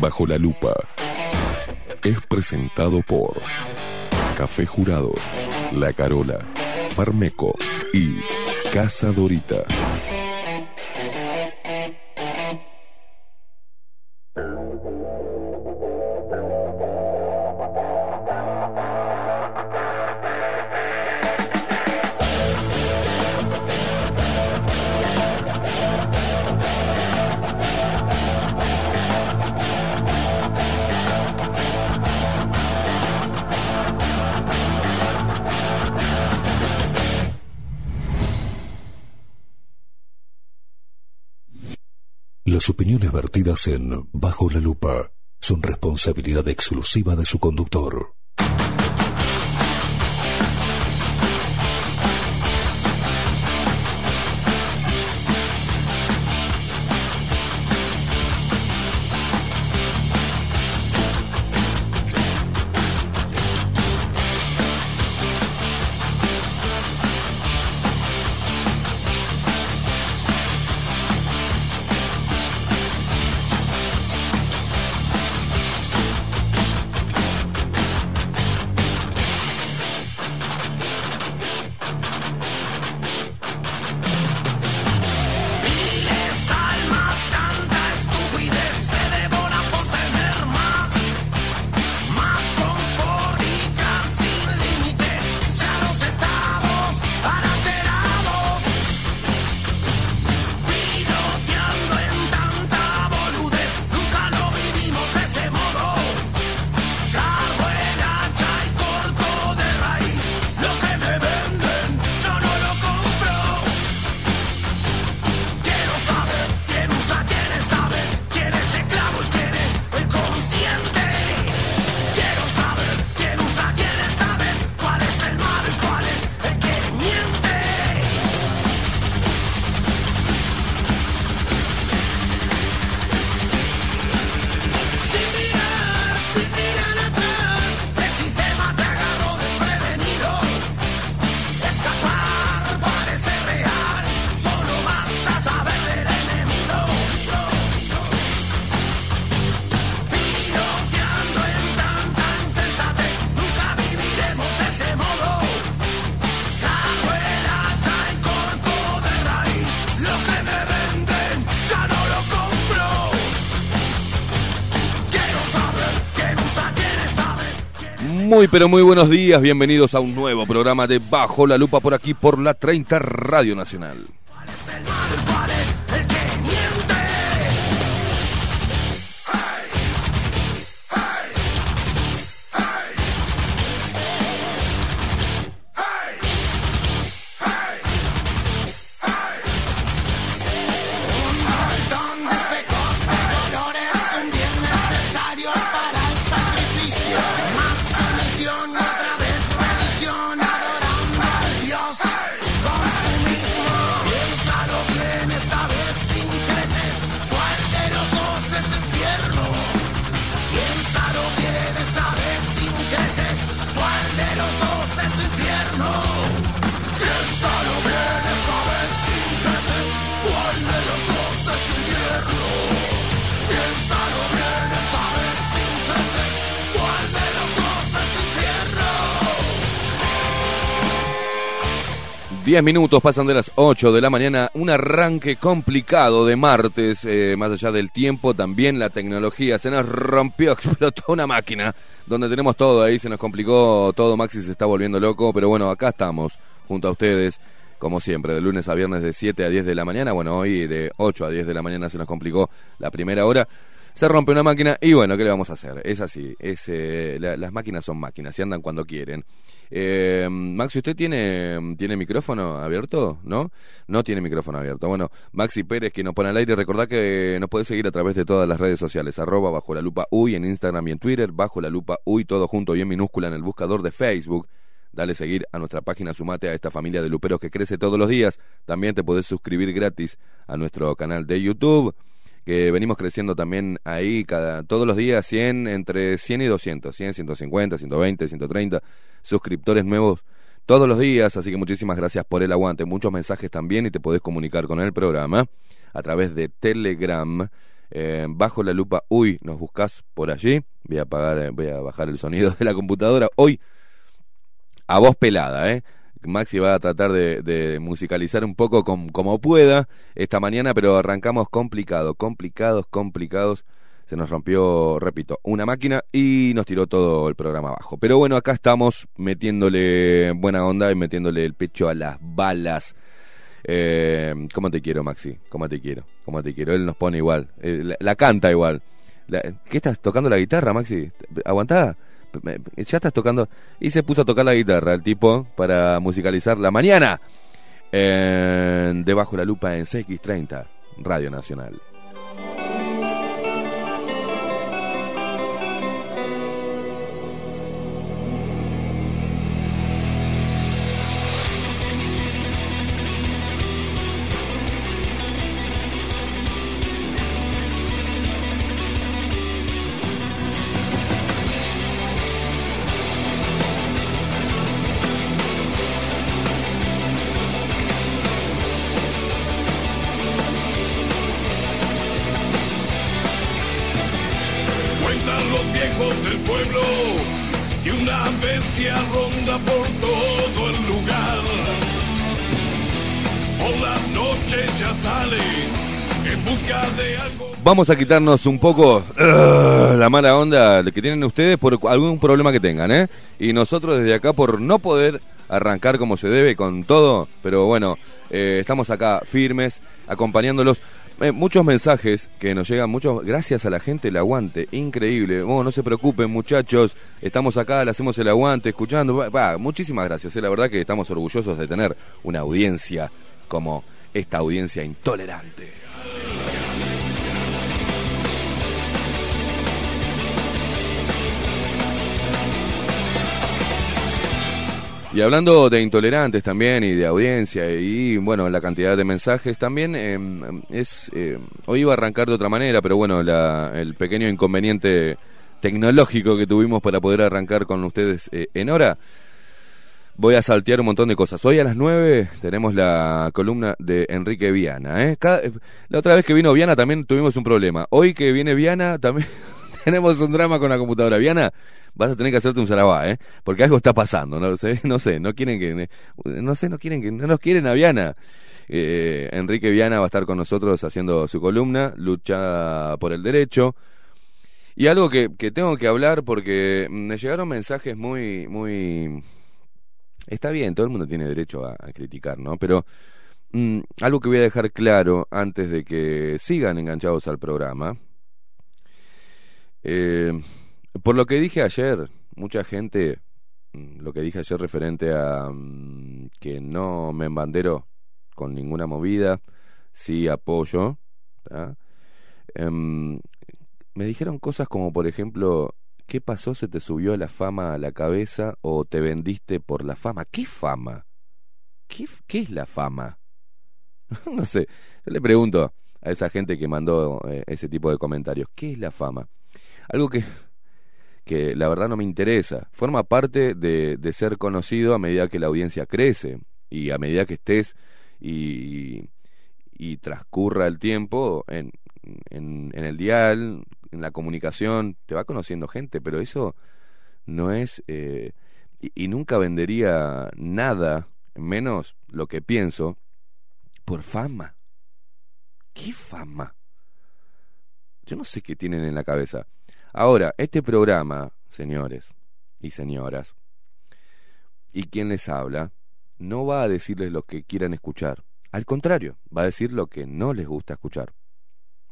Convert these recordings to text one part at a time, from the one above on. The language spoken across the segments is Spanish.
Bajo la Lupa es presentado por Café Jurado, La Carola, Farmeco y Casa Dorita. Opiniones vertidas en Bajo la Lupa son responsabilidad exclusiva de su conductor. Muy pero muy buenos días, bienvenidos a un nuevo programa de Bajo la Lupa por aquí por la 30 Radio Nacional. Diez minutos pasan de las 8 de la mañana, un arranque complicado de martes, eh, más allá del tiempo, también la tecnología, se nos rompió, explotó una máquina, donde tenemos todo ahí, se nos complicó todo, Maxi se está volviendo loco, pero bueno, acá estamos, junto a ustedes, como siempre, de lunes a viernes de 7 a 10 de la mañana, bueno, hoy de 8 a 10 de la mañana se nos complicó la primera hora, se rompe una máquina y bueno, ¿qué le vamos a hacer? Es así, es, eh, las máquinas son máquinas y andan cuando quieren. Eh, Maxi, ¿usted tiene, tiene micrófono abierto? ¿No? No tiene micrófono abierto. Bueno, Maxi Pérez, que nos pone al aire, recordá que nos puede seguir a través de todas las redes sociales, arroba bajo la lupa uy en Instagram y en Twitter, bajo la lupa uy, todo junto y en minúscula en el buscador de Facebook. Dale seguir a nuestra página, sumate a esta familia de luperos que crece todos los días. También te podés suscribir gratis a nuestro canal de YouTube que venimos creciendo también ahí cada todos los días 100 entre 100 y 200, 100, 150, 120, 130 suscriptores nuevos todos los días, así que muchísimas gracias por el aguante, muchos mensajes también y te podés comunicar con el programa a través de Telegram bajo la lupa, uy, nos buscás por allí. Voy a apagar, voy a bajar el sonido de la computadora. Hoy, a voz pelada, ¿eh? Maxi va a tratar de, musicalizar un poco como pueda esta mañana, pero arrancamos complicado, complicados, complicados. Se nos rompió, repito, una máquina y nos tiró todo el programa abajo. Pero bueno, acá estamos metiéndole buena onda y metiéndole el pecho a las balas. Eh, ¿Cómo te quiero, Maxi? ¿Cómo te quiero? ¿Cómo te quiero? Él nos pone igual. Eh, la, canta igual. ¿Qué estás tocando la guitarra, Maxi? ¿Aguantada? ya estás tocando. Y se puso a tocar la guitarra el tipo para musicalizar la mañana. debajo la lupa en CX30, Radio Nacional. Vamos a quitarnos un poco uh, la mala onda que tienen ustedes por algún problema que tengan, ¿eh? Y nosotros desde acá por no poder arrancar como se debe con todo, pero bueno, eh, estamos acá firmes, acompañándolos. Eh, muchos mensajes que nos llegan, muchos, gracias a la gente, el aguante, increíble. Oh, no se preocupen, muchachos, estamos acá, le hacemos el aguante, escuchando. muchísimas gracias, eh, la verdad que estamos orgullosos de tener una audiencia como esta audiencia intolerante. Y hablando de intolerantes también y de audiencia y bueno, la cantidad de mensajes también, em, es eh, hoy iba a arrancar de otra manera, pero bueno, el pequeño inconveniente tecnológico que tuvimos para poder arrancar con ustedes eh, en hora, voy a saltear un montón de cosas. Hoy a las 9 tenemos la columna de Enrique Viana. ¿eh? la otra vez que vino Viana también tuvimos un problema. Hoy que viene Viana también tenemos un drama con la computadora. Viana, vas a tener que hacerte un zarabá, ¿eh? Porque algo está pasando, no sé, no sé, no quieren que, no sé, no quieren que, no nos quieren a Viana. Eh, Enrique Viana va a estar con nosotros haciendo su columna, lucha por el derecho. Y algo que, que tengo que hablar porque me llegaron mensajes muy, muy... Está bien, todo el mundo tiene derecho a, criticar, ¿no? Pero mm, algo que voy a dejar claro antes de que sigan enganchados al programa. Eh, por lo que dije ayer, mucha gente, mm, lo que dije ayer referente a mm, que no me embandero con ninguna movida, sí apoyo, em, me dijeron cosas como, por ejemplo, ¿qué pasó? ¿Se te subió la fama a la cabeza o te vendiste por la fama? ¿Qué fama? ¿Qué, es la fama? no sé, yo le pregunto a esa gente que mandó eh, ese tipo de comentarios, ¿qué es la fama? Algo que que la verdad no me interesa. Forma parte de, de ser conocido a medida que la audiencia crece y a medida que estés y, y transcurra el tiempo en, en, el dial, en la comunicación, te va conociendo gente, pero eso no es... Eh, y, y, nunca vendería nada, menos lo que pienso, por fama. ¿Qué fama? Yo no sé qué tienen en la cabeza. Ahora, este programa, señores y señoras, y quien les habla, no va a decirles lo que quieran escuchar. Al contrario, va a decir lo que no les gusta escuchar.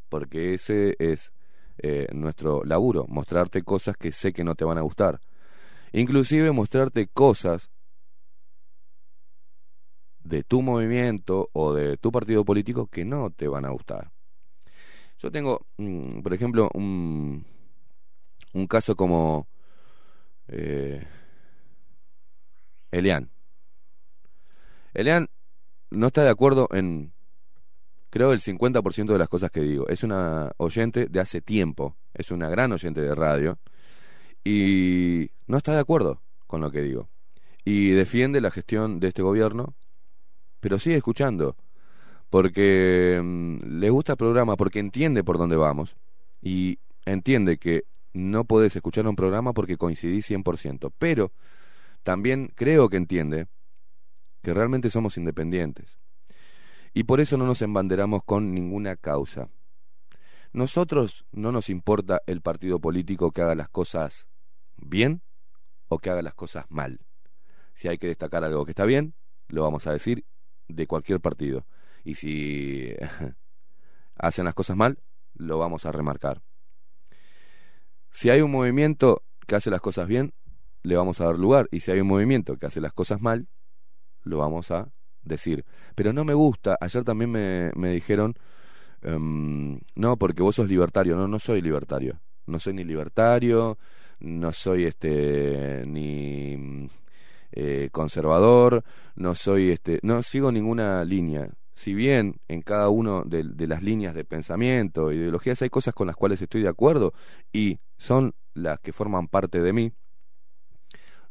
Porque ese es eh, nuestro laburo, mostrarte cosas que sé que no te van a gustar. Inclusive mostrarte cosas de tu movimiento o de tu partido político que no te van a gustar. Yo tengo, mm, por ejemplo, un, un caso como eh, Elian. Elian no está de acuerdo en, creo, el 50% de las cosas que digo. Es una oyente de hace tiempo, es una gran oyente de radio y no está de acuerdo con lo que digo. Y defiende la gestión de este gobierno, pero sigue escuchando. porque mm, le gusta el programa, porque entiende por dónde vamos y entiende que no podés escuchar un programa porque coincidí 100%, pero también creo que entiende que realmente somos independientes. Y por eso no nos embanderamos con ninguna causa. Nosotros no nos importa el partido político que haga las cosas bien o que haga las cosas mal. Si hay que destacar algo que está bien, lo vamos a decir de cualquier partido. Y si hacen las cosas mal, lo vamos a remarcar. Si hay un movimiento que hace las cosas bien, le vamos a dar lugar. Y si hay un movimiento que hace las cosas mal, lo vamos a decir. Pero no me gusta, ayer también me, me dijeron, em, no, porque vos sos libertario. No, no soy libertario. No soy ni libertario, no soy este ni eh, conservador, no soy este, no sigo ninguna línea. Si bien en cada una de, de, las líneas de pensamiento, ideologías, hay cosas con las cuales estoy de acuerdo y son las que forman parte de mí,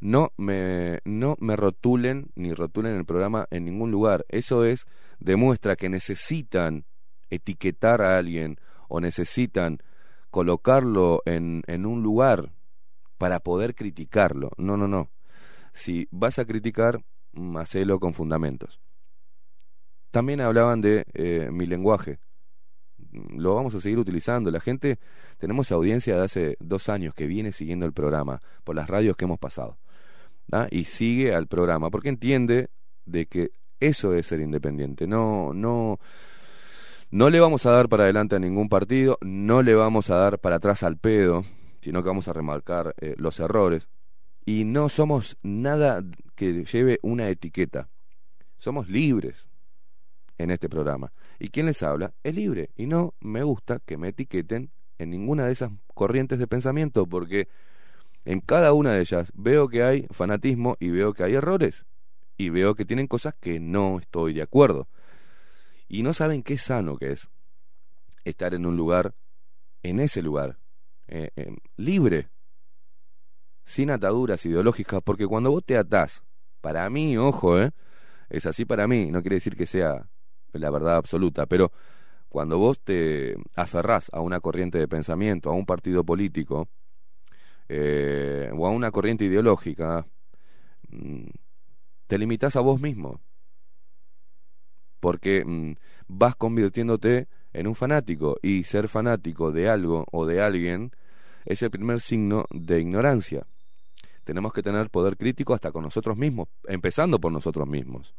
no me, no me rotulen ni rotulen el programa en ningún lugar. Eso es, demuestra que necesitan etiquetar a alguien o necesitan colocarlo en, en un lugar para poder criticarlo. No, no, no. Si vas a criticar, mm, hacelo con fundamentos. También hablaban de eh, mi lenguaje. Lo vamos a seguir utilizando. La gente, tenemos audiencia de hace dos años que viene siguiendo el programa por las radios que hemos pasado y sigue al programa, porque entiende de que eso es ser independiente. No, no, no le vamos a dar para adelante a ningún partido, no le vamos a dar para atrás al pedo, sino que vamos a remarcar eh, los errores. Y no somos nada que lleve una etiqueta. Somos libres en este programa. Y quien les habla es libre. Y no me gusta que me etiqueten en ninguna de esas corrientes de pensamiento, porque en cada una de ellas veo que hay fanatismo y veo que hay errores y veo que tienen cosas que no estoy de acuerdo. Y no saben qué sano que es estar en un lugar, en ese lugar, eh, eh, libre, sin ataduras ideológicas, porque cuando vos te atás, para mí, ojo, eh, es así para mí, no quiere decir que sea la verdad absoluta, pero cuando vos te aferrás a una corriente de pensamiento, a un partido político, eh, o a una corriente ideológica, mm, te limitas a vos mismo. Porque mm, vas convirtiéndote en un fanático y ser fanático de algo o de alguien es el primer signo de ignorancia. Tenemos que tener poder crítico hasta con nosotros mismos, empezando por nosotros mismos.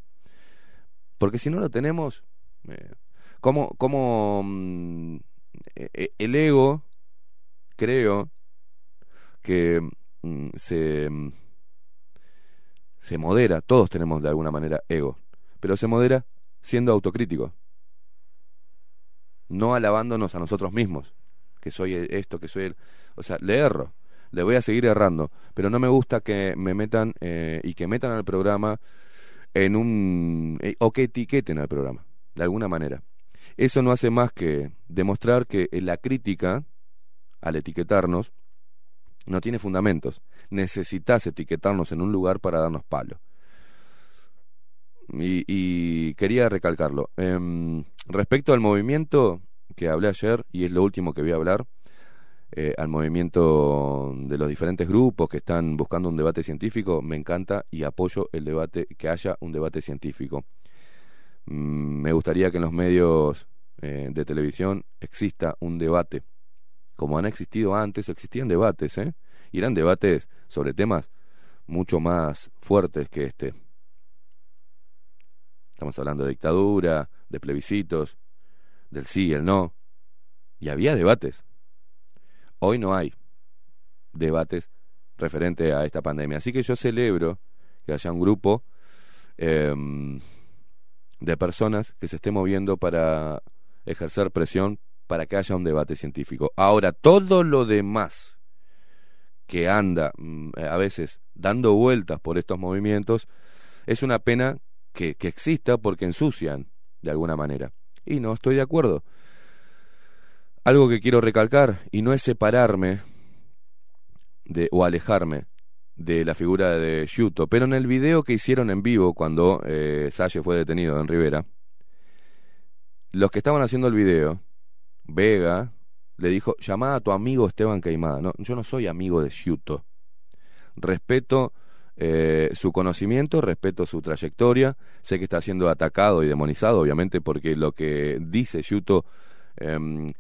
Porque si no lo tenemos, eh, como, como mm, e, e, el ego, creo, que mm, se, mm, se modera, todos tenemos de alguna manera ego, pero se modera siendo autocrítico, no alabándonos a nosotros mismos, que soy esto, que soy el... O sea, le erro, le voy a seguir errando, pero no me gusta que me metan eh, y que metan al programa en un... Eh, o que etiqueten al programa, de alguna manera. Eso no hace más que demostrar que la crítica, al etiquetarnos, no tiene fundamentos. Necesitas etiquetarnos en un lugar para darnos palo. Y, quería recalcarlo. Em, respecto al movimiento que hablé ayer, y es lo último que voy a hablar, eh, al movimiento de los diferentes grupos que están buscando un debate científico, me encanta y apoyo el debate, que haya un debate científico. Mm, me gustaría que en los medios eh, de televisión exista un debate como han existido antes, existían debates, ¿eh? Y eran debates sobre temas mucho más fuertes que este. Estamos hablando de dictadura, de plebiscitos, del sí y el no. Y había debates. Hoy no hay debates referente a esta pandemia. Así que yo celebro que haya un grupo em, de personas que se esté moviendo para ejercer presión para que haya un debate científico. Ahora, todo lo demás que anda mm, a veces dando vueltas por estos movimientos, es una pena que exista porque ensucian de alguna manera. Y no estoy de acuerdo. Algo que quiero recalcar, y no es separarme de, o alejarme de la figura de Yuto, pero en el video que hicieron en vivo cuando eh, Salle fue detenido en Rivera, los que estaban haciendo el video, Vega, le dijo, llamá a tu amigo Esteban Queimada. No, yo no soy amigo de Shuto. Respeto eh, su conocimiento, respeto su trayectoria. Sé que está siendo atacado y demonizado, obviamente, porque lo que dice Shuto, em,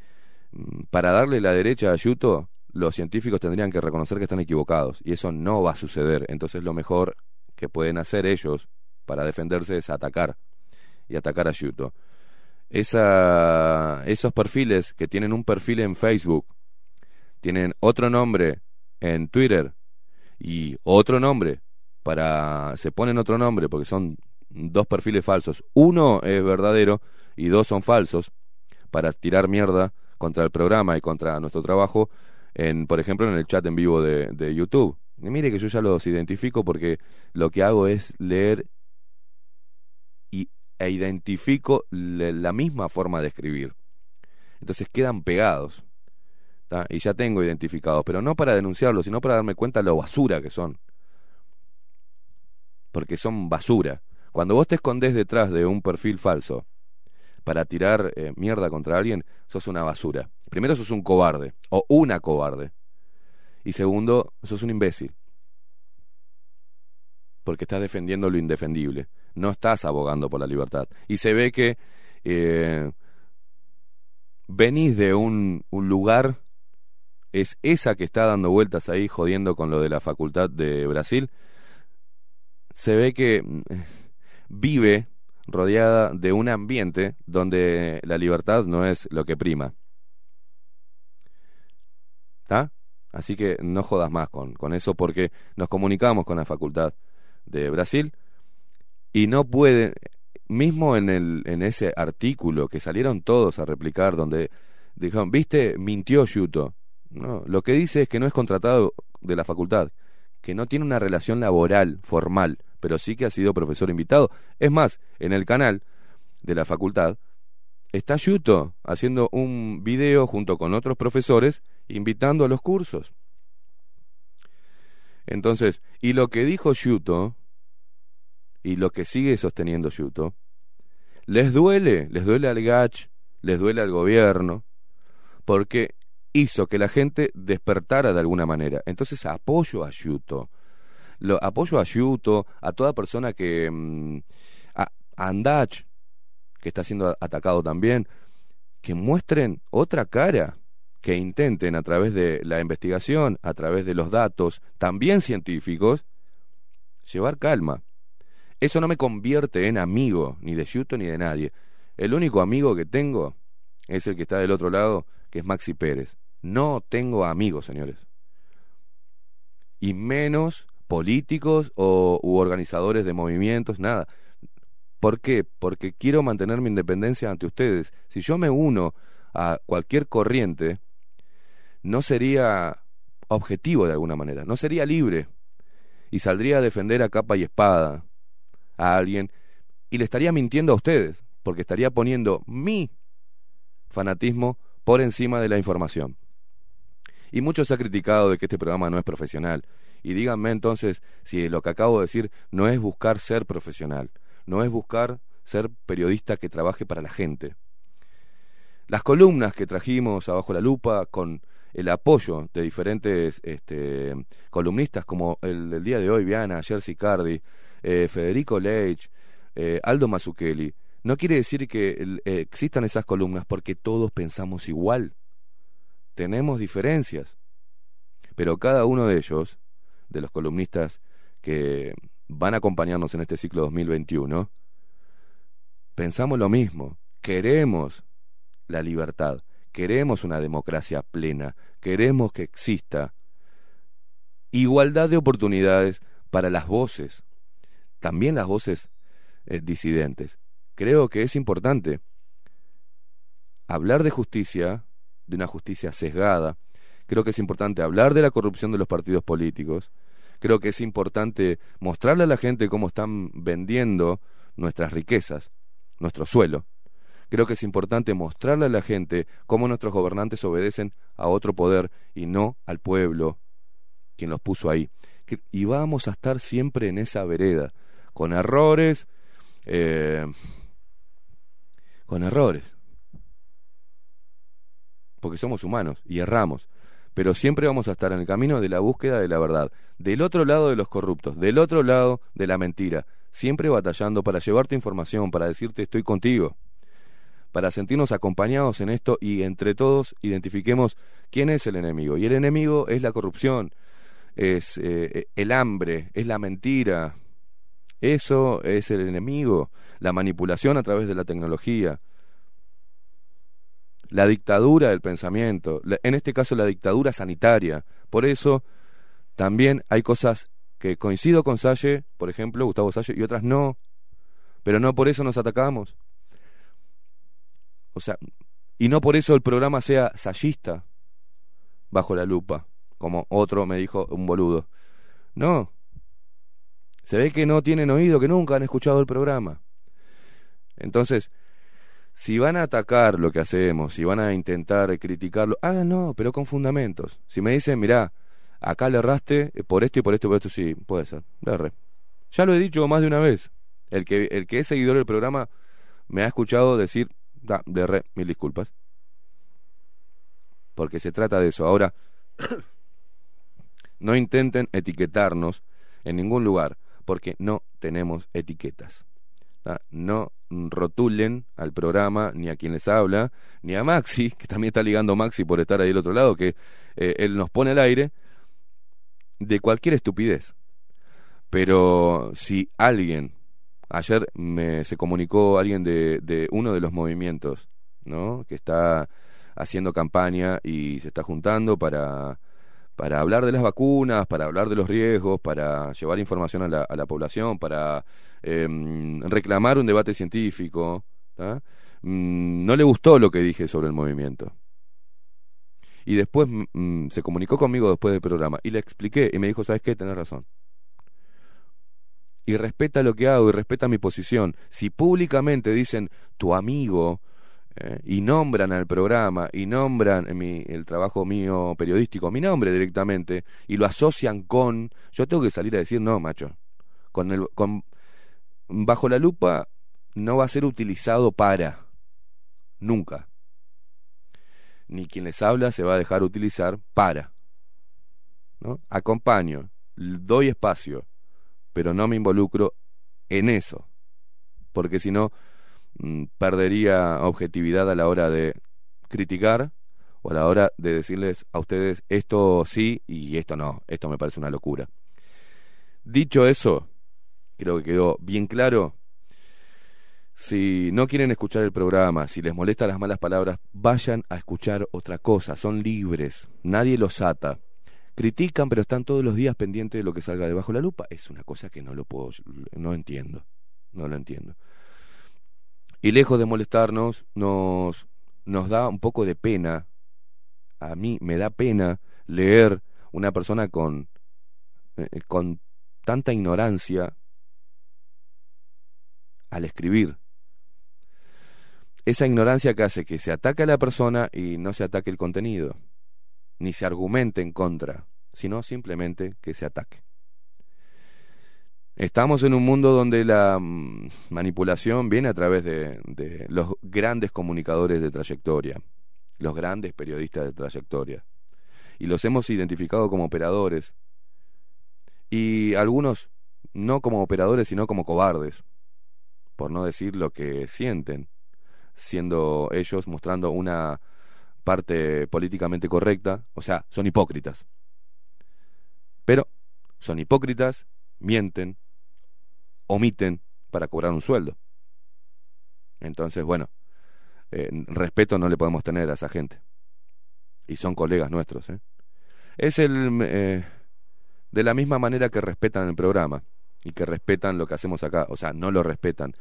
para darle la derecha a Shuto, los científicos tendrían que reconocer que están equivocados. Y eso no va a suceder. Entonces lo mejor que pueden hacer ellos para defenderse es atacar. Y atacar a Shuto esa, esos perfiles que tienen un perfil en Facebook, tienen otro nombre en Twitter y otro nombre para se ponen otro nombre porque son dos perfiles falsos. Uno es verdadero y dos son falsos para tirar mierda contra el programa y contra nuestro trabajo en por ejemplo en el chat en vivo de, YouTube. Y mire que yo ya los identifico porque lo que hago es leer e identifico la misma forma de escribir. Entonces quedan pegados. Y ya tengo identificados, pero no para denunciarlos, sino para darme cuenta de lo basura que son. Porque son basura. Cuando vos te escondés detrás de un perfil falso para tirar eh, mierda contra alguien, sos una basura. Primero, sos un cobarde, o una cobarde. Y segundo, sos un imbécil. Porque estás defendiendo lo indefendible no estás abogando por la libertad. Y se ve que eh, venís de un, un lugar, es esa que está dando vueltas ahí jodiendo con lo de la facultad de Brasil, se ve que mm, vive rodeada de un ambiente donde la libertad no es lo que prima. ¿Está? Así que no jodas más con, con eso porque nos comunicamos con la facultad de Brasil y no pueden, mismo en, el, en ese artículo que salieron todos a replicar, donde dijeron, viste, mintió Yuto. No, lo que dice es que no es contratado de la facultad, que no tiene una relación laboral formal, pero sí que ha sido profesor invitado. Es más, en el canal de la facultad está Yuto haciendo un video junto con otros profesores invitando a los cursos. Entonces, y lo que dijo Yuto y lo que sigue sosteniendo Yuto, les duele, les duele al GACH, les duele al gobierno, porque hizo que la gente despertara de alguna manera. Entonces apoyo a Yuto, lo, apoyo a Yuto, a toda persona que... Mm, a, Andach, que está siendo atacado también, que muestren otra cara, que intenten a través de la investigación, a través de los datos, también científicos, llevar calma. Eso no me convierte en amigo ni de Yuto ni de nadie. El único amigo que tengo es el que está del otro lado, que es Maxi Pérez. No tengo amigos, señores. Y menos políticos o, u organizadores de movimientos, nada. ¿Por qué? Porque quiero mantener mi independencia ante ustedes. Si yo me uno a cualquier corriente, no sería objetivo de alguna manera, no sería libre y saldría a defender a capa y espada a alguien y le estaría mintiendo a ustedes, porque estaría poniendo mi fanatismo por encima de la información. Y mucho se ha criticado de que este programa no es profesional. Y díganme entonces si lo que acabo de decir no es buscar ser profesional, no es buscar ser periodista que trabaje para la gente. Las columnas que trajimos abajo la lupa con el apoyo de diferentes este, columnistas como el del día de hoy, Viana, Jersey Cardi, eh, Federico Leitch, eh, Aldo Mazzucchelli, no quiere decir que eh, existan esas columnas porque todos pensamos igual. Tenemos diferencias. Pero cada uno de ellos, de los columnistas que van a acompañarnos en este ciclo 2021, pensamos lo mismo. Queremos la libertad, queremos una democracia plena, queremos que exista igualdad de oportunidades para las voces, también las voces eh, disidentes. Creo que es importante hablar de justicia, de una justicia sesgada. Creo que es importante hablar de la corrupción de los partidos políticos. Creo que es importante mostrarle a la gente cómo están vendiendo nuestras riquezas, nuestro suelo. Creo que es importante mostrarle a la gente cómo nuestros gobernantes obedecen a otro poder y no al pueblo, quien los puso ahí. Y vamos a estar siempre en esa vereda con errores, eh, con errores, porque somos humanos y erramos. Pero siempre vamos a estar en el camino de la búsqueda de la verdad, del otro lado de los corruptos, del otro lado de la mentira, siempre batallando para llevarte información, para decirte estoy contigo, para sentirnos acompañados en esto y entre todos identifiquemos quién es el enemigo. Y el enemigo es la corrupción, es eh, el hambre, es la mentira. Eso es el enemigo, la manipulación a través de la tecnología, la dictadura del pensamiento, en este caso la dictadura sanitaria. Por eso también hay cosas que coincido con Salle, por ejemplo, Gustavo Salle, y otras no, pero no por eso nos atacamos. O sea, y no por eso el programa sea sallista bajo la lupa, como otro me dijo un boludo. No. Se ve que no tienen oído, que nunca han escuchado el programa. Entonces, si van a atacar lo que hacemos, si van a intentar criticarlo, ah, no, pero con fundamentos. Si me dicen, mirá, acá le erraste eh, por esto y por esto y por esto, sí, puede ser, le erré. Ya lo he dicho más de una vez. El que, el que es seguidor del programa me ha escuchado decir, da, le erré, mil disculpas. Porque se trata de eso. Ahora, no intenten etiquetarnos en ningún lugar, porque no tenemos etiquetas. No rotulen al programa, ni a quien les habla, ni a Maxi, que también está ligando Maxi por estar ahí del otro lado, que eh, él nos pone al aire de cualquier estupidez. Pero si alguien, ayer me, se comunicó alguien de, de uno de los movimientos, ¿no? Que está haciendo campaña y se está juntando para, para hablar de las vacunas, para hablar de los riesgos, para llevar información a la, población, para em, reclamar un debate científico. Mm, no le gustó lo que dije sobre el movimiento. Y después mm, mm, se comunicó conmigo después del programa y le expliqué y me dijo, ¿sabes qué? Tenés razón. Y respeta lo que hago y respeta mi posición. Si públicamente dicen tu amigo eh, y nombran al programa y nombran mi, el trabajo mío periodístico, mi nombre directamente y lo asocian con, yo tengo que salir a decir no, macho. Con el, con, bajo la lupa no va a ser utilizado para nunca ni quien les habla se va a dejar utilizar para. ¿no? Acompaño, doy espacio, pero no me involucro en eso, porque si no perdería objetividad a la hora de criticar o a la hora de decirles a ustedes esto sí y esto no, esto me parece una locura. Dicho eso, creo que quedó bien claro si no quieren escuchar el programa, si les molestan las malas palabras, vayan a escuchar otra cosa. Son libres, nadie los ata. Critican, pero están todos los días pendientes de lo que salga debajo de la lupa. Es una cosa que no lo puedo, no entiendo, no lo entiendo. Y lejos de molestarnos, nos, nos da un poco de pena. A mí me da pena leer una persona con, eh, con tanta ignorancia al escribir esa ignorancia que hace que se ataque a la persona y no se ataque el contenido, ni se argumente en contra, sino simplemente que se ataque. Estamos en un mundo donde la mm, manipulación viene a través de, de los grandes comunicadores de trayectoria, los grandes periodistas de trayectoria, y los hemos identificado como operadores, y algunos no como operadores, sino como cobardes, por no decir lo que sienten siendo ellos mostrando una parte políticamente correcta, o sea, son hipócritas. Pero son hipócritas, mienten, omiten para cobrar un sueldo. Entonces, bueno, eh, respeto no le podemos tener a esa gente. Y son colegas nuestros. ¿eh? Es el... Eh, de la misma manera que respetan el programa y que respetan lo que hacemos acá, o sea, no lo respetan,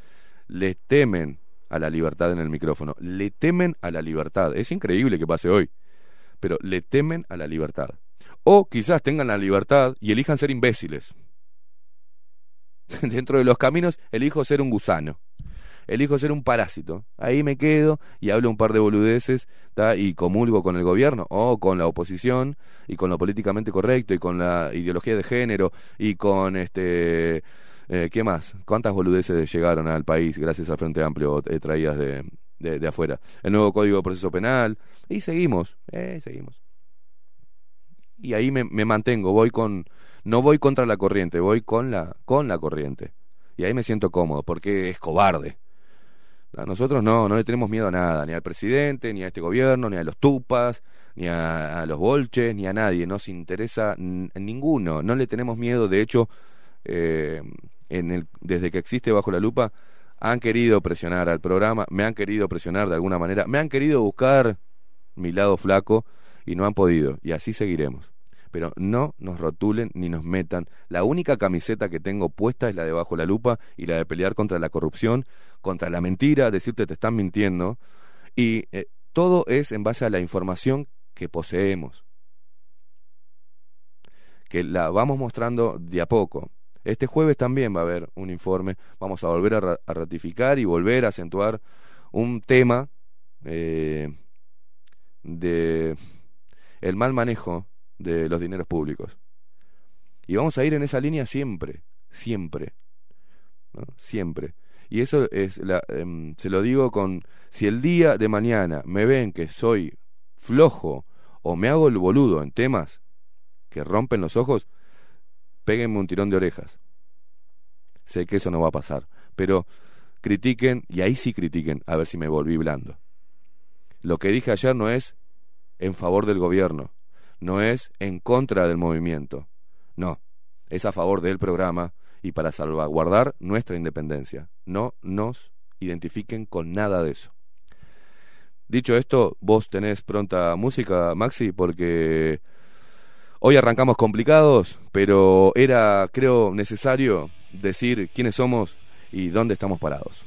le temen a la libertad en el micrófono. Le temen a la libertad. Es increíble que pase hoy, pero le temen a la libertad. O quizás tengan la libertad y elijan ser imbéciles. Dentro de los caminos elijo ser un gusano. Elijo ser un parásito. Ahí me quedo y hablo un par de boludeces y comulgo con el gobierno o con la oposición y con lo políticamente correcto y con la ideología de género y con este eh, ¿Qué más? ¿Cuántas boludeces llegaron al país gracias al Frente Amplio eh, traídas de, de, afuera. El nuevo Código de Proceso Penal. Y seguimos, eh, seguimos. Y ahí me, me, mantengo, voy con, no voy contra la corriente, voy con la, con la corriente. Y ahí me siento cómodo, porque es cobarde. A nosotros no, no le tenemos miedo a nada, ni al presidente, ni a este gobierno, ni a los tupas, ni a, los bolches, ni a nadie. Nos interesa ninguno, no le tenemos miedo. De hecho, eh, en el, desde que existe Bajo la Lupa, han querido presionar al programa, me han querido presionar de alguna manera, me han querido buscar mi lado flaco y no han podido. Y así seguiremos. Pero no nos rotulen ni nos metan. La única camiseta que tengo puesta es la de Bajo la Lupa y la de pelear contra la corrupción, contra la mentira, decirte te están mintiendo. Y eh, todo es en base a la información que poseemos. Que la vamos mostrando de a poco. Este jueves también va a haber un informe, vamos a volver a, ratificar y volver a acentuar un tema eh, de el mal manejo de los dineros públicos. Y vamos a ir en esa línea siempre, siempre, siempre. Y eso es, la, em, se lo digo con, si el día de mañana me ven que soy flojo o me hago el boludo en temas que rompen los ojos, péguenme un tirón de orejas. Sé que eso no va a pasar, pero critiquen, y ahí sí critiquen, a ver si me volví blando. Lo que dije ayer no es en favor del gobierno, no es en contra del movimiento, no, es a favor del programa y para salvaguardar nuestra independencia. No nos identifiquen con nada de eso. Dicho esto, vos tenés pronta música, Maxi, porque Hoy arrancamos complicados, pero era, creo, necesario decir quiénes somos y dónde estamos parados.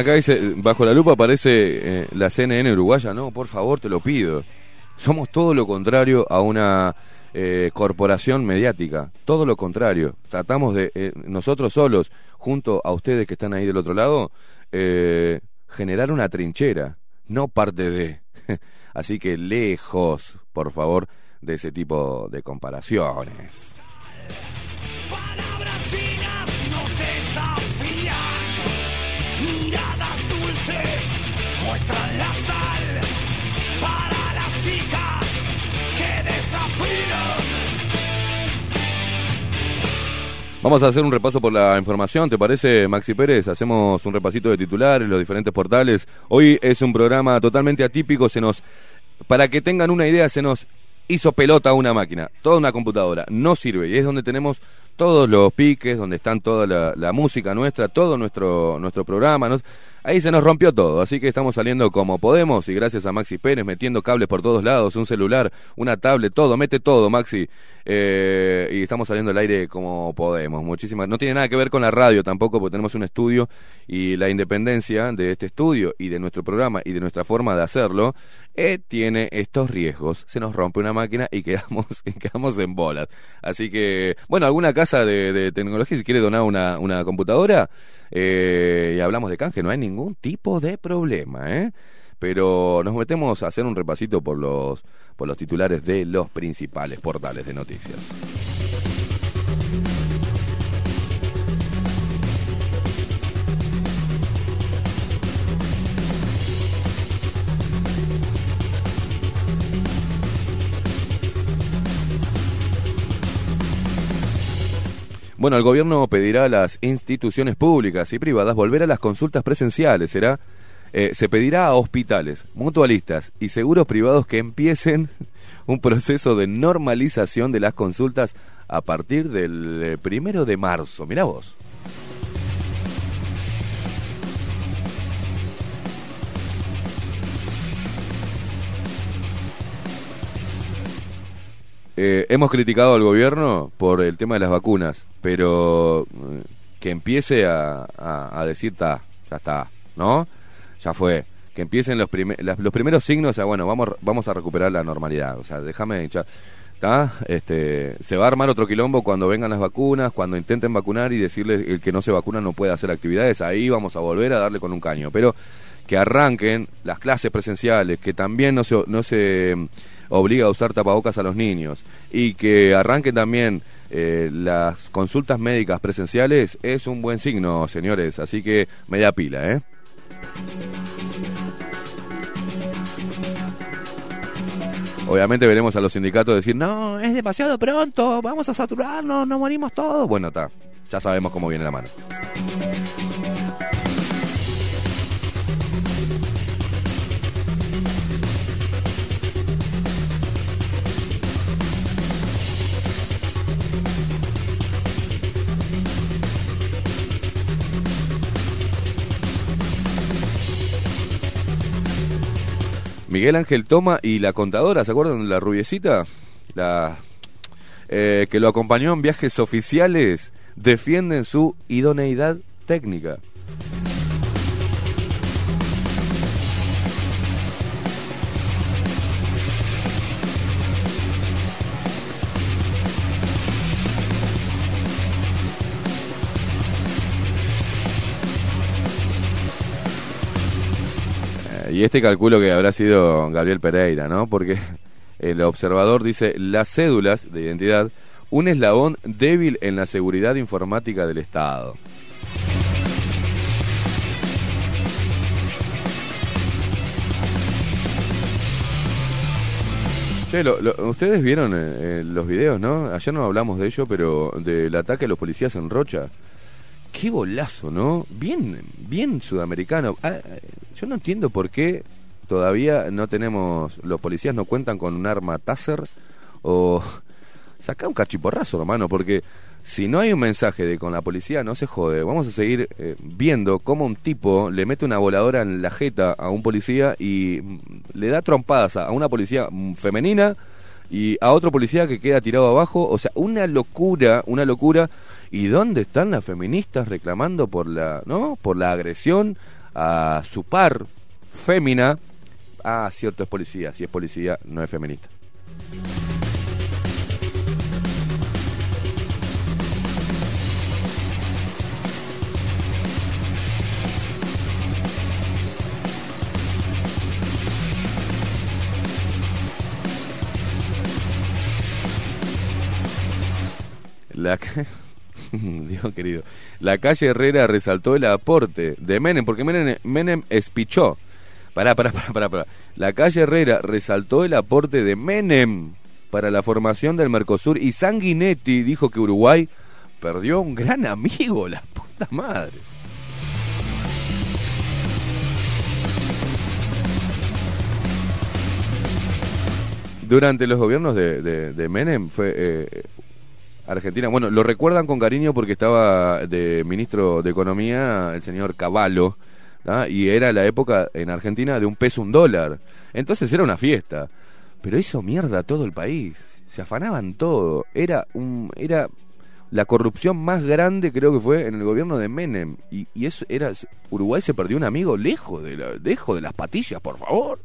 Acá dice, bajo la lupa aparece eh, la CNN uruguaya. No, por favor, te lo pido. Somos todo lo contrario a una eh, corporación mediática. Todo lo contrario. Tratamos de, eh, nosotros solos, junto a ustedes que están ahí del otro lado, generar una trinchera, no parte de. Así que lejos, por favor, de ese tipo de comparaciones. La sal para las chicas que. Vamos a hacer un repaso por la información, ¿te parece, Maxi Pérez? Hacemos un repasito de titulares, los diferentes portales. Hoy es un programa totalmente atípico, se nos para que tengan una idea, se nos hizo pelota una máquina, toda una computadora, no sirve y es donde tenemos todos los piques, donde están toda la, música nuestra, todo nuestro, nuestro programa. Ahí se nos rompió todo, así que estamos saliendo como podemos y gracias a Maxi Pérez metiendo cables por todos lados, un celular, una tablet, todo, mete todo, Maxi. Eh, y estamos saliendo al aire como podemos. Muchísimas. No tiene nada que ver con la radio tampoco, porque tenemos un estudio y la independencia de este estudio y de nuestro programa y de nuestra forma de hacerlo eh, tiene estos riesgos. Se nos rompe una máquina y quedamos, quedamos en bolas. Así que, bueno, alguna casa de, tecnología, si quiere donar una, una computadora eh, y hablamos de canje, no hay ningún tipo de problema, ¿eh? Pero nos metemos a hacer un repasito por los, por los titulares de los principales portales de noticias. Bueno, el gobierno pedirá a las instituciones públicas y privadas volver a las consultas presenciales. Será Eh, se pedirá a hospitales, mutualistas y seguros privados que empiecen un proceso de normalización de las consultas a partir del eh, primero de marzo. Mirá vos. Eh, hemos criticado al gobierno por el tema de las vacunas, pero eh, que empiece a, decir, ta, ya está, ¿no? Ya fue. Que empiecen los, los primeros signos, o sea, bueno, vamos, vamos a recuperar la normalidad. O sea, déjame Este, se va a armar otro quilombo cuando vengan las vacunas, cuando intenten vacunar y decirle el que no se vacuna no puede hacer actividades, ahí vamos a volver a darle con un caño. Pero que arranquen las clases presenciales, que también no se, no se obliga a usar tapabocas a los niños y que arranquen también eh, las consultas médicas presenciales es un buen signo, señores. Así que media pila, ¿eh? Obviamente veremos a los sindicatos decir, no, es demasiado pronto, vamos a saturarnos, no morimos todos. Bueno, está, ya sabemos cómo viene la mano. Miguel Ángel Toma y la contadora, ¿se acuerdan la rubiecita? La eh, que lo acompañó en viajes oficiales, defienden su idoneidad técnica. Y este calculo que habrá sido Gabriel Pereira, ¿no? Porque el observador dice, las cédulas de identidad, un eslabón débil en la seguridad informática del Estado. ustedes vieron eh, eh, los videos, ¿no? Ayer no hablamos de ello, pero del ataque a los policías en Rocha. Qué bolazo, ¿no? Bien, bien sudamericano. Ah, yo no entiendo por qué todavía no tenemos, los policías no cuentan con un arma Taser o saca un cachiporrazo, hermano, porque si no hay un mensaje de con la policía no se jode, vamos a seguir eh, viendo cómo un tipo le mete una voladora en la jeta a un policía y mm, le da trompadas a una policía mm, femenina y a otro policía que queda tirado abajo, o sea, una locura, una locura. ¿Y dónde están las feministas reclamando por la, ¿no? por la agresión a su par fémina, ah, cierto, es policía, si es policía, no es feminista. La Dios querido. La calle Herrera resaltó el aporte de Menem, porque Menem, Menem espichó. Pará, pará, pará, pará, La calle Herrera resaltó el aporte de Menem para la formación del Mercosur y Sanguinetti dijo que Uruguay perdió un gran amigo, la puta madre. Durante los gobiernos de, Menem fue eh, Argentina. Bueno, lo recuerdan con cariño porque estaba de ministro de Economía el señor Cavallo, y era la época en Argentina de un peso un dólar. Entonces era una fiesta. Pero hizo mierda todo el país. Se afanaban todo. Era un era la corrupción más grande creo que fue en el gobierno de Menem y, y eso era Uruguay se perdió un amigo lejos de la, lejos de las patillas, por favor.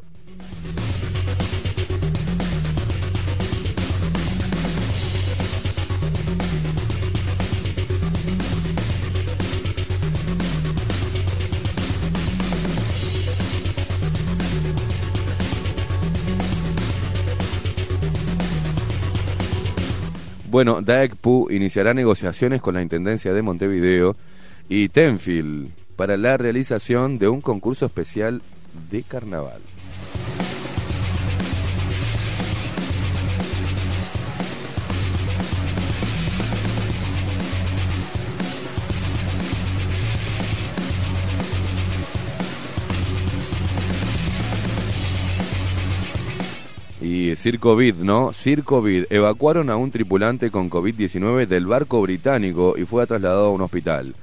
Bueno, DAECPU iniciará negociaciones con la Intendencia de Montevideo y Tenfield para la realización de un concurso especial de carnaval. Y Circovid, ¿no? Circovid. Evacuaron a un tripulante con COVID-19 del barco británico y fue trasladado a un hospital.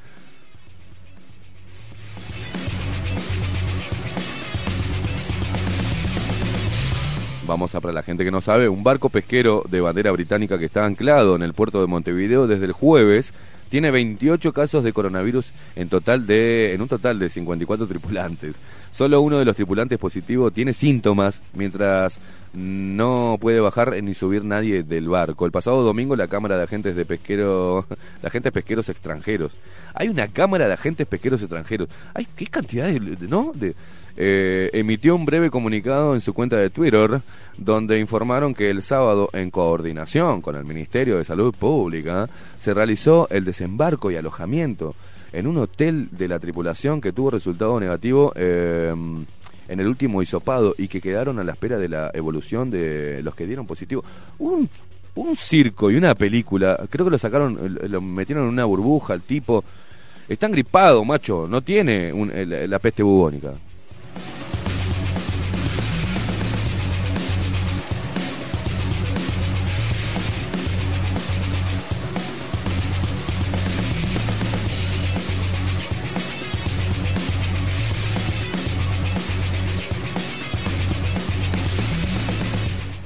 Vamos a para la gente que no sabe, un barco pesquero de bandera británica que está anclado en el puerto de Montevideo desde el jueves tiene 28 casos de coronavirus en total de en un total de 54 tripulantes. Solo uno de los tripulantes positivos tiene síntomas, mientras no puede bajar ni subir nadie del barco. El pasado domingo la Cámara de Agentes de Pesquero, de Agentes Pesqueros Extranjeros. Hay una Cámara de Agentes Pesqueros Extranjeros. Hay qué cantidad de, ¿no? De eh, emitió un breve comunicado en su cuenta de Twitter donde informaron que el sábado, en coordinación con el Ministerio de Salud Pública, se realizó el desembarco y alojamiento en un hotel de la tripulación que tuvo resultado negativo eh, en el último hisopado y que quedaron a la espera de la evolución de los que dieron positivo. Un, un circo y una película, creo que lo sacaron, lo metieron en una burbuja, el tipo... Está gripado, macho, no tiene la peste bubónica.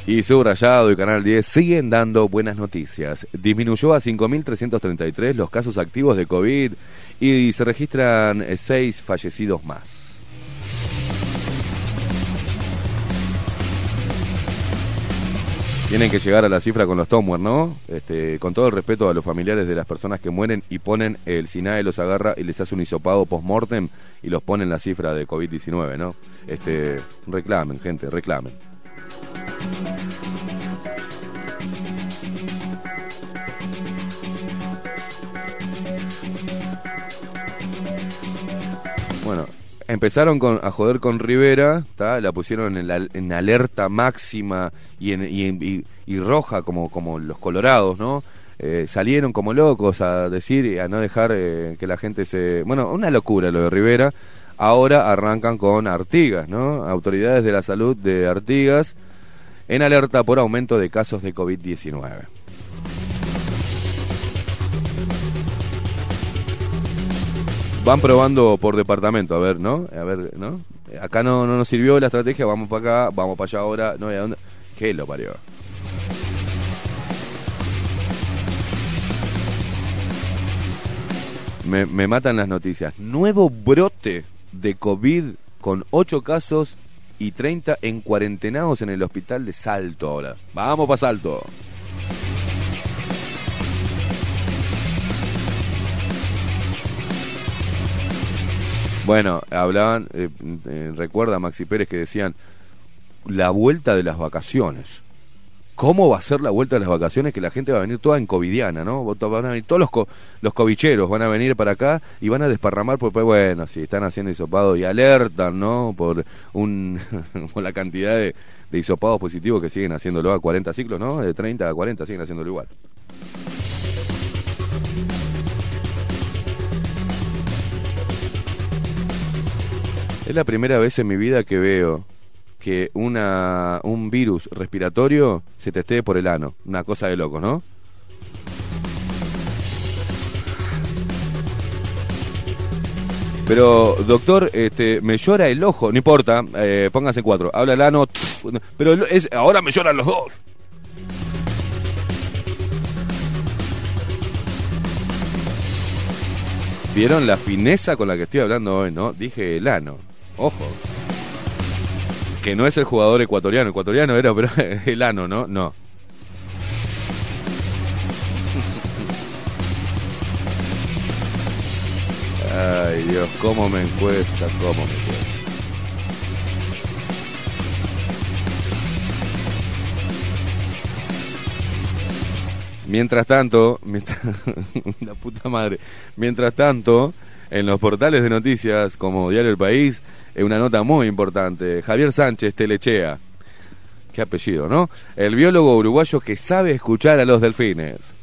Y Subrayado y Canal 10 siguen dando buenas noticias. Disminuyó a 5.333 los casos activos de COVID y se registran 6 fallecidos más. Tienen que llegar a la cifra con los Tomwer, ¿no? Este, con todo el respeto a los familiares de las personas que mueren y ponen el SINAE, los agarra y les hace un hisopado post-mortem y los ponen la cifra de COVID-19, ¿no? Este, reclamen, gente, reclamen. Empezaron con, a joder con Rivera, la pusieron en, alerta máxima y, en, y, roja como, como los colorados, ¿no? Eh, salieron como locos a decir y a no dejar eh, que la gente se... Bueno, una locura lo de Rivera. Ahora arrancan con Artigas, ¿no? Autoridades de la salud de Artigas en alerta por aumento de casos de COVID-19. Van probando por departamento, a ver, ¿no? A ver, ¿no? Acá no, no nos sirvió la estrategia, vamos para acá, vamos para allá ahora, no hay a dónde. ¿Qué lo parió? Me, me matan las noticias. Nuevo brote de COVID con 8 casos y 30 en cuarentenados en el hospital de Salto ahora. Vamos para Salto. Bueno, hablaban, eh, eh, recuerda Maxi Pérez que decían la vuelta de las vacaciones. ¿Cómo va a ser la vuelta de las vacaciones? Que la gente va a venir toda en covidiana, ¿no? Van a venir todos los, los covicheros, van a venir para acá y van a desparramar, porque bueno, si están haciendo hisopado y alertan, ¿no? Por, un, por la cantidad de, de hisopados positivos que siguen haciéndolo a 40 ciclos, ¿no? De 30 a 40 siguen haciéndolo igual. Es la primera vez en mi vida que veo que una, un virus respiratorio se testee por el ano. Una cosa de loco, ¿no? Pero, doctor, este, me llora el ojo. No importa, eh, póngase cuatro. Habla el ano. Pero ahora me lloran los dos. ¿Vieron la fineza con la que estoy hablando hoy, no? Dije el ano. Ojo que no es el jugador ecuatoriano. Ecuatoriano era, pero el ano, ¿no? No. Ay, Dios, cómo me encuesta, cómo me encuesta. Mientras tanto, mientras, la puta madre, mientras tanto, en los portales de noticias como Diario El País, una nota muy importante. Javier Sánchez Telechea. Qué apellido, ¿no? El biólogo uruguayo que sabe escuchar a los delfines.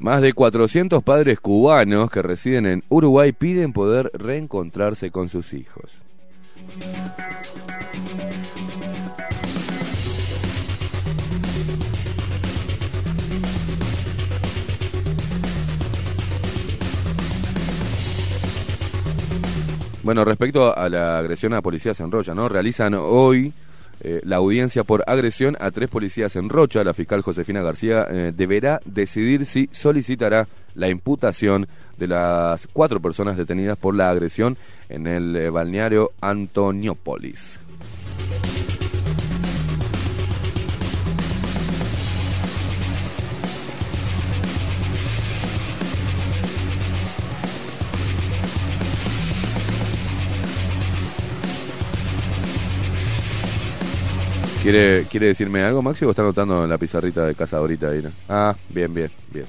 Más de 400 padres cubanos que residen en Uruguay piden poder reencontrarse con sus hijos. Bueno, respecto a la agresión a policías en Rocha, ¿no? Realizan hoy eh, la audiencia por agresión a tres policías en Rocha. La fiscal Josefina García eh, deberá decidir si solicitará la imputación de las cuatro personas detenidas por la agresión en el eh, balneario Antoniópolis. ¿Quiere, ¿Quiere decirme algo, Maxi, o está anotando en la pizarrita de casa ahorita ahí? Ah, bien, bien, bien.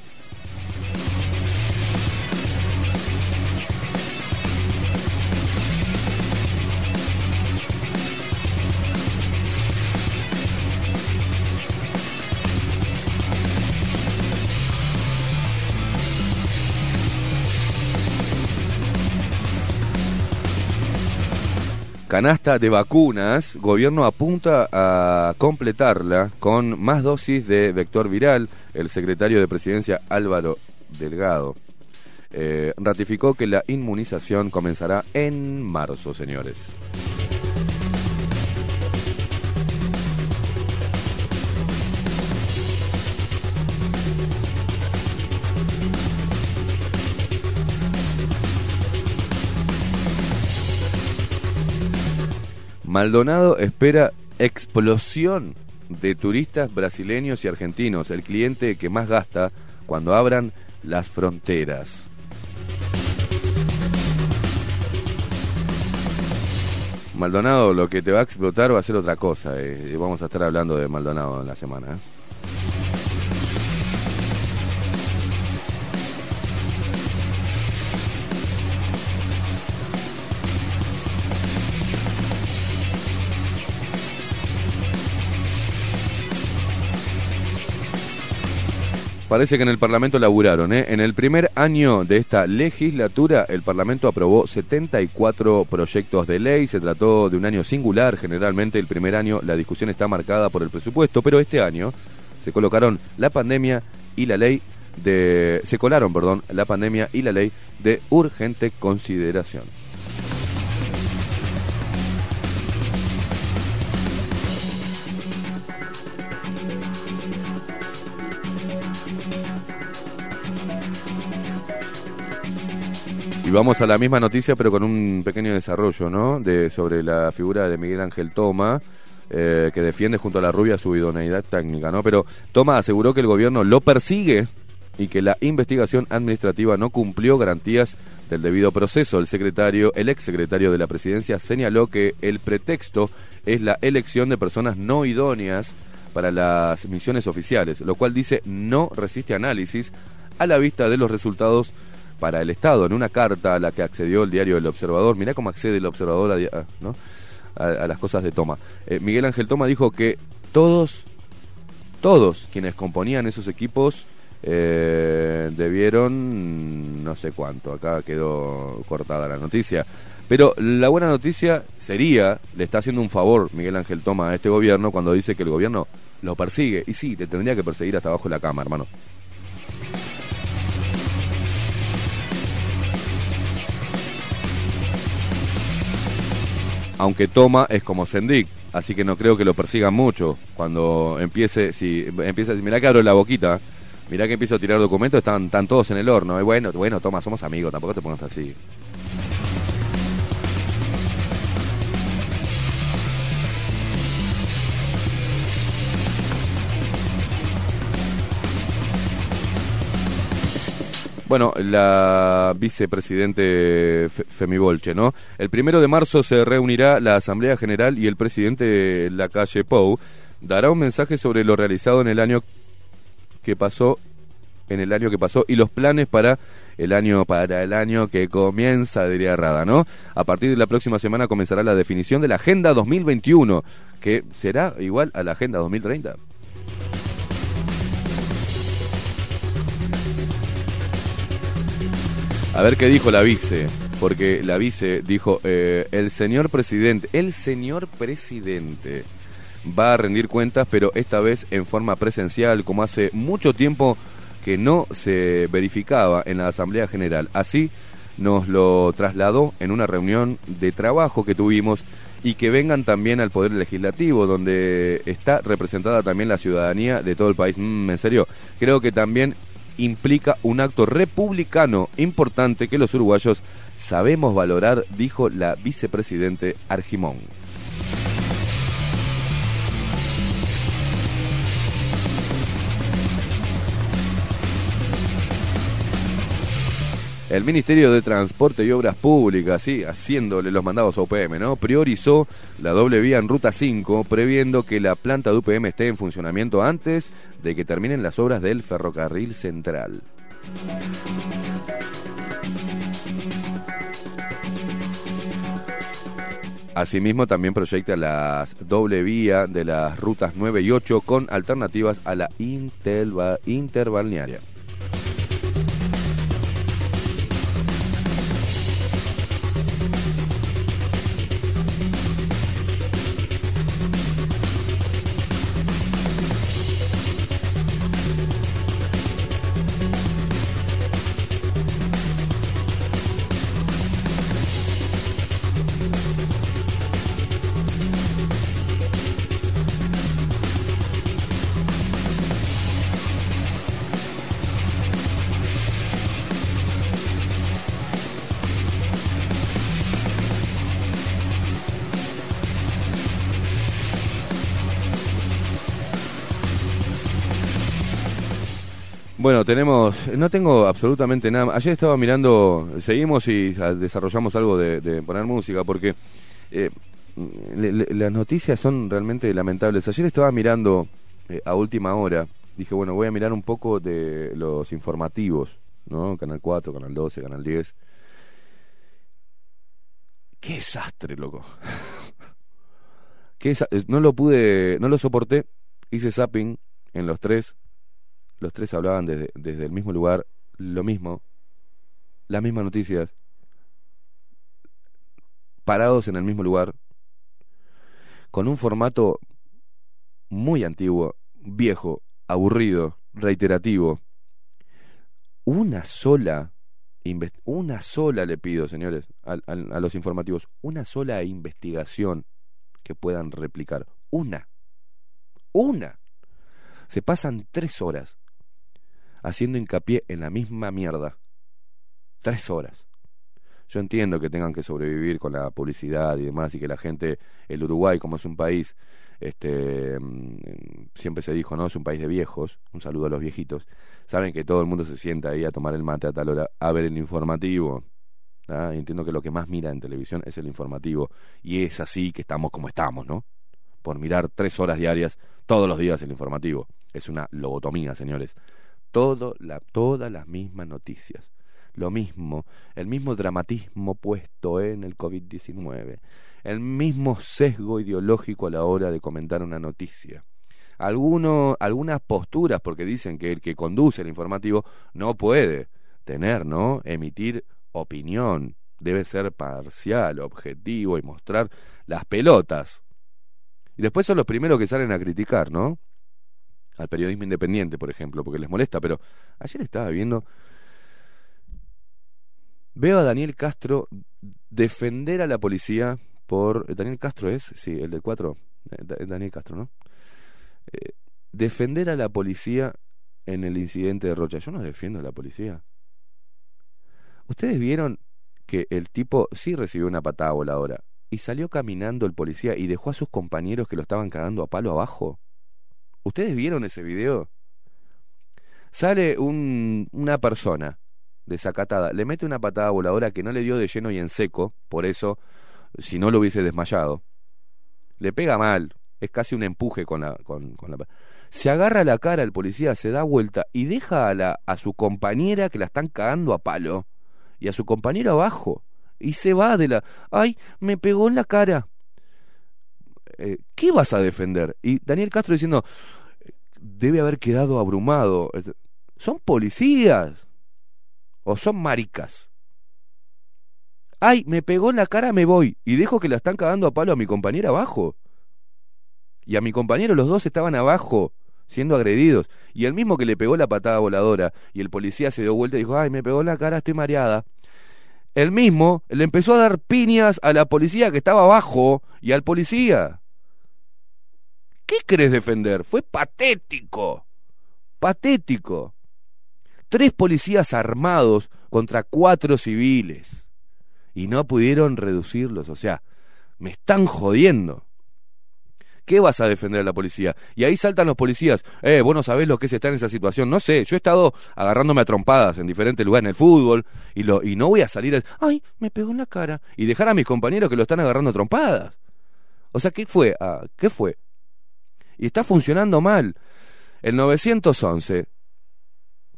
Canasta de vacunas, gobierno apunta a completarla con más dosis de vector viral. El secretario de Presidencia Álvaro Delgado eh, ratificó que la inmunización comenzará en marzo, señores. Maldonado espera explosión de turistas brasileños y argentinos, el cliente que más gasta cuando abran las fronteras. Maldonado lo que te va a explotar va a ser otra cosa. Eh, vamos a estar hablando de Maldonado en la semana. ¿eh? Parece que en el Parlamento laburaron. ¿eh? En el primer año de esta legislatura, el Parlamento aprobó 74 proyectos de ley. Se trató de un año singular. Generalmente, el primer año la discusión está marcada por el presupuesto, pero este año se colocaron la pandemia y la ley de. Se colaron, perdón, la pandemia y la ley de urgente consideración. Y vamos a la misma noticia, pero con un pequeño desarrollo, ¿no? De, sobre la figura de Miguel Ángel Toma, eh, que defiende junto a la rubia su idoneidad técnica, ¿no? Pero Toma aseguró que el gobierno lo persigue y que la investigación administrativa no cumplió garantías del debido proceso. El secretario, el ex secretario de la presidencia señaló que el pretexto es la elección de personas no idóneas para las misiones oficiales, lo cual dice no resiste análisis a la vista de los resultados para el Estado en una carta a la que accedió el diario El Observador. Mirá cómo accede el Observador a, las cosas de Toma. Eh, Miguel Ángel Toma dijo que todos, todos quienes componían esos equipos eh, debieron no sé cuánto. Acá quedó cortada la noticia. Pero la buena noticia sería, le está haciendo un favor Miguel Ángel Toma a este gobierno cuando dice que el gobierno lo persigue. Y sí, te tendría que perseguir hasta abajo de la cama, hermano. Aunque toma es como Sendik, así que no creo que lo persigan mucho. Cuando empiece, si empieza, mirá que abro la boquita, mirá que empiezo a tirar documentos, están, están todos en el horno. Y bueno, bueno, toma, somos amigos, tampoco te pongas así. Bueno, la vicepresidente Femi Bolche, ¿no? El primero de marzo se reunirá la Asamblea General y el presidente la calle Pou dará un mensaje sobre lo realizado en el año que pasó, en el año que pasó y los planes para el año para el año que comienza, diría Rada, ¿no? A partir de la próxima semana comenzará la definición de la Agenda 2021, que será igual a la Agenda 2030. A ver qué dijo la vice, porque la vice dijo, eh, el señor presidente, el señor presidente va a rendir cuentas, pero esta vez en forma presencial, como hace mucho tiempo que no se verificaba en la Asamblea General. Así nos lo trasladó en una reunión de trabajo que tuvimos y que vengan también al Poder Legislativo, donde está representada también la ciudadanía de todo el país. Mm, en serio, creo que también implica un acto republicano importante que los uruguayos sabemos valorar, dijo la vicepresidente Argimón. El Ministerio de Transporte y Obras Públicas, sí, haciéndole los mandados a UPM, ¿no? Priorizó la doble vía en Ruta 5, previendo que la planta de UPM esté en funcionamiento antes de que terminen las obras del ferrocarril central. Asimismo, también proyecta la doble vía de las rutas 9 y 8 con alternativas a la interbalnearia. Tenemos, no tengo absolutamente nada. Ayer estaba mirando, seguimos y desarrollamos algo de, poner música porque eh, las noticias son realmente lamentables. Ayer estaba mirando eh, a última hora, dije, bueno, voy a mirar un poco de los informativos, ¿no? Canal 4, Canal 12, Canal 10. Qué desastre, loco. Qué no lo pude, no lo soporté. Hice zapping en los tres los tres hablaban desde, desde el mismo lugar, lo mismo, las mismas noticias, parados en el mismo lugar, con un formato muy antiguo, viejo, aburrido, reiterativo. Una sola, una sola le pido, señores, a, a los informativos, una sola investigación que puedan replicar. Una. Una. Se pasan tres horas haciendo hincapié en la misma mierda. Tres horas. Yo entiendo que tengan que sobrevivir con la publicidad y demás y que la gente, el Uruguay como es un país, este, mm, siempre se dijo, ¿no? Es un país de viejos, un saludo a los viejitos. Saben que todo el mundo se sienta ahí a tomar el mate a tal hora, a ver el informativo. ¿ah? entiendo que lo que más mira en televisión es el informativo. Y es así que estamos como estamos, ¿no? Por mirar tres horas diarias, todos los días el informativo. Es una lobotomía, señores todo la, todas las mismas noticias. Lo mismo, el mismo dramatismo puesto en el COVID-19, el mismo sesgo ideológico a la hora de comentar una noticia. Alguno, algunas posturas, porque dicen que el que conduce el informativo no puede tener, ¿no? Emitir opinión, debe ser parcial, objetivo y mostrar las pelotas. Y después son los primeros que salen a criticar, ¿no? Al periodismo independiente, por ejemplo, porque les molesta, pero ayer estaba viendo, veo a Daniel Castro defender a la policía por... Daniel Castro es, sí, el del 4, eh, Daniel Castro, ¿no? Eh, defender a la policía en el incidente de Rocha. Yo no defiendo a la policía. Ustedes vieron que el tipo sí recibió una patada voladora y salió caminando el policía y dejó a sus compañeros que lo estaban cagando a palo abajo. ¿Ustedes vieron ese video? Sale un, una persona desacatada, le mete una patada voladora que no le dio de lleno y en seco, por eso, si no lo hubiese desmayado. Le pega mal, es casi un empuje con la, con, con la... Se agarra la cara el policía, se da vuelta y deja a, la, a su compañera que la están cagando a palo y a su compañero abajo y se va de la... ¡Ay, me pegó en la cara! Eh, ¿qué vas a defender? Y Daniel Castro diciendo, debe haber quedado abrumado. Son policías o son maricas. ay, me pegó en la cara, me voy. Y dejo que la están cagando a palo a mi compañera abajo. Y a mi compañero, los dos estaban abajo, siendo agredidos. Y el mismo que le pegó la patada voladora y el policía se dio vuelta y dijo, ay, me pegó en la cara, estoy mareada. El mismo le empezó a dar piñas a la policía que estaba abajo y al policía. ¿Qué querés defender? Fue patético. Patético. Tres policías armados contra cuatro civiles. Y no pudieron reducirlos. O sea, me están jodiendo. ¿Qué vas a defender a la policía? Y ahí saltan los policías. Eh, vos no sabés lo que es estar en esa situación. No sé, yo he estado agarrándome a trompadas en diferentes lugares en el fútbol y, no voy a salir a, ay, me pegó en la cara. Y dejar a mis compañeros que lo están agarrando a trompadas. O sea, ¿qué fue? Ah, ¿Qué fue? Y está funcionando mal. El 911,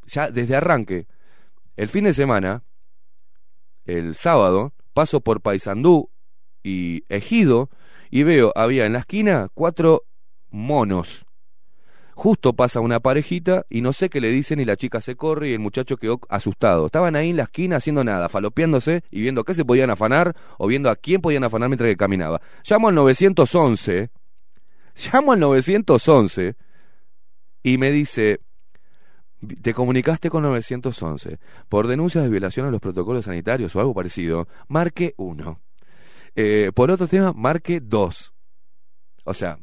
ya desde arranque, el fin de semana, el sábado, paso por Paysandú y Ejido y veo, había en la esquina cuatro monos. Justo pasa una parejita y no sé qué le dicen y la chica se corre y el muchacho quedó asustado. Estaban ahí en la esquina haciendo nada, falopeándose y viendo qué se podían afanar o viendo a quién podían afanar mientras que caminaba. Llamo al 911, llamo al 911 y me dice, te comunicaste con 911 por denuncias de violación a los protocolos sanitarios o algo parecido, marque 1. Eh, por otro tema, marque 2. O sea,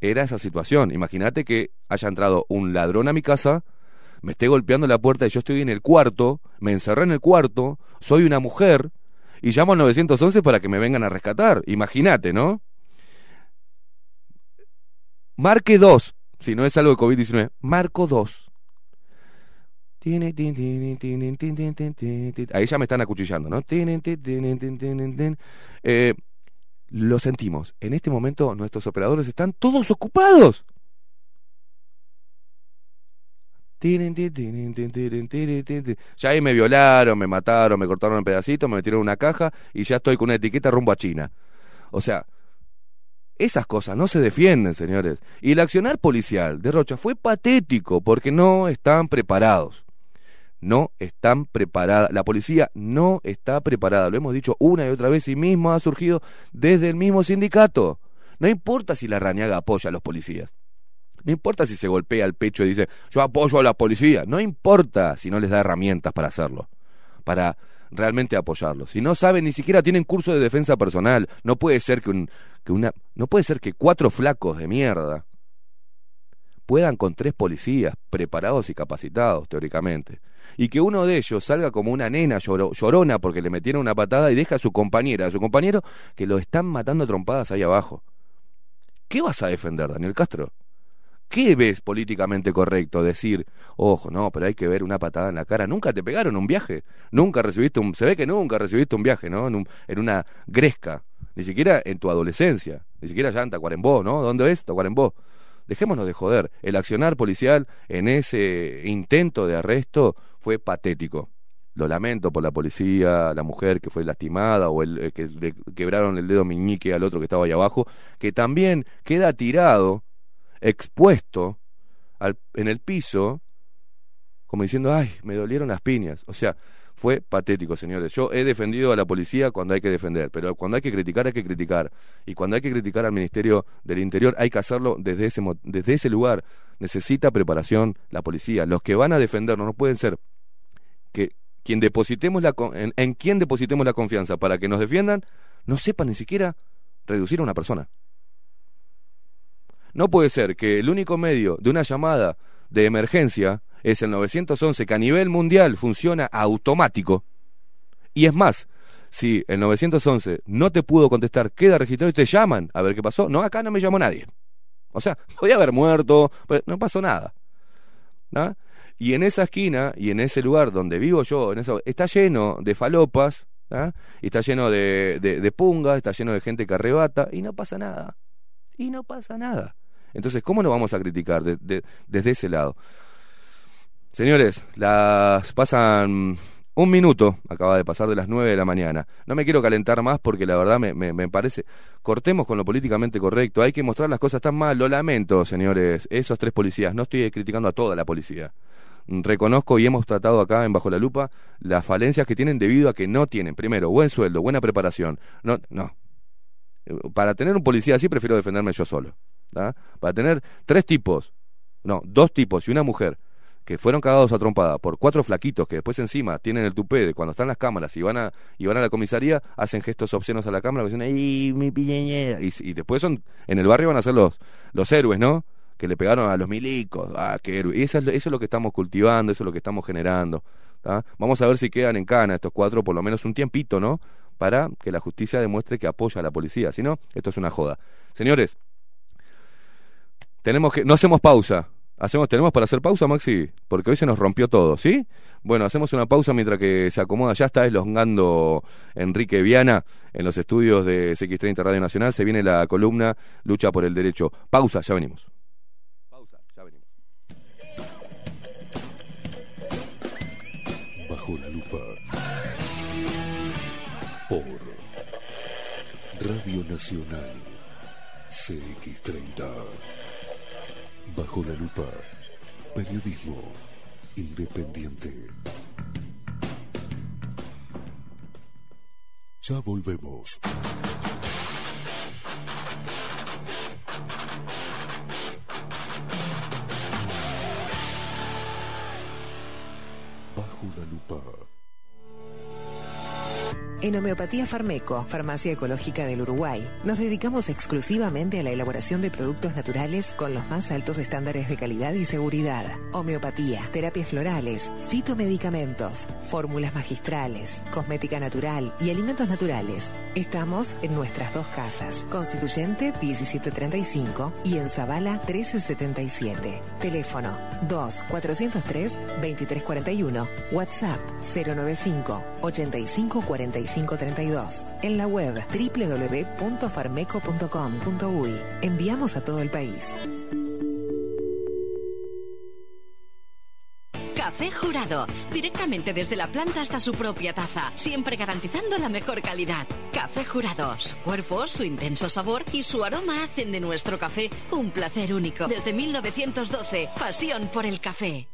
era esa situación. Imagínate que haya entrado un ladrón a mi casa, me esté golpeando la puerta y yo estoy en el cuarto, me encerré en el cuarto, soy una mujer y llamo al 911 para que me vengan a rescatar. Imagínate, ¿no? Marque 2, si no es algo de COVID-19, marco 2. Ahí ya me están acuchillando, ¿no? Eh, lo sentimos. En este momento nuestros operadores están todos ocupados. Ya ahí me violaron, me mataron, me cortaron en pedacitos, me metieron en una caja y ya estoy con una etiqueta rumbo a China. O sea, esas cosas no se defienden, señores. Y el accionar policial de Rocha fue patético porque no están preparados no están preparadas. La policía no está preparada. Lo hemos dicho una y otra vez y mismo ha surgido desde el mismo sindicato. No importa si la Rañaga apoya a los policías. No importa si se golpea el pecho y dice, yo apoyo a la policía. No importa si no les da herramientas para hacerlo. Para realmente apoyarlos. Si no saben, ni siquiera tienen curso de defensa personal. No puede ser que, un, que una, no puede ser que cuatro flacos de mierda puedan con tres policías preparados y capacitados, teóricamente, y que uno de ellos salga como una nena llorona porque le metieron una patada y deja a su compañera, a su compañero, que lo están matando trompadas ahí abajo. ¿Qué vas a defender, Daniel Castro? ¿Qué ves políticamente correcto? Decir, ojo, no, pero hay que ver una patada en la cara. Nunca te pegaron un viaje. Nunca recibiste un. Se ve que nunca recibiste un viaje, ¿no? En, en una gresca. Ni siquiera en tu adolescencia. Ni siquiera ya en Tacuarembó, ¿no? ¿Dónde es? Tacuarembó. Dejémonos de joder. El accionar policial en ese intento de arresto fue patético. Lo lamento por la policía, la mujer que fue lastimada o el, que le quebraron el dedo meñique al otro que estaba ahí abajo, que también queda tirado, expuesto al, en el piso, como diciendo, ay, me dolieron las piñas. O sea, fue patético, señores. Yo he defendido a la policía cuando hay que defender, pero cuando hay que criticar hay que criticar. Y cuando hay que criticar al Ministerio del Interior hay que hacerlo desde ese, desde ese lugar. Necesita preparación la policía. Los que van a defendernos no pueden ser que quien depositemos la, en, en quien depositemos la confianza para que nos defiendan no sepa ni siquiera reducir a una persona. No puede ser que el único medio de una llamada de emergencia es el 911 que a nivel mundial funciona automático. Y es más, si el 911 no te pudo contestar, queda registrado y te llaman a ver qué pasó. No, acá no me llamó nadie. O sea, podía haber muerto, pero no pasó nada. Y en esa esquina y en ese lugar donde vivo yo, en eso, está lleno de falopas, y está lleno de, de, pungas, está lleno de gente que arrebata, y no pasa nada. Y no pasa nada. Entonces, ¿cómo nos vamos a criticar desde ese lado? Señores, las pasan un minuto, acaba de pasar de las nueve de la mañana. No me quiero calentar más porque la verdad me, me, parece. Cortemos con lo políticamente correcto. Hay que mostrar las cosas tan mal. Lo lamento, señores. Esos tres policías. No estoy criticando a toda la policía. reconozco y hemos tratado acá en Bajo la Lupa las falencias que tienen debido a que no tienen, primero, buen sueldo, buena preparación. No, no. Para tener un policía así prefiero defenderme yo solo. Para tener tres tipos, no, dos tipos y una mujer que fueron cagados a trompada por cuatro flaquitos que después encima tienen el tupé de cuando están las cámaras y van a, y van a la comisaría, hacen gestos obscenos a la cámara, dicen, ¡ay, mi piñeñera! Y, y, después son, en el barrio van a ser los, los héroes, ¿no? Que le pegaron a los milicos, ¡ah, qué héroe! Y eso es, eso es lo que estamos cultivando, eso es lo que estamos generando. Vamos a ver si quedan en cana estos cuatro por lo menos un tiempito, ¿no? Para que la justicia demuestre que apoya a la policía. Si no, esto es una joda. Señores, tenemos que, no hacemos pausa. Hacemos, tenemos para hacer pausa, Maxi, porque hoy se nos rompió todo, ¿sí? Bueno, hacemos una pausa mientras que se acomoda. Ya está eslongando Enrique Viana en los estudios de CX30 Radio Nacional. Se viene la columna Lucha por el Derecho. Pausa, ya venimos. Pausa, ya venimos. Bajo la lupa. Por Radio Nacional CX30. Bajo la lupa. Periodismo independiente. Ya volvemos. En Homeopatía Farmeco, Farmacia Ecológica del Uruguay, nos dedicamos exclusivamente a la elaboración de productos naturales con los más altos estándares de calidad y seguridad. Homeopatía, terapias florales, fitomedicamentos, fórmulas magistrales, cosmética natural y alimentos naturales. Estamos en nuestras dos casas, Constituyente 1735 y en Zavala 1377. Teléfono 2 403 2341, WhatsApp 095 85 532. En la web www.farmeco.com.uy. Enviamos a todo el país. Café Jurado, directamente desde la planta hasta su propia taza, siempre garantizando la mejor calidad. Café Jurado, su cuerpo, su intenso sabor y su aroma hacen de nuestro café un placer único. Desde 1912, pasión por el café.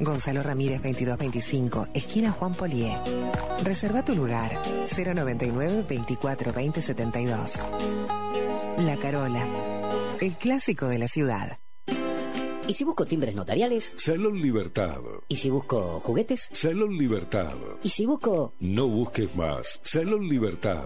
Gonzalo Ramírez 2225, esquina Juan Polié. Reserva tu lugar 099 24 20 72. La Carola, el clásico de la ciudad. ¿Y si busco timbres notariales? Salón Libertad. ¿Y si busco juguetes? Salón Libertad. ¿Y si busco... No busques más. Salón Libertad.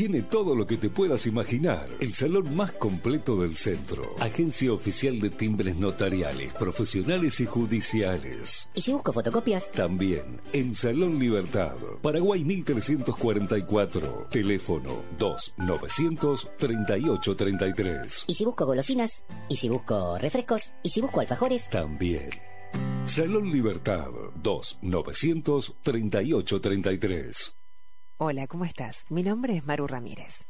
Tiene todo lo que te puedas imaginar. El salón más completo del centro. Agencia oficial de timbres notariales, profesionales y judiciales. ¿Y si busco fotocopias? También en Salón Libertad. Paraguay 1344. Teléfono 2 900 3833. ¿Y si busco golosinas? ¿Y si busco refrescos? ¿Y si busco alfajores? También. Salón Libertad 2 900 3833. Hola, ¿cómo estás? Mi nombre es Maru Ramírez.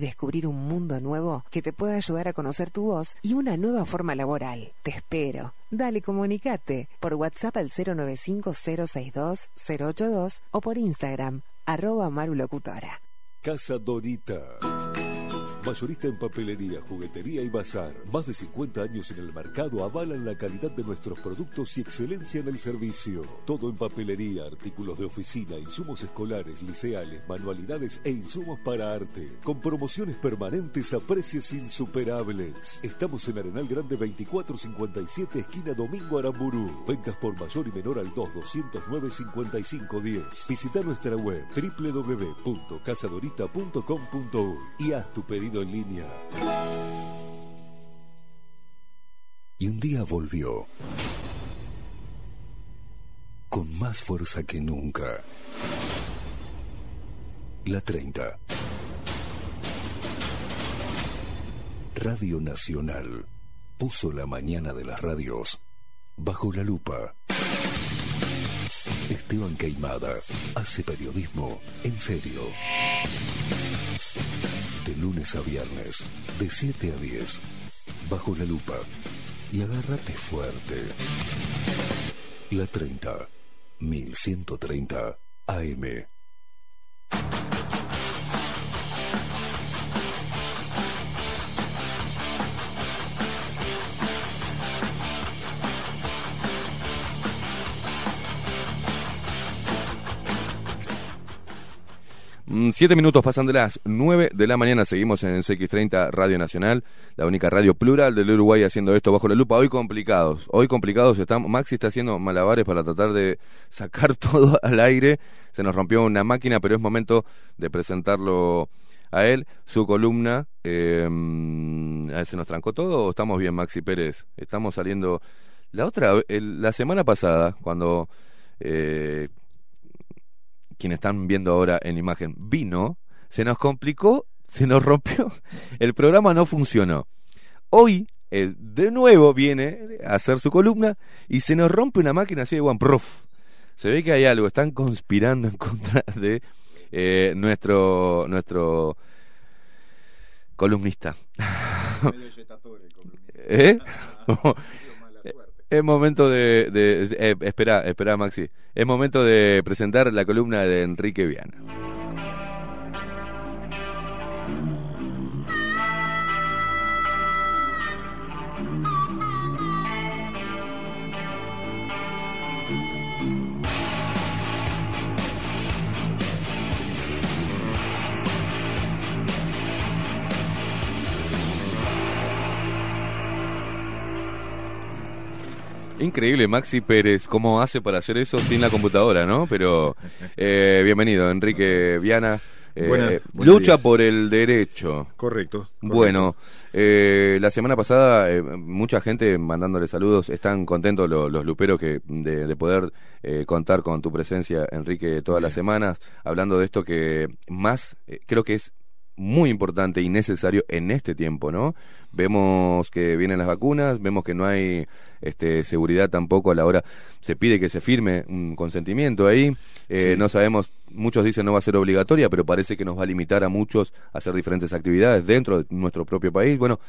descubrir un mundo nuevo que te pueda ayudar a conocer tu voz y una nueva forma laboral. Te espero. Dale, comunicate por WhatsApp al 095-062-082 o por Instagram, arroba marulocutora. Casa Dorita. Mayorista en papelería, juguetería y bazar. Más de 50 años en el mercado avalan la calidad de nuestros productos y excelencia en el servicio. Todo en papelería, artículos de oficina, insumos escolares, liceales, manualidades e insumos para arte. Con promociones permanentes a precios insuperables. Estamos en Arenal Grande 2457, esquina Domingo Aramburú. Ventas por mayor y menor al 2 209 5510. Visita nuestra web www.casadorita.com.uy y haz tu pedido en línea. Y un día volvió. Con más fuerza que nunca. La 30. Radio Nacional puso la mañana de las radios bajo la lupa. Esteban Queimada hace periodismo en serio. Lunes a viernes, de 7 a 10, bajo la lupa. Y agárrate fuerte. La 30, 1130 AM. Siete minutos pasan de las nueve de la mañana, seguimos en CX30 Radio Nacional, la única radio plural del Uruguay haciendo esto bajo la lupa. Hoy complicados, hoy complicados están, Maxi está haciendo malabares para tratar de sacar todo al aire, se nos rompió una máquina, pero es momento de presentarlo a él, su columna, eh, ¿se nos trancó todo o estamos bien Maxi Pérez? Estamos saliendo, la otra, el- la semana pasada, cuando... Eh, quienes están viendo ahora en imagen, vino, se nos complicó, se nos rompió, el programa no funcionó. Hoy, eh, de nuevo viene a hacer su columna y se nos rompe una máquina así de one prof. Se ve que hay algo, están conspirando en contra de eh, nuestro nuestro columnista. ¿Eh? Es momento de, de- de- eh, espera, espera Maxi. Es momento de presentar la columna de Enrique Viana. Increíble, Maxi Pérez, cómo hace para hacer eso sin la computadora, ¿no? Pero eh, bienvenido, Enrique Viana. Eh, eh, lucha días. por el derecho. Correcto. correcto. Bueno, eh, la semana pasada eh, mucha gente mandándole saludos, están contentos lo- los luperos que de, de poder eh, contar con tu presencia, Enrique, todas las semanas, hablando de esto que más creo que es muy importante y necesario en este tiempo, ¿no? Vemos que vienen las vacunas, vemos que no hay este, seguridad tampoco a la hora, se pide que se firme un consentimiento ahí, eh, Sí. no sabemos, muchos dicen no va a ser obligatoria, pero parece que nos va a limitar a muchos a hacer diferentes actividades dentro de nuestro propio país. Bueno,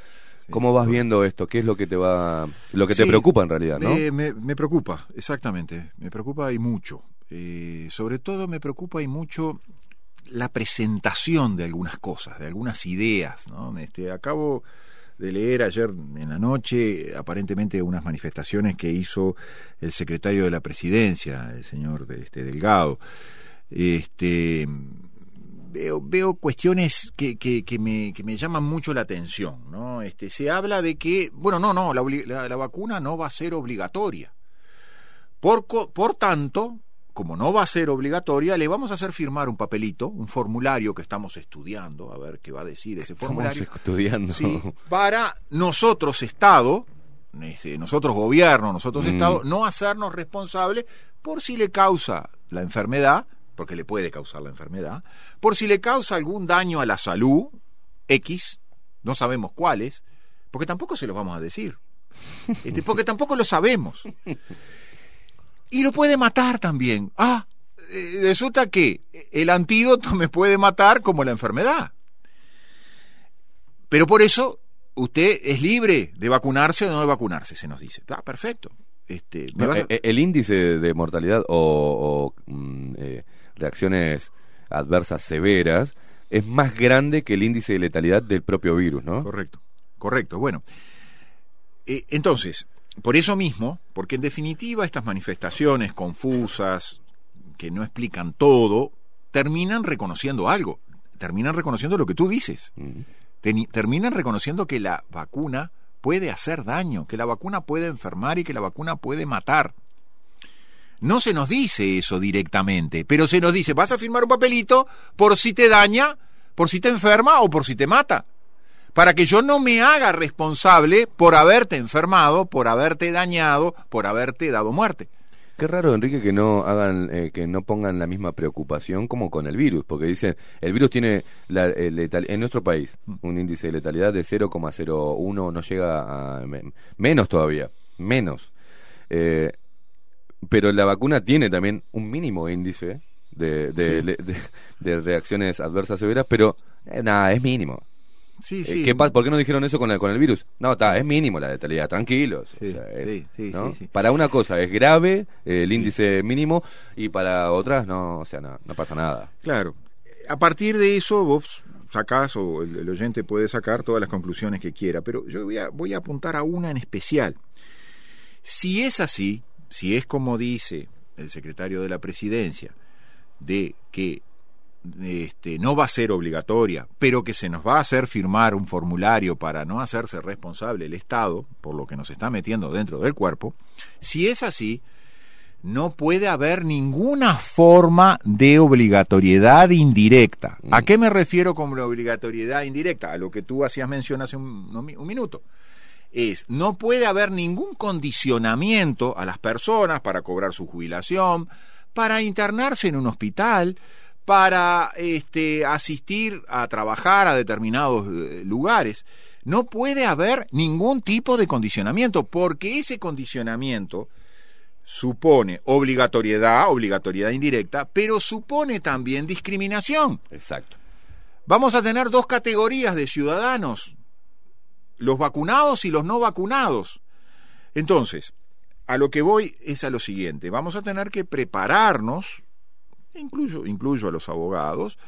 ¿cómo vas viendo esto? ¿Qué es lo que te va, lo que te preocupa en realidad, no? Me, me- me preocupa, exactamente. Me preocupa y mucho. Eh, sobre todo me preocupa y mucho la presentación de algunas cosas, de algunas ideas. ¿no? Este, acabo de leer ayer en la noche aparentemente unas manifestaciones que hizo el secretario de la presidencia, el señor este, Delgado. Este, veo, veo cuestiones que, que, que me, que me llaman mucho la atención. ¿no? Este, se habla de que, bueno, no, no, la, la- la vacuna no va a ser obligatoria. Por, por tanto, como no va a ser obligatoria, le vamos a hacer firmar un papelito, un formulario que estamos estudiando, a ver qué va a decir ese Estamos formulario. estudiando. Sí, para nosotros, Estado, este, nosotros gobierno, nosotros Mm. Estado, no hacernos responsables por si le causa la enfermedad, porque le puede causar la enfermedad, por si le causa algún daño a la salud, X, no sabemos cuáles, porque tampoco se los vamos a decir, Este, porque tampoco lo sabemos. Y lo puede matar también. Ah, eh, resulta que el antídoto me puede matar como la enfermedad. Pero por eso usted es libre de vacunarse o no de vacunarse, se nos dice. Ah, perfecto. Este, me vas a- Eh, eh, El índice de mortalidad o, o, mm, eh, reacciones adversas severas es más grande que el índice de letalidad del propio virus, ¿no? Correcto, correcto. Bueno, eh, entonces, por eso mismo, porque en definitiva estas manifestaciones confusas, que no explican todo, terminan reconociendo algo, terminan reconociendo lo que tú dices, terminan reconociendo que la vacuna puede hacer daño, que la vacuna puede enfermar y que la vacuna puede matar. No se nos dice eso directamente, pero se nos dice, vas a firmar un papelito por si te daña, por si te enferma o por si te mata. Para que yo no me haga responsable por haberte enfermado, por haberte dañado, por haberte dado muerte. Qué raro, Enrique, que no hagan, eh, que no pongan la misma preocupación como con el virus, porque dicen, el virus tiene la, el letal- en nuestro país un índice de letalidad de 0,01, no llega a me- menos todavía, menos. Eh, pero la vacuna tiene también un mínimo índice de, de, le- de- de reacciones adversas severas, pero eh, nada, es mínimo. Sí, Eh, ¿qué pa- ¿Por qué no dijeron eso con el, con el virus? No, está, es mínimo la letalidad, tranquilos. Sí, O sea, es- sí, sí, ¿no? sí, sí. Para una cosa es grave eh, el índice mínimo y para otras no, o sea, no, no pasa nada. Claro. A partir de eso vos sacás o el, el oyente puede sacar todas las conclusiones que quiera, pero yo voy a, voy a apuntar a una en especial. Si es así, si es como dice el secretario de la presidencia, de que este, no va a ser obligatoria, pero que se nos va a hacer firmar un formulario para no hacerse responsable el Estado por lo que nos está metiendo dentro del cuerpo, si es así, no puede haber ninguna forma de obligatoriedad indirecta. ¿A qué me refiero con la obligatoriedad indirecta? A lo que tú hacías mención hace un, un minuto. Es, no puede haber ningún condicionamiento a las personas para cobrar su jubilación, para internarse en un hospital, para este, asistir a trabajar a determinados eh, lugares. No puede haber ningún tipo de condicionamiento, porque ese condicionamiento supone obligatoriedad, obligatoriedad indirecta, pero supone también discriminación. Exacto. Vamos a tener dos categorías de ciudadanos, los vacunados y los no vacunados. Entonces, a lo que voy es a lo siguiente, vamos a tener que prepararnos, incluyo, incluyo a los abogados,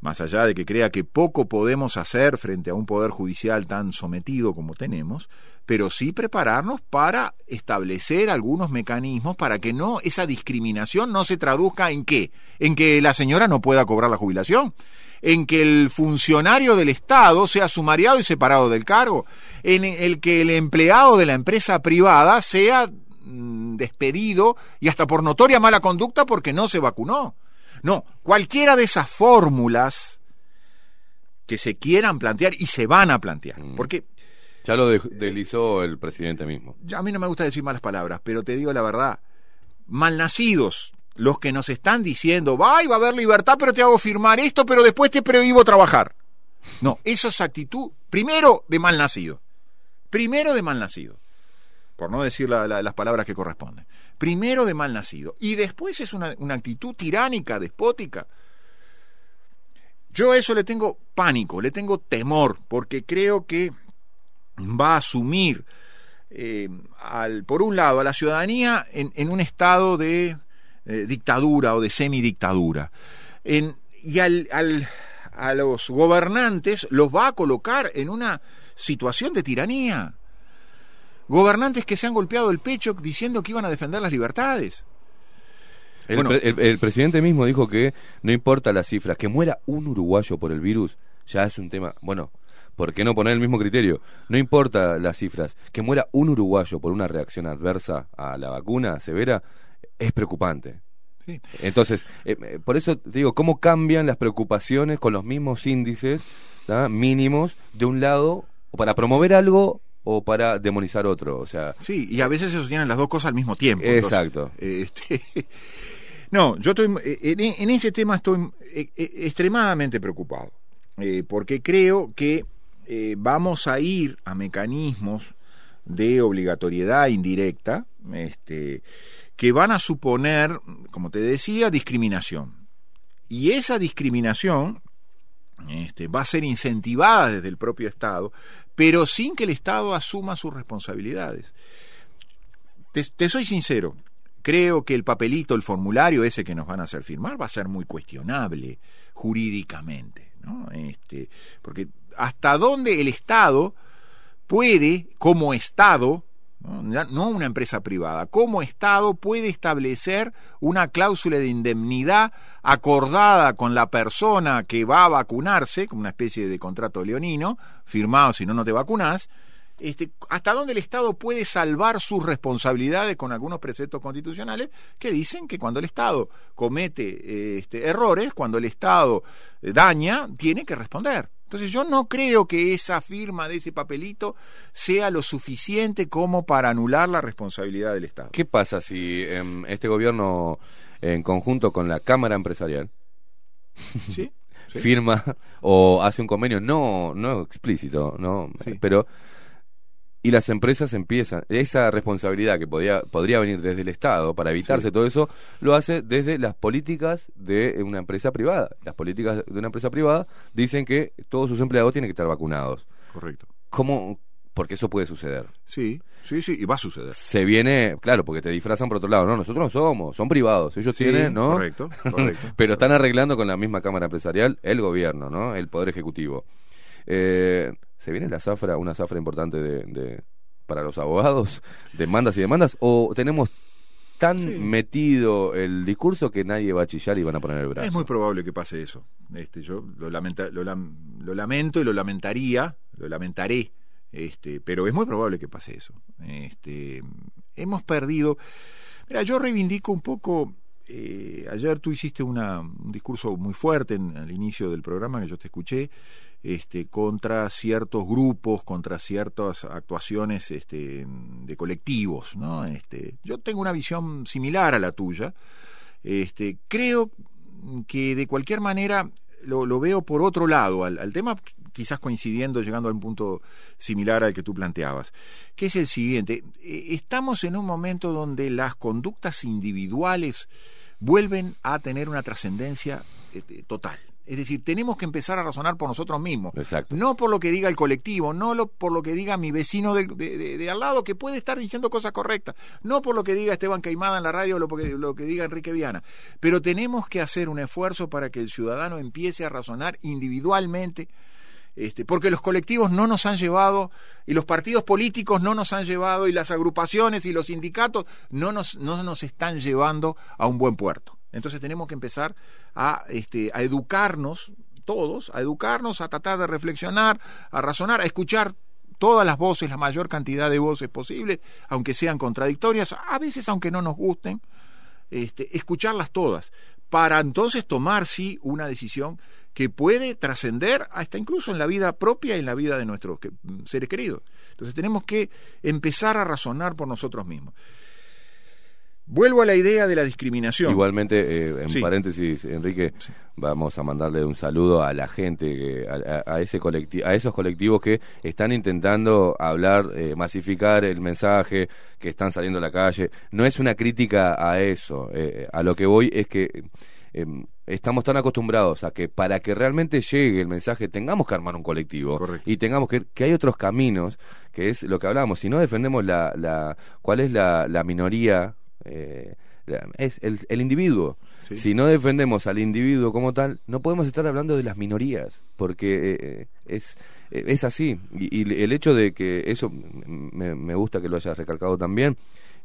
más allá de que crea que poco podemos hacer frente a un poder judicial tan sometido como tenemos, pero sí prepararnos para establecer algunos mecanismos para que no esa discriminación no se traduzca en qué, en que la señora no pueda cobrar la jubilación, en que el funcionario del Estado sea sumariado y separado del cargo, en el que el empleado de la empresa privada sea despedido y hasta por notoria mala conducta porque no se vacunó. No, cualquiera de esas fórmulas que se quieran plantear y se van a plantear, Mm. porque Ya lo de- deslizó el presidente mismo. ya a mí no me gusta decir malas palabras, pero te digo la verdad, malnacidos los que nos están diciendo, va, y va a haber libertad, pero te hago firmar esto, pero después te prohíbo trabajar. No, eso es actitud, primero de malnacido, primero de malnacido, por no decir la- la- las palabras que corresponden, primero de malnacido, y después es una, una actitud tiránica, despótica. Yo a eso le tengo pánico, le tengo temor, porque creo que va a asumir eh, al, por un lado, a la ciudadanía en, un estado de eh, dictadura o de semidictadura. En, y al- a los gobernantes los va a colocar en una situación de tiranía. Gobernantes que se han golpeado el pecho diciendo que iban a defender las libertades. El, Bueno. pre- el- el presidente mismo dijo que no importa las cifras, que muera un uruguayo por el virus ya es un tema. Bueno, ¿por qué no poner el mismo criterio? No importa las cifras, que muera un uruguayo por una reacción adversa a la vacuna severa es preocupante. Sí. Entonces, eh, eh, por eso te digo, ¿cómo cambian las preocupaciones con los mismos índices ¿tá? mínimos de un lado para promover algo o para demonizar otro? O sea, Sí, y a veces se sostienen las dos cosas al mismo tiempo. Entonces, Exacto. este, no, yo estoy eh, en, en ese tema estoy eh, eh, extremadamente preocupado, eh, porque creo que eh, vamos a ir a mecanismos de obligatoriedad indirecta, este, que van a suponer, como te decía, discriminación. Y esa discriminación este, va a ser incentivada desde el propio Estado, pero sin que el Estado asuma sus responsabilidades. Te, soy sincero, creo que el papelito, el formulario ese que nos van a hacer firmar va a ser muy cuestionable jurídicamente. ¿no? Este, porque hasta dónde el Estado puede, como Estado, ¿no? una empresa privada, como Estado puede establecer una cláusula de indemnidad acordada con la persona que va a vacunarse, como una especie de contrato leonino, firmado si no, no te vacunas, este, hasta dónde el Estado puede salvar sus responsabilidades con algunos preceptos constitucionales que dicen que cuando el Estado comete este, errores, cuando el Estado eh, daña, tiene que responder. Entonces yo no creo que esa firma de ese papelito sea lo suficiente como para anular la responsabilidad del Estado. ¿Qué pasa si em, este gobierno, en conjunto con la Cámara Empresarial, ¿Sí? Sí. firma o hace un convenio no no explícito no Sí. pero y las empresas empiezan esa responsabilidad que podía podría venir desde el Estado para evitarse Sí. todo eso lo hace desde las políticas de una empresa privada las políticas de una empresa privada dicen que todos sus empleados tienen que estar vacunados Correcto. cómo porque eso puede suceder Sí, sí, sí, y va a suceder. se viene claro porque te disfrazan por otro lado no nosotros no somos son privados ellos Sí, tienen no Correcto, correcto. pero están arreglando con la misma Cámara Empresarial el gobierno, ¿no? El Poder Ejecutivo. Eh, ¿Se viene la zafra, una zafra importante de, de- para los abogados? ¿Demandas y demandas? ¿O tenemos tan Sí. metido el discurso que nadie va a chillar y van a poner el brazo? Es muy probable que pase eso. Este, yo lo, lamenta- lo, lam- lo lamento y lo lamentaría, lo lamentaré, este, pero es muy probable que pase eso. Este, hemos perdido. Mira, yo reivindico un poco. eh, ayer tú hiciste una- un discurso muy fuerte en, al inicio del programa que yo te escuché este, contra ciertos grupos, contra ciertas actuaciones este, de colectivos. ¿no? Este, yo tengo una visión similar a la tuya. Este, creo que de cualquier manera lo, veo por otro lado al, tema, quizás coincidiendo, llegando a un punto similar al que tú planteabas, que es el siguiente. Eh, Estamos en un momento donde las conductas individuales vuelven a tener una trascendencia este, total. Es decir, tenemos que empezar a razonar por nosotros mismos. Exacto. No por lo que diga el colectivo, no lo, por lo que diga mi vecino del- de, de- de al lado, que puede estar diciendo cosas correctas, no por lo que diga Esteban Caimada en la radio o lo, que- lo que diga Enrique Viana. Pero tenemos que hacer un esfuerzo para que el ciudadano empiece a razonar individualmente, este, porque los colectivos no nos han llevado, y los partidos políticos no nos han llevado, y las agrupaciones y los sindicatos no nos, no nos están llevando a un buen puerto. Entonces tenemos que empezar a, este, a educarnos todos, a educarnos, a tratar de reflexionar, a razonar, a escuchar todas las voces, la mayor cantidad de voces posible, aunque sean contradictorias, a veces aunque no nos gusten, este, escucharlas todas, para entonces tomar sí una decisión que puede trascender hasta incluso en la vida propia y en la vida de nuestros seres queridos. Entonces tenemos que empezar a razonar por nosotros mismos. Vuelvo a la idea de la discriminación. Igualmente, eh, en Sí. paréntesis, Enrique, Sí. vamos a mandarle un saludo a la gente, que, a, a- a ese colectivo, a esos colectivos que están intentando hablar, eh, masificar el mensaje, que están saliendo a la calle. No es una crítica a eso. eh, a lo que voy es que eh, estamos tan acostumbrados a que para que realmente llegue el mensaje tengamos que armar un colectivo Correcto. y tengamos que que hay otros caminos que es lo que hablamos si no defendemos la, la cuál es la, la minoría eh, es el, el individuo Sí. si no defendemos al individuo como tal no podemos estar hablando de las minorías porque eh, es eh, es así y, y el hecho de que eso me, me gusta que lo hayas recalcado también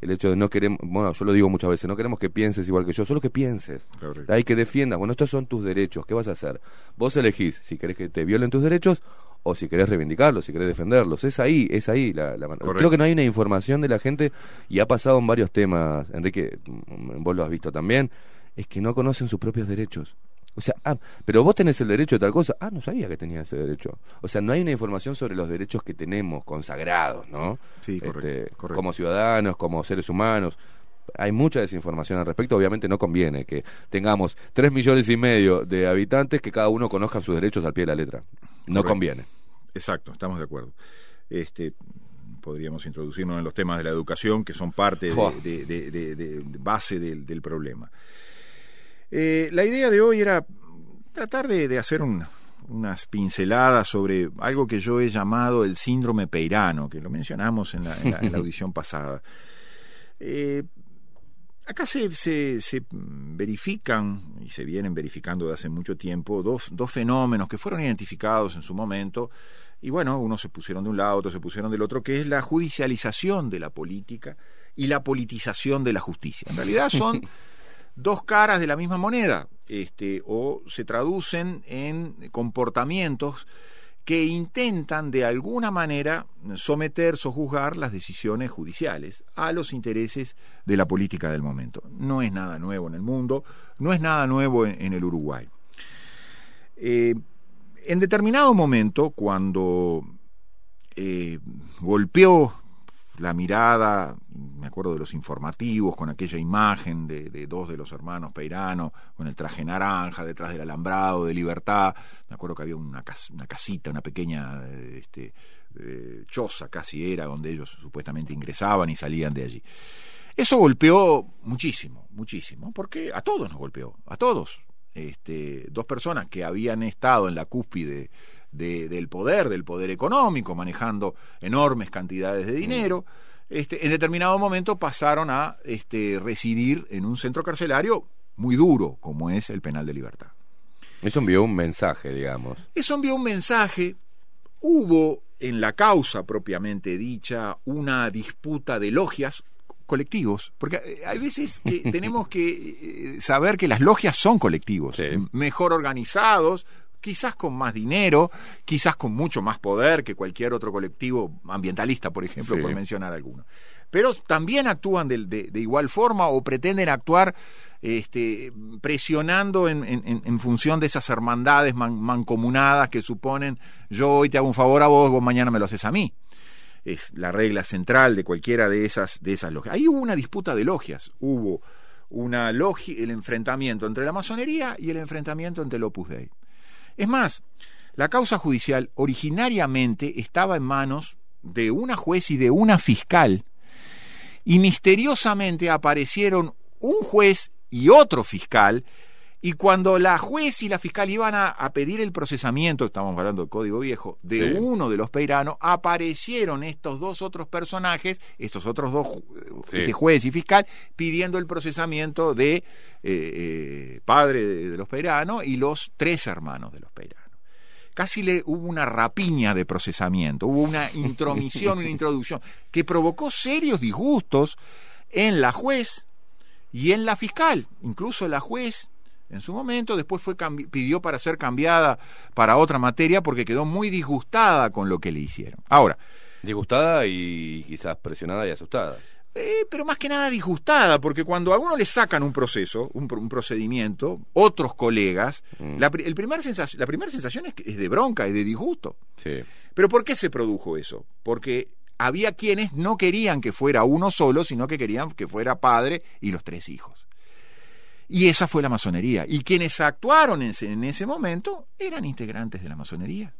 el hecho de no queremos bueno yo lo digo muchas veces no queremos que pienses igual que yo solo que pienses Correcto. hay que defiendas. Bueno, estos son tus derechos. ¿Qué vas a hacer? Vos elegís si querés que te violen tus derechos o si querés reivindicarlos, si querés defenderlos. Es ahí, es ahí. La, la. Creo que no hay una información de la gente y ha pasado en varios temas. Enrique, mm, vos lo has visto también. Es que no conocen sus propios derechos. O sea, ah, pero vos tenés el derecho de tal cosa. Ah, no sabía que tenía ese derecho. O sea, no hay una información sobre los derechos que tenemos consagrados, ¿no? Sí, correcto, Este, correcto. Como ciudadanos, como seres humanos. Hay mucha desinformación al respecto. Obviamente no conviene que tengamos tres millones y medio de habitantes que cada uno conozca sus derechos al pie de la letra. No Correcto. conviene. Exacto, estamos de acuerdo. Este, podríamos introducirnos en los temas de la educación que son parte de, de- de- de- de base del, del problema. Eh, la idea de hoy era tratar de, de hacer un- unas pinceladas sobre algo que yo he llamado el síndrome peirano, que lo mencionamos en la, en la- en la audición pasada. Eh, acá se, se, se, verifican, y se vienen verificando desde hace mucho tiempo, dos, dos fenómenos que fueron identificados en su momento, y bueno, unos se pusieron de un lado, otros se pusieron del otro, que es la judicialización de la política y la politización de la justicia. En realidad son dos caras de la misma moneda, este, o se traducen en comportamientos que intentan de alguna manera someter, sojuzgar las decisiones judiciales a los intereses de la política del momento. No es nada nuevo en el mundo, no es nada nuevo en, el Uruguay. Eh, en determinado momento, cuando eh, golpeó la mirada, me acuerdo de los informativos, con aquella imagen de, dos de los hermanos Peirano, con el traje naranja, detrás del alambrado de libertad, me acuerdo que había una, casita, una pequeña este, eh, choza casi era, donde ellos supuestamente ingresaban y salían de allí. Eso golpeó muchísimo, muchísimo, porque a todos nos golpeó, a todos. Este, dos personas que habían estado en la cúspide del poder, del poder económico, manejando enormes cantidades de dinero, este, en determinado momento pasaron a este, residir en un centro carcelario muy duro, como es el penal de libertad. Eso envió un mensaje, digamos. Eso envió un mensaje. Hubo en la causa propiamente dicha una disputa de logias colectivos, porque eh, hay veces que tenemos que eh, saber que las logias son colectivos, mejor organizados, quizás con más dinero, quizás con mucho más poder que cualquier otro colectivo ambientalista, por ejemplo, por mencionar alguno. Pero también actúan de, igual forma o pretenden actuar este, presionando en, función de esas hermandades mancomunadas que suponen yo hoy te hago un favor a vos, vos mañana me lo haces a mí. Es la regla central de cualquiera de esas, de esas logias. Ahí hubo una disputa de logias, hubo una logia, el enfrentamiento entre la masonería y el enfrentamiento entre el Opus Dei. Es más, la causa judicial originariamente estaba en manos de una juez y de una fiscal, y misteriosamente aparecieron un juez y otro fiscal, y cuando la juez y la fiscal iban a, pedir el procesamiento, estamos hablando del Código Viejo, de uno de los peiranos, aparecieron estos dos otros personajes, estos otros dos este juez y fiscal, pidiendo el procesamiento de eh, eh, padre de, los peiranos y los tres hermanos de los peiranos. Casi le hubo una rapiña de procesamiento, hubo una intromisión, una introducción, que provocó serios disgustos en la juez y en la fiscal. Incluso la juez en su momento, después fue pidió para ser cambiada para otra materia porque quedó muy disgustada con lo que le hicieron. Ahora, disgustada y quizás presionada y asustada. Eh, pero más que nada disgustada, porque cuando a uno le sacan un proceso, un, procedimiento, otros colegas, mm. la, el primer sensación, la primera sensación es, es, de bronca, es de disgusto. Sí. Pero ¿por qué se produjo eso? Porque había quienes no querían que fuera uno solo, sino que querían que fuera padre y los tres hijos. Y esa fue la masonería. Y quienes actuaron en ese, momento eran integrantes de la masonería.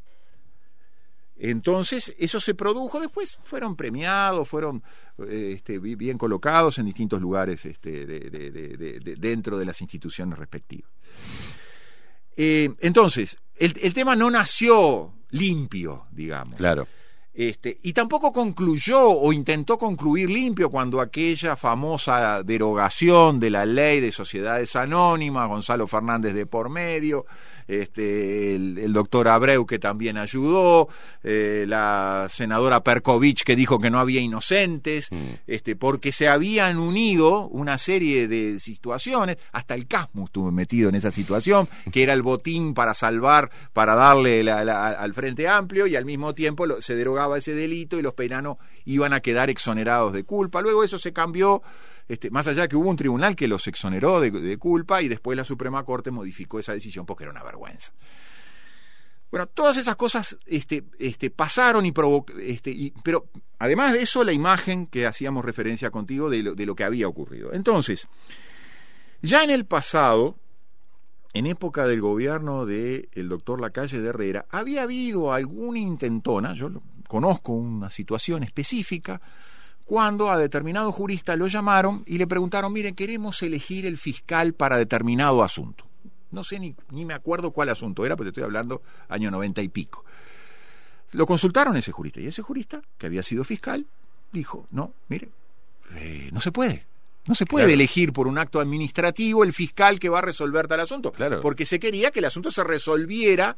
Entonces, eso se produjo después, fueron premiados, fueron eh, este, bien colocados en distintos lugares este, dentro de las instituciones respectivas. Eh, entonces, el, el, tema no nació limpio, digamos. Claro. Este, y tampoco concluyó o intentó concluir limpio cuando aquella famosa derogación de la ley de sociedades anónimas, Gonzalo Fernández de por medio, este, el, doctor Abreu que también ayudó, eh, la senadora Perkovich que dijo que no había inocentes, mm. este, porque se habían unido una serie de situaciones, hasta el Casmus estuvo metido en esa situación, que era el botín para salvar, para darle al Frente Amplio y al mismo tiempo se derogaba ese delito y los peinanos iban a quedar exonerados de culpa. Luego eso se cambió este, más allá que hubo un tribunal que los exoneró de, culpa y después la Suprema Corte modificó esa decisión porque era una vergüenza. Bueno, todas esas cosas este, este, pasaron y provocaron, este, pero además de eso, la imagen que hacíamos referencia contigo de lo, de que había ocurrido. Entonces, ya en el pasado, en época del gobierno del doctor Lacalle de Herrera, había habido alguna intentona, yo conozco una situación específica, cuando a determinado jurista lo llamaron y le preguntaron, miren, queremos elegir el fiscal para determinado asunto. No sé ni, ni me acuerdo cuál asunto era, porque estoy hablando año noventa y pico. Lo consultaron ese jurista y ese jurista, que había sido fiscal, dijo, no, mire, eh, no se puede. No se puede Claro. elegir por un acto administrativo el fiscal que va a resolver tal asunto. Claro. Porque se quería que el asunto se resolviera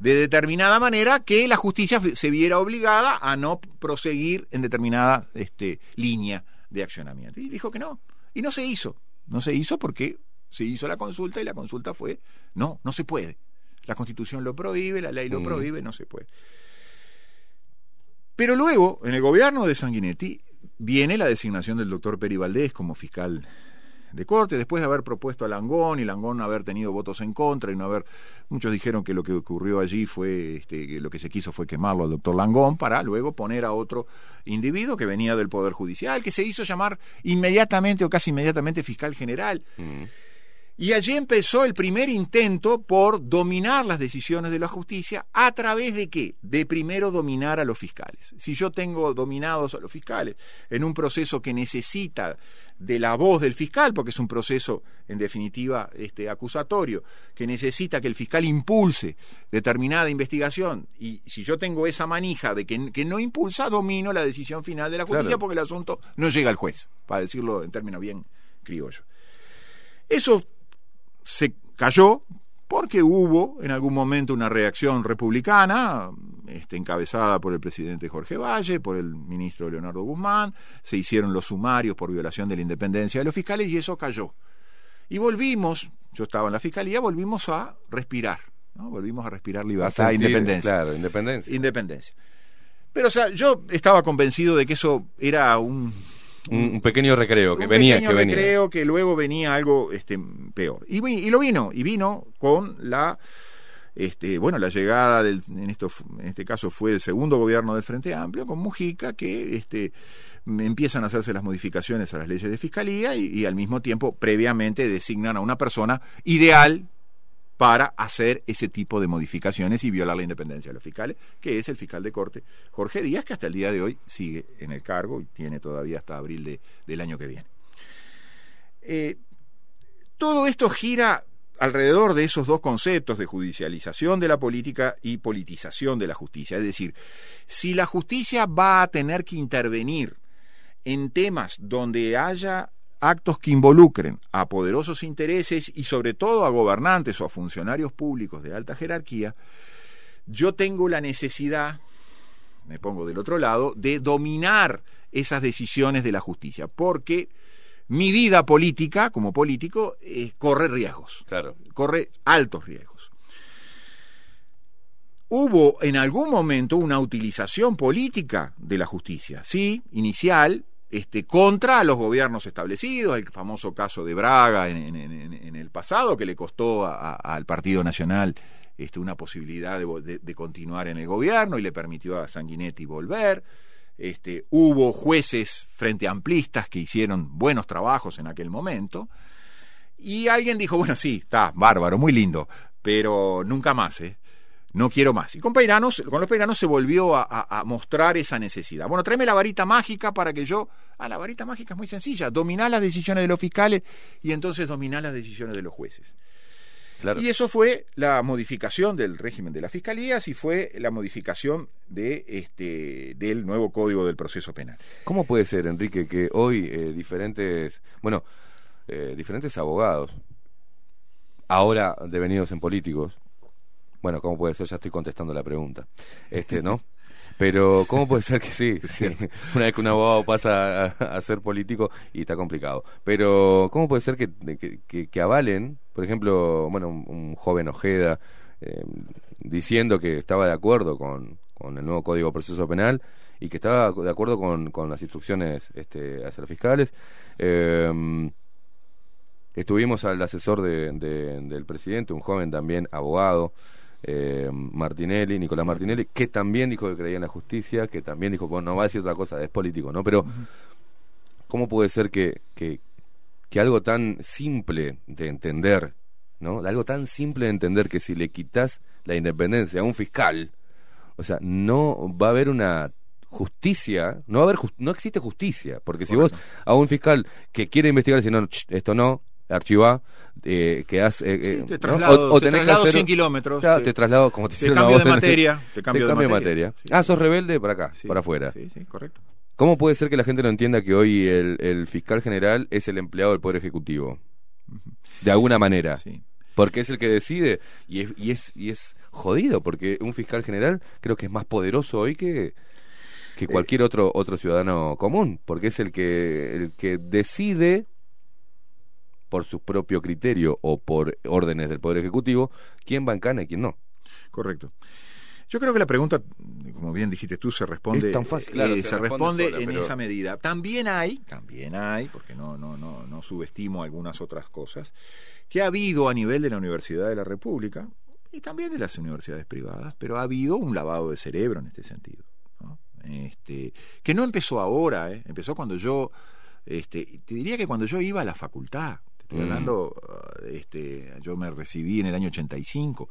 de determinada manera que la justicia se viera obligada a no proseguir en determinada este, línea de accionamiento. Y dijo que no. Y no se hizo. No se hizo porque se hizo la consulta y la consulta fue, no, no se puede. La constitución lo prohíbe, la ley lo Mm. prohíbe, no se puede. Pero luego, en el gobierno de Sanguinetti, viene la designación del doctor Peri Valdés como fiscal de corte, después de haber propuesto a Langón y Langón haber tenido votos en contra y no haber. Muchos dijeron que lo que ocurrió allí fue, este, que lo que se quiso fue quemarlo al doctor Langón para luego poner a otro individuo que venía del Poder Judicial, que se hizo llamar inmediatamente o casi inmediatamente fiscal general. Mm. Y allí empezó el primer intento por dominar las decisiones de la justicia a través de qué? De primero dominar a los fiscales. Si yo tengo dominados a los fiscales en un proceso que necesita de la voz del fiscal, porque es un proceso en definitiva este, acusatorio, que necesita que el fiscal impulse determinada investigación, y si yo tengo esa manija de que, que no impulsa, domino la decisión final de la justicia Claro. porque el asunto no llega al juez, para decirlo en términos bien criollos. Eso se cayó porque hubo en algún momento una reacción republicana, este, encabezada por el presidente Jorge Valle, por el ministro Leonardo Guzmán, se hicieron los sumarios por violación de la independencia de los fiscales y eso cayó. Y volvimos, yo estaba en la fiscalía, volvimos a respirar, ¿no? volvimos a respirar A libertad e sentir- independencia Claro, independencia. independencia. Pero, o sea, yo estaba convencido de que eso era un, un, un pequeño recreo que un venía, pequeño que venía. recreo que luego venía algo este, peor. Y, lo vino, y vino con la, este, bueno, la llegada del, en, esto, en este caso fue el segundo gobierno del Frente Amplio, con Mujica, que este, empiezan a hacerse las modificaciones a las leyes de fiscalía y, y al mismo tiempo, previamente, designan a una persona ideal para hacer ese tipo de modificaciones y violar la independencia de los fiscales, que es el fiscal de corte Jorge Díaz, que hasta el día de hoy sigue en el cargo y tiene todavía hasta abril de- del año que viene. Eh, todo esto gira alrededor de esos dos conceptos de judicialización de la política y politización de la justicia. Es decir, si la justicia va a tener que intervenir en temas donde haya actos que involucren a poderosos intereses y sobre todo a gobernantes o a funcionarios públicos de alta jerarquía, yo tengo la necesidad, me pongo del otro lado, de dominar esas decisiones de la justicia, porque mi vida política, como político, eh, corre riesgos Claro. corre altos riesgos. Hubo en algún momento una utilización política de la justicia, sí, inicial, este, contra los gobiernos establecidos, el famoso caso de Braga en, el pasado, que le costó a- a- al Partido Nacional este, una posibilidad de, continuar en el gobierno y le permitió a Sanguinetti volver. Este, hubo jueces frente amplistas que hicieron buenos trabajos en aquel momento. Y alguien dijo, bueno, sí, está bárbaro, muy lindo, pero nunca más, ¿eh? No quiero más. Y con, Peiranos, con los Peiranos se volvió a, a- a mostrar esa necesidad. Bueno, tráeme la varita mágica para que yo... Ah, la varita mágica es muy sencilla. Dominar las decisiones de los fiscales y entonces dominar las decisiones de los jueces. Claro. Y eso fue la modificación del régimen de las fiscalías y fue la modificación de este del nuevo código del proceso penal. ¿Cómo puede ser, Enrique, que hoy eh, diferentes, bueno, eh, diferentes abogados, ahora devenidos en políticos, bueno, ¿cómo puede ser? Ya estoy contestando la pregunta, este, ¿no? Pero, ¿cómo puede ser que sí? sí. Una vez que un abogado pasa a, a ser político y está complicado. Pero, ¿cómo puede ser que, que, que- que avalen, por ejemplo, bueno, un, un joven Ojeda, eh, diciendo que estaba de acuerdo con, con el nuevo Código de Proceso Penal y que estaba de acuerdo con, con las instrucciones este, hacia los fiscales? Eh, estuvimos al asesor de- de- del presidente, un joven también abogado, eh, Martinelli, Nicolás Martinelli, que también dijo que creía en la justicia, que también dijo, bueno, no va a decir otra cosa, es político, ¿no? Pero, ¿cómo puede ser que, que, que algo tan simple de entender, ¿no? Algo tan simple de entender que si le quitas la independencia a un fiscal, o sea, no va a haber una justicia, no va a haber no existe justicia, porque si vos a un fiscal que quiere investigar dice, no, esto no, archiva, eh, que has, eh, eh, te ¿no? traslado, te tenés que hacer- 100 kilómetros. Claro, te- te traslado como te, te cambio de materia, te cambio de materia. materia. Sí, ah, sos rebelde para acá, Sí, para afuera. Sí, sí, correcto. ¿Cómo puede ser que la gente no entienda que hoy el, el fiscal general es el empleado del Poder Ejecutivo? De alguna manera. Sí. Porque es el que decide y es, y es, y es jodido, porque un fiscal general creo que es más poderoso hoy que, que cualquier otro, otro ciudadano común, porque es el que, el que decide por su propio criterio o por órdenes del Poder Ejecutivo quién va en cana y quién no. Correcto. Yo creo que la pregunta, como bien dijiste tú, se responde, Es tan fácil, claro, eh, se se responde responde sola, en pero- esa medida. También hay, también hay, porque no, no, no, no subestimo algunas otras cosas, que ha habido a nivel de la Universidad de la República y también de las universidades privadas, pero ha habido un lavado de cerebro en este sentido. ¿no? Este, que no empezó ahora, ¿eh? empezó cuando yo, este, te diría que cuando yo iba a la facultad, estoy hablando, uh, este, yo me recibí en el año 85,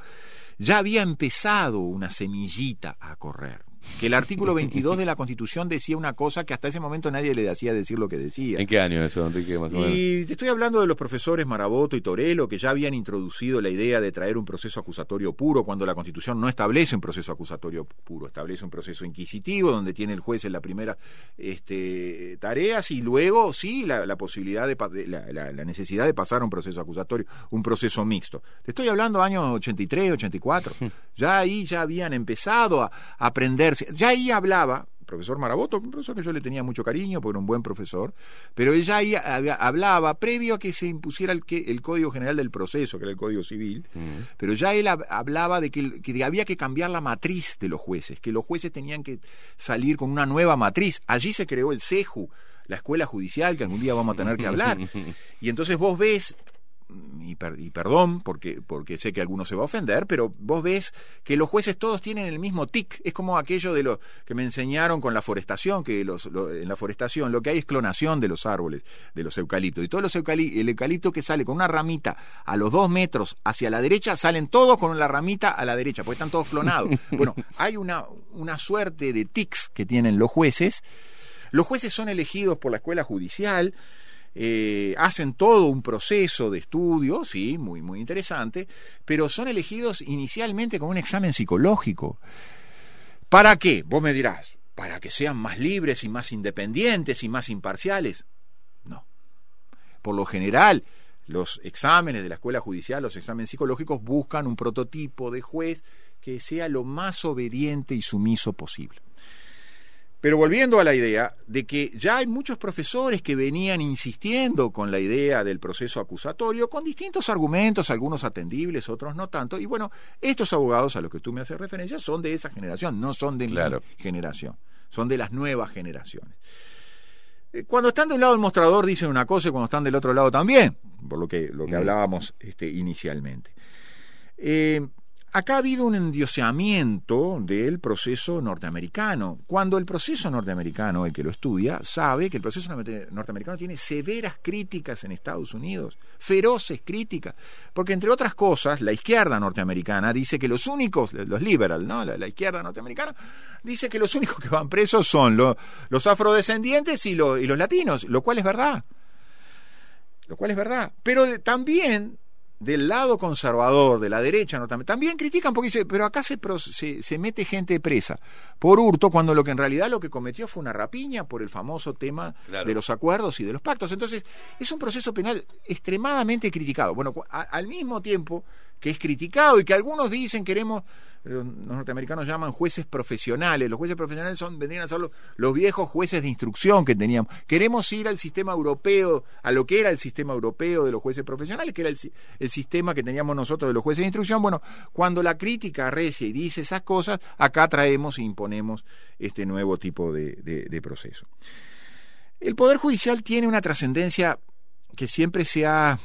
ya había empezado una semillita a correr. Que el artículo 22 de la Constitución decía una cosa que hasta ese momento nadie le hacía decir lo que decía. ¿En qué año eso, Enrique, más o menos? Y te estoy hablando de los profesores Maraboto y Torello que ya habían introducido la idea de traer un proceso acusatorio puro cuando la Constitución no establece un proceso acusatorio puro, establece un proceso inquisitivo donde tiene el juez en la primera este, tareas y luego sí la, la posibilidad de, la, la- la necesidad de pasar a un proceso acusatorio, un proceso mixto. Te estoy hablando años 83, 84. Ya ahí ya habían empezado a a Ya ahí hablaba profesor Maraboto, un profesor que yo le tenía mucho cariño porque era un buen profesor, pero él ya ahí hablaba previo a que se impusiera el, que- el Código General del Proceso, que era el Código Civil, pero ya él hab- hablaba de que, que había que cambiar la matriz de los jueces, que los jueces tenían que salir con una nueva matriz. Allí se creó el CEJU, la escuela judicial, que algún día vamos a tener que hablar. Y entonces vos ves y, per- y perdón, porque, porque sé que alguno se va a ofender, pero vos ves que los jueces todos tienen el mismo tic. Es como aquello de lo que me enseñaron con la forestación, que los, lo- en la forestación lo que hay es clonación de los árboles, de los eucaliptos. Y todos los eucali- el eucalipto que sale con una ramita a los dos metros hacia la derecha, salen todos con la ramita a la derecha, porque están todos clonados. Bueno, hay una, una suerte de tics que tienen los jueces. Los jueces son elegidos por la escuela judicial, eh, hacen todo un proceso de estudio, sí, muy, muy interesante, pero son elegidos inicialmente con un examen psicológico. ¿Para qué? Vos me dirás, para que sean más libres y más independientes y más imparciales. No. Por lo general, los exámenes de la escuela judicial, los exámenes psicológicos, buscan un prototipo de juez que sea lo más obediente y sumiso posible. Pero volviendo a la idea de que ya hay muchos profesores que venían insistiendo con la idea del proceso acusatorio, con distintos argumentos, algunos atendibles, otros no tanto. Y bueno, estos abogados a los que tú me haces referencia son de esa generación, no son de Claro. mi generación, son de las nuevas generaciones. Eh, Cuando están de un lado del mostrador dicen una cosa y cuando están del otro lado también, por lo que, lo que Mm. hablábamos este, inicialmente. Eh, acá ha habido un endioseamiento del proceso norteamericano. Cuando el proceso norteamericano, el que lo estudia, sabe que el proceso norte- norteamericano tiene severas críticas en Estados Unidos, feroces críticas, porque entre otras cosas, la izquierda norteamericana dice que los únicos, los liberal, ¿no? La, izquierda norteamericana dice que los únicos que van presos son lo- los afrodescendientes y, lo- y los latinos, lo cual es verdad lo cual es verdad. Pero también del lado conservador, de la derecha, también critican porque dice, pero acá se, se, se mete gente presa por hurto, cuando lo que en realidad lo que cometió fue una rapiña por el famoso tema Claro. de los acuerdos y de los pactos. Entonces, es un proceso penal extremadamente criticado. Bueno, a- al mismo tiempo que es criticado y que algunos dicen queremos, eh, los norteamericanos llaman jueces profesionales, los jueces profesionales son, vendrían a ser los, viejos jueces de instrucción que teníamos. Queremos ir al sistema europeo, a lo que era el sistema europeo de los jueces profesionales, que era el, el sistema que teníamos nosotros de los jueces de instrucción. Bueno, cuando la crítica arrecia y dice esas cosas, acá traemos e imponemos este nuevo tipo de, de- de proceso. El Poder Judicial tiene una trascendencia que siempre se ha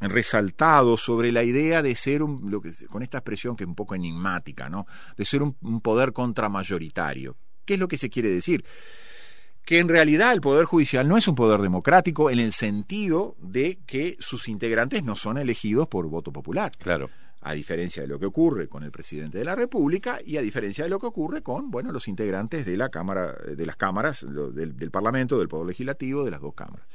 resaltado sobre la idea de ser un, lo que, con esta expresión que es un poco enigmática, ¿no? De ser un, un poder contramayoritario. ¿Qué es lo que se quiere decir? Que en realidad el Poder Judicial no es un poder democrático en el sentido de que sus integrantes no son elegidos por voto popular Claro. a diferencia de lo que ocurre con el presidente de la República y a diferencia de lo que ocurre con bueno los integrantes de la cámara de las cámaras del Parlamento del Poder Legislativo de las dos cámaras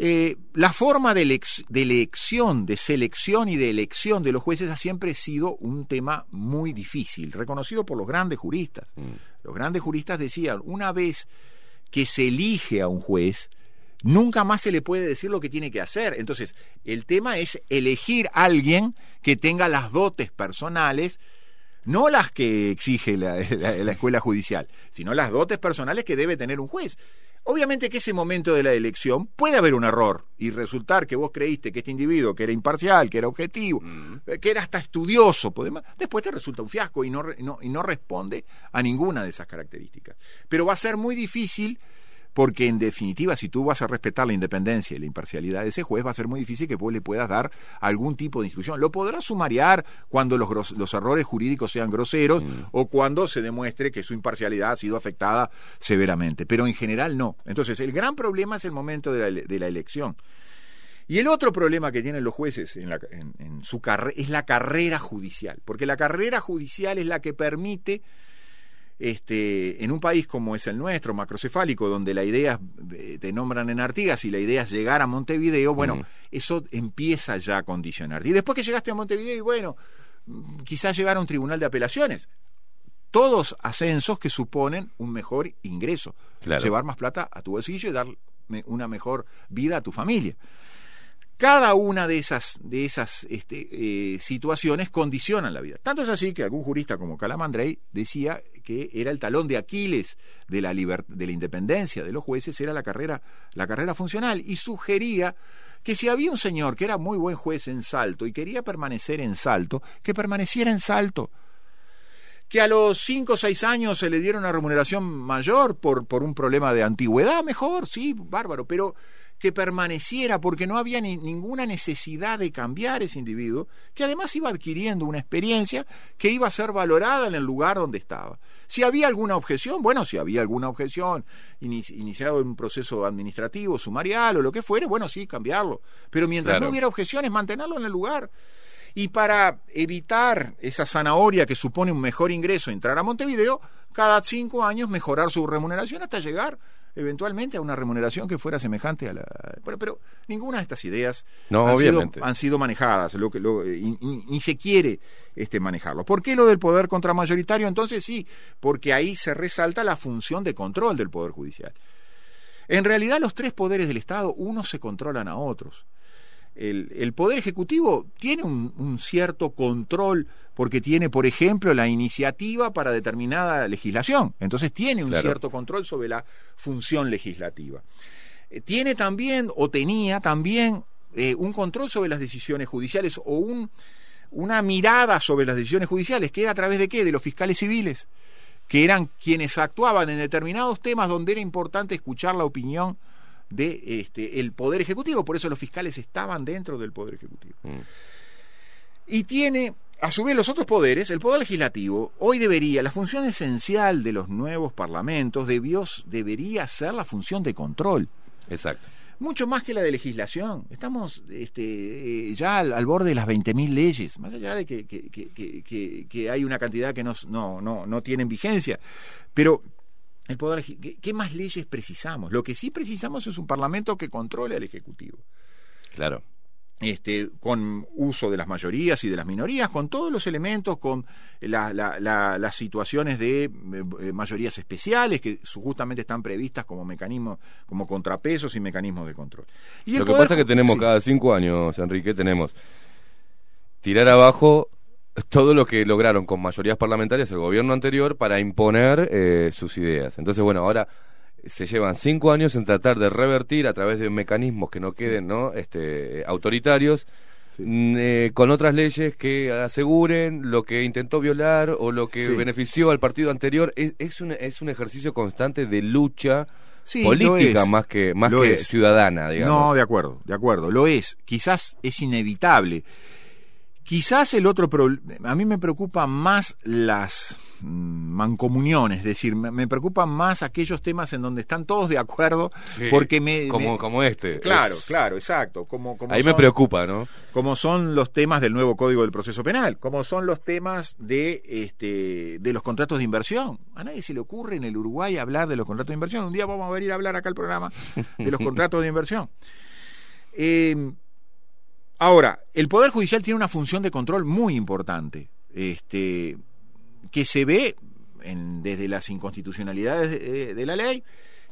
Eh, la forma de, elec- de elección, de selección y de elección de los jueces ha siempre sido un tema muy difícil, reconocido por los grandes juristas. Mm. los grandes juristas decían, una vez que se elige a un juez, nunca más se le puede decir lo que tiene que hacer. Entonces, el tema es elegir a alguien que tenga las dotes personales, no las que exige la, la escuela judicial, sino las dotes personales que debe tener un juez. Obviamente que ese momento de la elección puede haber un error y resultar que vos creíste que este individuo, que era imparcial, que era objetivo, eh, que era hasta estudioso, después te resulta un fiasco y no, y no responde a ninguna de esas características. Pero va a ser muy difícil porque en definitiva, si tú vas a respetar la independencia y la imparcialidad de ese juez, va a ser muy difícil que vos le puedas dar algún tipo de instrucción. Lo podrás sumariar cuando los, los errores jurídicos sean groseros mm. o cuando se demuestre que su imparcialidad ha sido afectada severamente, pero en general no. Entonces, el gran problema es el momento de la, de la elección. Y el otro problema que tienen los jueces en, la, en su es la carrera judicial, porque la carrera judicial es la que permite este, en un país como es el nuestro, macrocefálico, donde la idea eh, te nombran en Artigas y la idea es llegar a Montevideo, bueno, eso empieza ya a condicionar. Y después que llegaste a Montevideo, y bueno, quizás llegar a un tribunal de apelaciones. Todos ascensos que suponen un mejor ingreso. Llevar más plata a tu bolsillo y dar una mejor vida a tu familia. Cada una de esas, de esas este, eh, situaciones condicionan la vida. Tanto es así que algún jurista como Calamandrei decía que era el talón de Aquiles de la, de la independencia de los jueces, era la carrera, la carrera funcional, y sugería que si había un señor que era muy buen juez en Salto y quería permanecer en Salto, que permaneciera en Salto que a los cinco o seis años se le diera una remuneración mayor por, por un problema de antigüedad, mejor, sí, bárbaro, pero que permaneciera porque no había ninguna necesidad de cambiar ese individuo, que además iba adquiriendo una experiencia que iba a ser valorada en el lugar donde estaba. Si había alguna objeción, bueno, si había alguna objeción iniciado en un proceso administrativo, sumarial o lo que fuere, bueno, sí, cambiarlo. Pero mientras no hubiera objeciones, mantenerlo en el lugar. Y para evitar esa zanahoria que supone un mejor ingreso, entrar a Montevideo, cada cinco años mejorar su remuneración hasta llegar eventualmente a una remuneración que fuera semejante a la... Pero, ninguna de estas ideas han, sido, han, sido, manejadas, lo que, ni se quiere este, manejarlo. ¿Por qué lo del poder contramayoritario? Entonces sí, porque ahí se resalta la función de control del Poder Judicial. En realidad los tres poderes del Estado, unos se controlan a otros el, Poder Ejecutivo tiene un, cierto control porque tiene, por ejemplo, la iniciativa para determinada legislación. Entonces tiene un cierto control sobre la función legislativa. Eh, tiene también, o tenía también, eh, un control sobre las decisiones judiciales o un, una mirada sobre las decisiones judiciales, que era a través de qué? De los fiscales civiles, que eran quienes actuaban en determinados temas donde era importante escuchar la opinión de este, el Poder Ejecutivo, por eso los fiscales estaban dentro del Poder Ejecutivo. Mm. Y tiene, a su vez, los otros poderes, el Poder Legislativo, hoy debería, la función esencial de los nuevos parlamentos debió, debería ser la función de control. Exacto. Mucho más que la de legislación. Estamos este, eh, ya al, borde de las 20.000 leyes, más allá de que, que, que, hay una cantidad que no, no, no, no tienen vigencia. Pero el poder ¿qué, más leyes precisamos? Lo que sí precisamos es un parlamento que controle al ejecutivo. Claro. Este, con uso de las mayorías y de las minorías, con todos los elementos, con las situaciones de eh, eh, mayorías especiales que justamente están previstas como mecanismos, como contrapesos y mecanismos de control. Y Lo que pasa es que tenemos cada cinco años, Enrique, tenemos tirar abajo todo lo que lograron con mayorías parlamentarias el gobierno anterior para imponer eh, sus ideas. Entonces, bueno, ahora se llevan cinco años en tratar de revertir a través de mecanismos que no queden ¿no? Este, autoritarios. Mm, eh, con otras leyes que aseguren lo que intentó violar o lo que benefició al partido anterior. Es, es, un, es un ejercicio constante de lucha política más que más que ciudadana digamos. No de acuerdo de acuerdo. Lo es. Quizás es inevitable Quizás el otro problema, a mí me preocupan más las mm, mancomuniones, es decir, me, preocupan más aquellos temas en donde están todos de acuerdo, porque me como como este. Claro, claro, exacto. Como, como ahí me preocupa, ¿no? Como son los temas del nuevo Código del Proceso Penal, como son los temas de este de los contratos de inversión. A nadie se le ocurre en el Uruguay hablar de los contratos de inversión. Un día vamos a venir a hablar acá al programa de los contratos de inversión. Eh, Ahora, el Poder Judicial tiene una función de control muy importante, este, que se ve en- desde las inconstitucionalidades de, de la ley,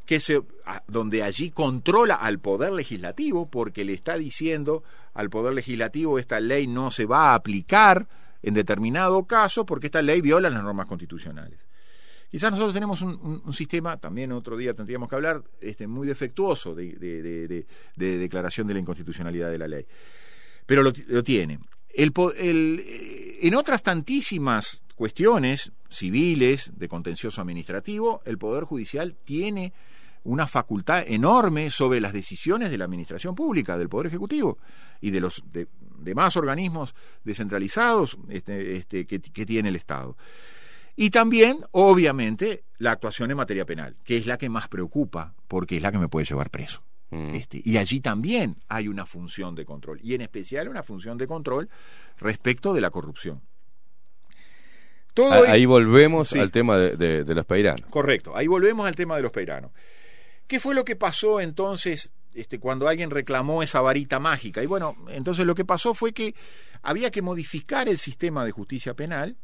que se, donde allí controla al poder legislativo, porque le está diciendo al poder legislativo esta ley no se va a aplicar en determinado caso porque esta ley viola las normas constitucionales. Quizás nosotros tenemos un, sistema, también otro día tendríamos que hablar, este, muy defectuoso de, de- de- de- de declaración de la inconstitucionalidad de la ley. Pero lo, tiene. Eh, en otras tantísimas cuestiones civiles, de contencioso administrativo, el Poder Judicial tiene una facultad enorme sobre las decisiones de la Administración Pública, del Poder Ejecutivo y de los de- demás organismos descentralizados este, este, que tiene el Estado. Y también, obviamente, la actuación en materia penal, que es la que más preocupa, porque es la que me puede llevar preso. Mm. Este, y allí también hay una función de control, y en especial una función de control respecto de la corrupción. Todo Ahí volvemos Sí. al tema de, de- de los peiranos. Correcto, ahí volvemos al tema de los peiranos. ¿Qué fue lo que pasó entonces este, cuando alguien reclamó esa varita mágica? Y bueno, entonces lo que pasó fue que había que modificar el sistema de justicia penal.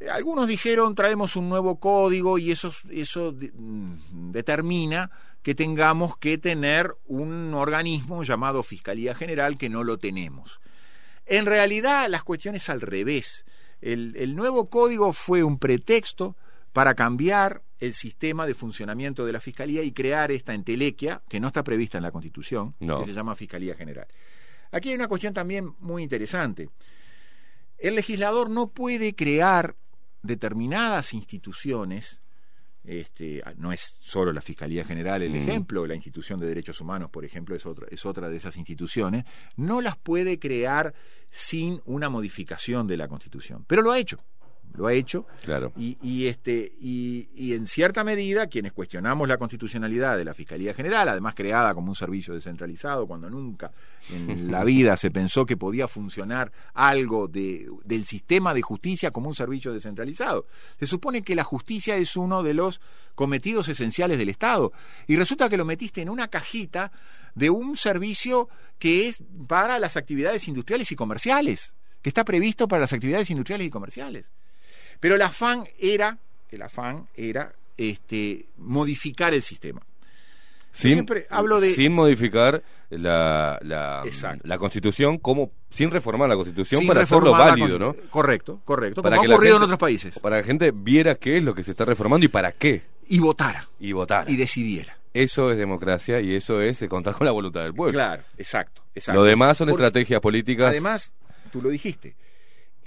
Eh, Algunos dijeron traemos un nuevo código y eso, eso de- mm, determina que tengamos que tener un organismo llamado Fiscalía General que no lo tenemos. En realidad las cuestiones al revés. El, el nuevo código fue un pretexto para cambiar el sistema de funcionamiento de la Fiscalía y crear esta entelequia, que no está prevista en la Constitución, No. que se llama Fiscalía General. Aquí hay una cuestión también muy interesante. El legislador no puede crear determinadas instituciones, este, no es solo la Fiscalía General el Mm. ejemplo, la institución de derechos humanos, por ejemplo, es, otro- es otra de esas instituciones, no las puede crear sin una modificación de la Constitución. Pero lo ha hecho, lo ha hecho, Claro. y, y, este, y, y en cierta medida, quienes cuestionamos la constitucionalidad de la Fiscalía General, además creada como un servicio descentralizado, cuando nunca en la vida se pensó que podía funcionar algo de, del sistema de justicia como un servicio descentralizado. Se supone que la justicia es uno de los cometidos esenciales del Estado, y resulta que lo metiste en una cajita de un servicio que es para las actividades industriales y comerciales, que está previsto para las actividades industriales y comerciales. Pero el afán era, el afán era este, modificar el sistema. Sin, siempre hablo de- sin modificar la, la, la constitución, como sin reformar la constitución Sin para hacerlo válido, ¿no? Correcto, correcto, Para como que ha ocurrido en otros países. Para que la gente viera qué es lo que se está reformando y para qué. Y votara, Y votar. y decidiera. Eso es democracia y eso es contar con la voluntad del pueblo. Claro, exacto, exacto. Lo demás son Porque, estrategias políticas. Además, tú lo dijiste,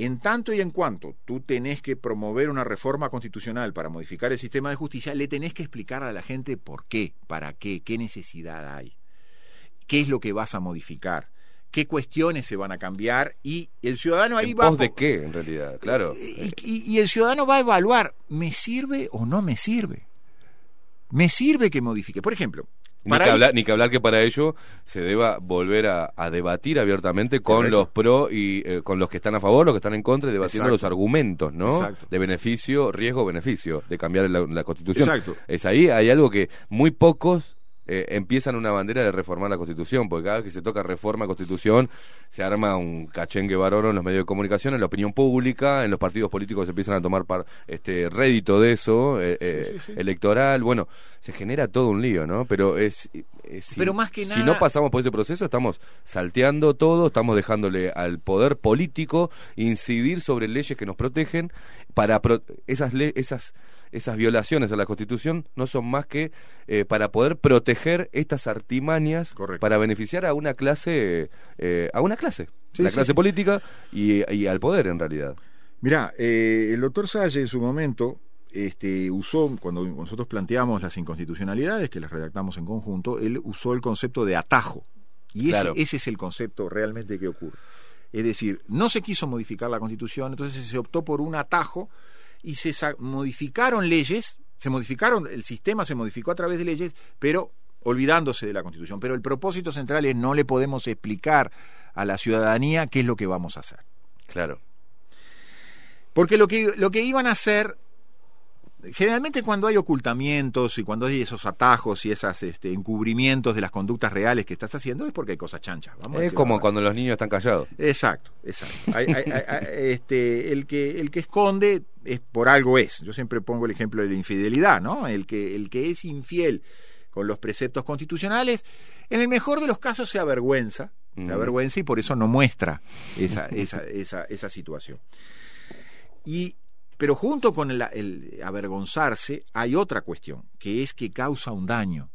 en tanto y en cuanto tú tenés que promover una reforma constitucional para modificar el sistema de justicia, le tenés que explicar a la gente por qué, para qué, qué necesidad hay, qué es lo que vas a modificar, qué cuestiones se van a cambiar y el ciudadano ahí ¿En va... pos de qué, en realidad? Claro. Y, y- y el ciudadano va a evaluar, ¿me sirve o no me sirve? ¿Me sirve que modifique? Por ejemplo, Ni que, hablar, ni que hablar que para ello se deba volver a, a debatir abiertamente con Correcto. los pro y eh, con los que están a favor, los que están en contra, y debatiendo Exacto. los argumentos, ¿no? Exacto. De beneficio, riesgo, beneficio de cambiar la, la constitución. Exacto. Es ahí, hay algo que muy pocos eh, empiezan una bandera de reformar la constitución, porque cada vez que se toca reforma constitución se arma un cachengue varoro en los medios de comunicación, en la opinión pública, en los partidos políticos se empiezan a tomar par- este rédito de eso, eh, eh, sí, sí. electoral, bueno, se genera todo un lío, ¿no? Pero es... es- si- Pero más que Si no pasamos por ese proceso, estamos salteando todo, estamos dejándole al poder político incidir sobre leyes que nos protegen para pro- esas le- esas esas violaciones a la Constitución no son más que eh, para poder proteger estas artimañas Correcto. para beneficiar a una clase eh, a una clase, Sí, la sí, clase política y, y al poder en realidad. Mirá, eh, el doctor Salle en su momento este, usó, cuando nosotros planteamos las inconstitucionalidades, que las redactamos en conjunto, él usó el concepto de atajo. Y ese, ese es el concepto realmente que ocurre. Es decir, no se quiso modificar la constitución, entonces se optó por un atajo y se modificaron leyes, se modificaron, el sistema se modificó a través de leyes, pero olvidándose de la constitución. Pero el propósito central es no le podemos explicar a la ciudadanía qué es lo que vamos a hacer. Claro. Porque lo que, lo que iban a hacer generalmente cuando hay ocultamientos y cuando hay esos atajos y esos este, encubrimientos de las conductas reales que estás haciendo es porque hay cosas chanchas. Vamos Es como cuando los niños están callados. Exacto, exacto. Hay- hay- hay- hay- este, el, que, el que esconde es por algo es. Yo siempre pongo el ejemplo de la infidelidad, ¿no? El que, el que es infiel con los preceptos constitucionales, en el mejor de los casos se avergüenza, se avergüenza y por eso no muestra esa, esa, esa, esa situación. Y, pero junto con el, avergonzarse hay otra cuestión, que es que causa un daño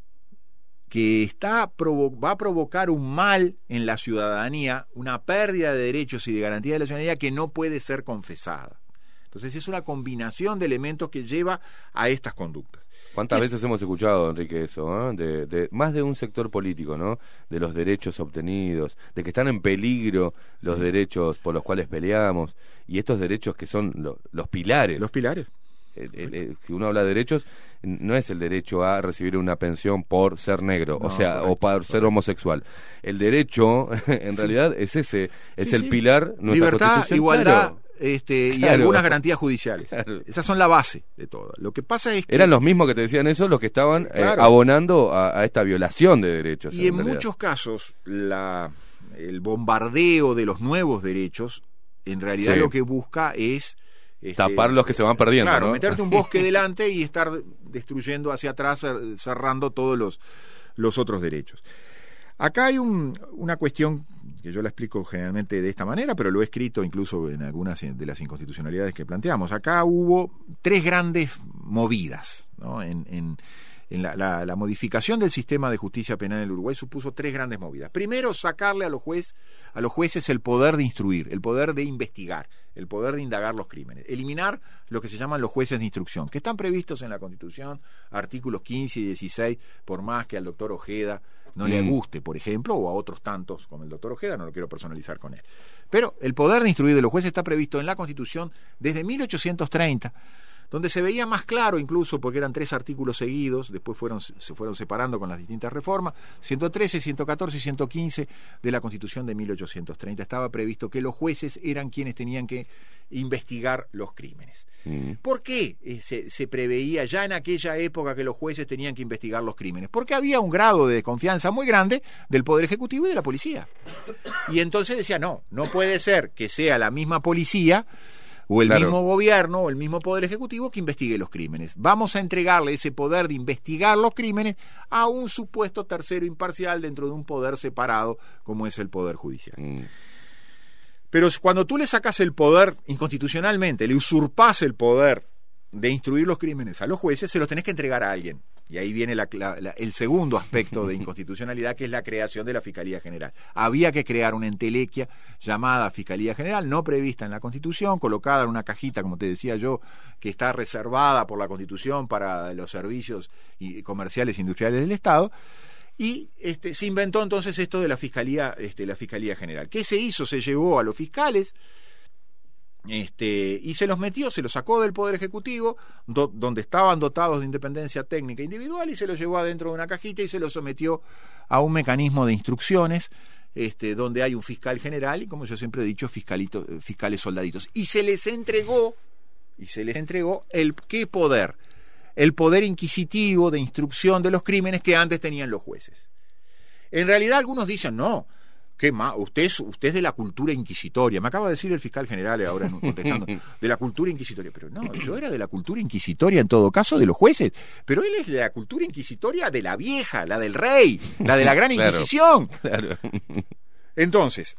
que está va a provocar un mal en la ciudadanía, una pérdida de derechos y de garantía de la ciudadanía que no puede ser confesada. Entonces es una combinación de elementos que lleva a estas conductas. ¿Cuántas veces hemos escuchado, Enrique, eso? eh? De, de- más de un sector político, ¿no? De los derechos obtenidos, de que están en peligro los derechos por los cuales peleamos, y estos derechos que son lo- los pilares. Los pilares. El- el- el- si uno habla de derechos, no es el derecho a recibir una pensión por ser negro, o sea, o por ser homosexual. El derecho, en realidad, es ese, es Sí, el sí. pilar, nuestra Libertad, igualdad Claro. Este, y algunas garantías judiciales. Claro. Esas son la base de todo. Lo que pasa es que... Eran los mismos que te decían eso los que estaban eh, abonando a, a esta violación de derechos. Y en muchos casos, la, el bombardeo de los nuevos derechos, en realidad Sí. lo que busca es... este, Tapar los que se van perdiendo, Claro, ¿no? meterte un bosque delante y estar destruyendo hacia atrás, cer- cerrando todos los, los otros derechos. Acá hay un- una cuestión que yo la explico generalmente de esta manera, pero lo he escrito incluso en algunas de las inconstitucionalidades que planteamos. Acá hubo tres grandes movidas ¿no? en, en- la, la- la modificación del sistema de justicia penal en Uruguay supuso tres grandes movidas. Primero, sacarle a los, juez, a los jueces el poder de instruir, el poder de investigar, el poder de indagar los crímenes. Eliminar lo que se llaman los jueces de instrucción, que están previstos en la Constitución, artículos 15 y 16, por más que al doctor Ojeda no le Mm. guste, por ejemplo, o a otros tantos como el doctor Ojeda, no lo quiero personalizar con él. Pero el poder de instruir de los jueces está previsto en la Constitución desde 1830 donde se veía más claro incluso porque eran tres artículos seguidos, después fueron, se fueron separando con las distintas reformas, 113, 114 y 115 de la Constitución de 1830 estaba previsto que los jueces eran quienes tenían que investigar los crímenes. Mm. ¿Por qué eh, se, se preveía ya en aquella época que los jueces tenían que investigar los crímenes? Porque había un grado de confianza muy grande del Poder Ejecutivo y de la policía. Y entonces decía, no, no puede ser que sea la misma policía o el Claro. mismo gobierno o el mismo poder ejecutivo que investigue los crímenes. Vamos a entregarle ese poder de investigar los crímenes a un supuesto tercero imparcial dentro de un poder separado como es el poder judicial. Mm. Pero cuando tú le sacas el poder inconstitucionalmente, le usurpas el poder de instruir los crímenes a los jueces, se los tenés que entregar a alguien. Y ahí viene el segundo aspecto de inconstitucionalidad, que es la creación de la Fiscalía General. Había que crear una entelequia llamada Fiscalía General, no prevista en la Constitución, colocada en una cajita, como te decía yo, que está reservada por la Constitución para los servicios y- comerciales e industriales del Estado. Y este, se inventó entonces esto de la Fiscalía, este, la Fiscalía General. ¿Qué se hizo? Se llevó a los fiscales este, y se los metió, se los sacó del Poder Ejecutivo, do- donde estaban dotados de independencia técnica individual, y se los llevó adentro de una cajita y se los sometió a un mecanismo de instrucciones, este, donde hay un fiscal general y, como yo siempre he dicho, eh, fiscales soldaditos. Y se les entregó, y se les entregó el qué poder, el poder inquisitivo de instrucción de los crímenes que antes tenían los jueces. En realidad algunos dicen, no, ¿qué más? Usted es, usted es de la cultura inquisitoria. Me acaba de decir el fiscal general ahora contestando, de la cultura inquisitoria. Pero no, yo era de la cultura inquisitoria en todo caso de los jueces. Pero él es de la cultura inquisitoria de la vieja, la del rey, la de la gran Claro. inquisición. Claro. Entonces,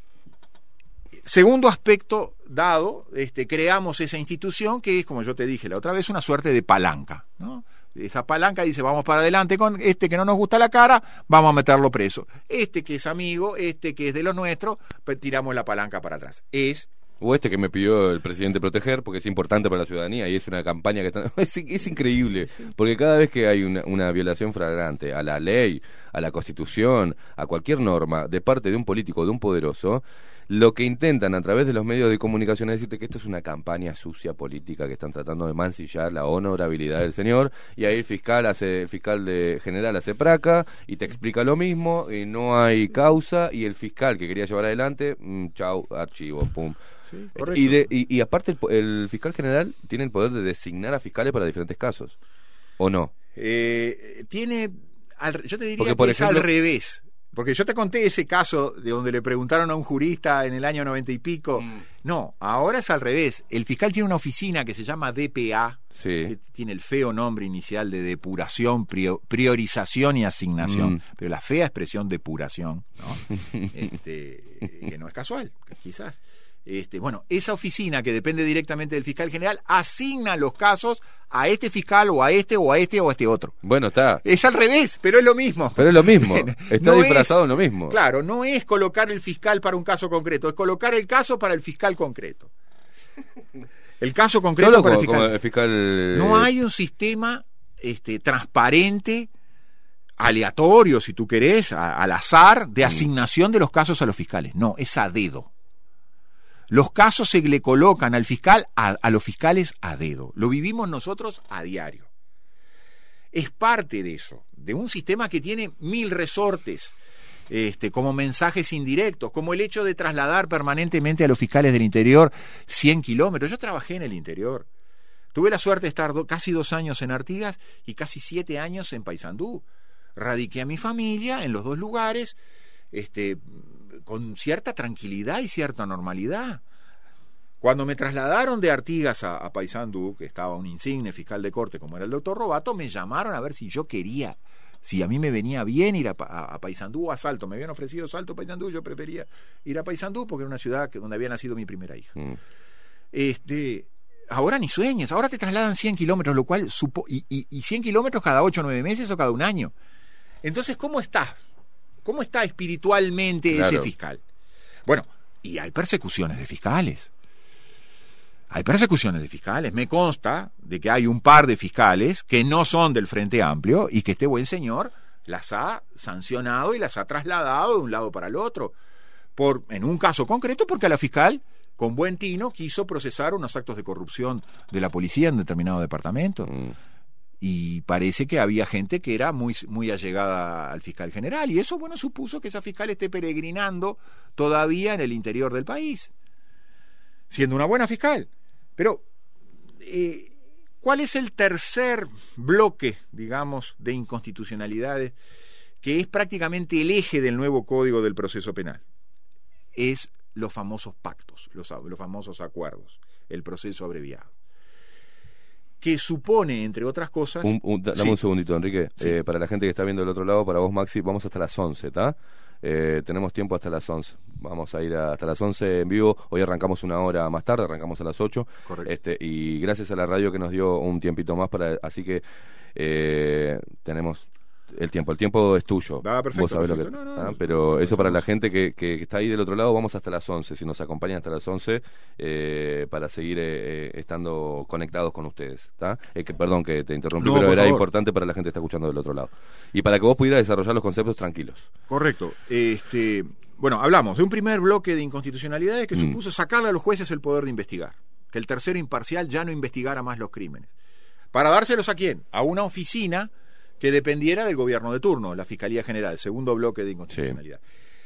segundo aspecto dado, este, creamos esa institución que es, como yo te dije la otra vez, una suerte de palanca. ¿no? Esa palanca dice, vamos para adelante con este que no nos gusta la cara, vamos a meterlo preso. Este que es amigo, este que es de los nuestros, pues tiramos la palanca para atrás. Es O este que me pidió el presidente proteger porque es importante para la ciudadanía y es una campaña que está... es, es increíble, porque cada vez que hay una, una violación flagrante a la ley, a la constitución, a cualquier norma de parte de un político, de un poderoso, lo que intentan a través de los medios de comunicación es decirte que esto es una campaña sucia política que están tratando de mancillar la honorabilidad del señor. Y ahí el fiscal hace el fiscal de general hace praca y te explica lo mismo y no hay causa. Y el fiscal que quería llevar adelante mm, chau archivo pum. Sí, y, de, y, y aparte el, el fiscal general tiene el poder de designar a fiscales para diferentes casos o no Eh, tiene, al- yo te diría Porque, que por es ejemplo- al revés. Porque yo te conté ese caso de donde le preguntaron a un jurista en el año noventa y pico. Mm. No, ahora es al revés. El fiscal tiene una oficina que se llama DPA, sí que tiene el feo nombre inicial de depuración, prio- priorización y asignación. Mm. Pero la fea expresión depuración, ¿no? Este, que no es casual, quizás. Este, bueno, esa oficina que depende directamente del fiscal general asigna los casos a este fiscal o a este o a este o a este otro. bueno está Es al revés, pero es lo mismo. pero es lo mismo está No disfrazado es- en lo mismo Claro, no es colocar el fiscal para un caso concreto, es colocar el caso para el fiscal concreto. El caso concreto para como, el fiscal. como el fiscal No eh, hay un sistema este, transparente, aleatorio, si tú querés, a- al azar, Mm. de asignación de los casos a los fiscales. No, es a dedo. Los casos se le colocan al fiscal, a, los fiscales a dedo. Lo vivimos nosotros a diario. Es parte de eso, de un sistema que tiene mil resortes, este, como mensajes indirectos, como el hecho de trasladar permanentemente a los fiscales del interior 100 kilómetros. Yo trabajé en el interior. Tuve la suerte de estar casi dos años en Artigas y casi siete años en Paysandú. Radiqué a mi familia en los dos lugares, este, con cierta tranquilidad y cierta normalidad. Cuando me trasladaron de Artigas a, a Paysandú, que estaba un insigne fiscal de corte como era el doctor Robato, me llamaron a ver si yo quería, si a mí me venía bien ir a, a, a Paysandú o a Salto. Me habían ofrecido Salto o Paysandú, yo prefería ir a Paysandú porque era una ciudad donde había nacido mi primera hija. mm. Este, ahora ni sueñes, ahora te trasladan 100 kilómetros, lo cual supo, y, y, y 100 kilómetros cada 8 o 9 meses o cada un año. Entonces, ¿cómo está? ¿Cómo está espiritualmente ese fiscal? Bueno, y hay persecuciones de fiscales. Hay persecuciones de fiscales. Me consta de que hay un par de fiscales que no son del Frente Amplio y que este buen señor las ha sancionado y las ha trasladado de un lado para el otro. Por, en un caso concreto, porque la fiscal, con buen tino, quiso procesar unos actos de corrupción de la policía en determinado departamento. Mm. Y parece que había gente que era muy, muy allegada al fiscal general. Y eso, bueno, supuso que esa fiscal esté peregrinando todavía en el interior del país, siendo una buena fiscal. Pero, eh, ¿cuál es el tercer bloque, digamos, de inconstitucionalidades que es prácticamente el eje del nuevo código del proceso penal? Es los famosos pactos, los, los famosos acuerdos, el proceso abreviado. Que supone, entre otras cosas. Un- un- da- dame Sí. un segundito, Enrique. Sí. Eh, para la gente que está viendo del otro lado, para vos, Maxi, vamos hasta las 11, ¿está? Eh, tenemos tiempo hasta las 11. Vamos a ir a- hasta las 11 en vivo. Hoy arrancamos una hora más tarde, arrancamos a las 8. Correcto. Este, y gracias a la radio que nos dio un tiempito más para. Así que eh, tenemos el tiempo. El tiempo es tuyo. Ah, perfecto, Vos sabés lo que. perfecto. No, no, ah, no. Pero eso para la gente que, que está ahí del otro lado, vamos hasta las 11. Si nos acompañan hasta las 11, eh, para seguir eh, eh, estando conectados con ustedes. Eh, que, perdón que te interrumpí, No, pero era favor. importante para la gente que está escuchando del otro lado. Y para que vos pudieras desarrollar los conceptos tranquilos. Correcto. Este, bueno, hablamos de un primer bloque de inconstitucionalidades que Mm. supuso sacarle a los jueces el poder de investigar. Que el tercero imparcial ya no investigara más los crímenes. ¿Para dárselos a quién? A una oficina que dependiera del gobierno de turno, la Fiscalía General, segundo bloque de inconstitucionalidad.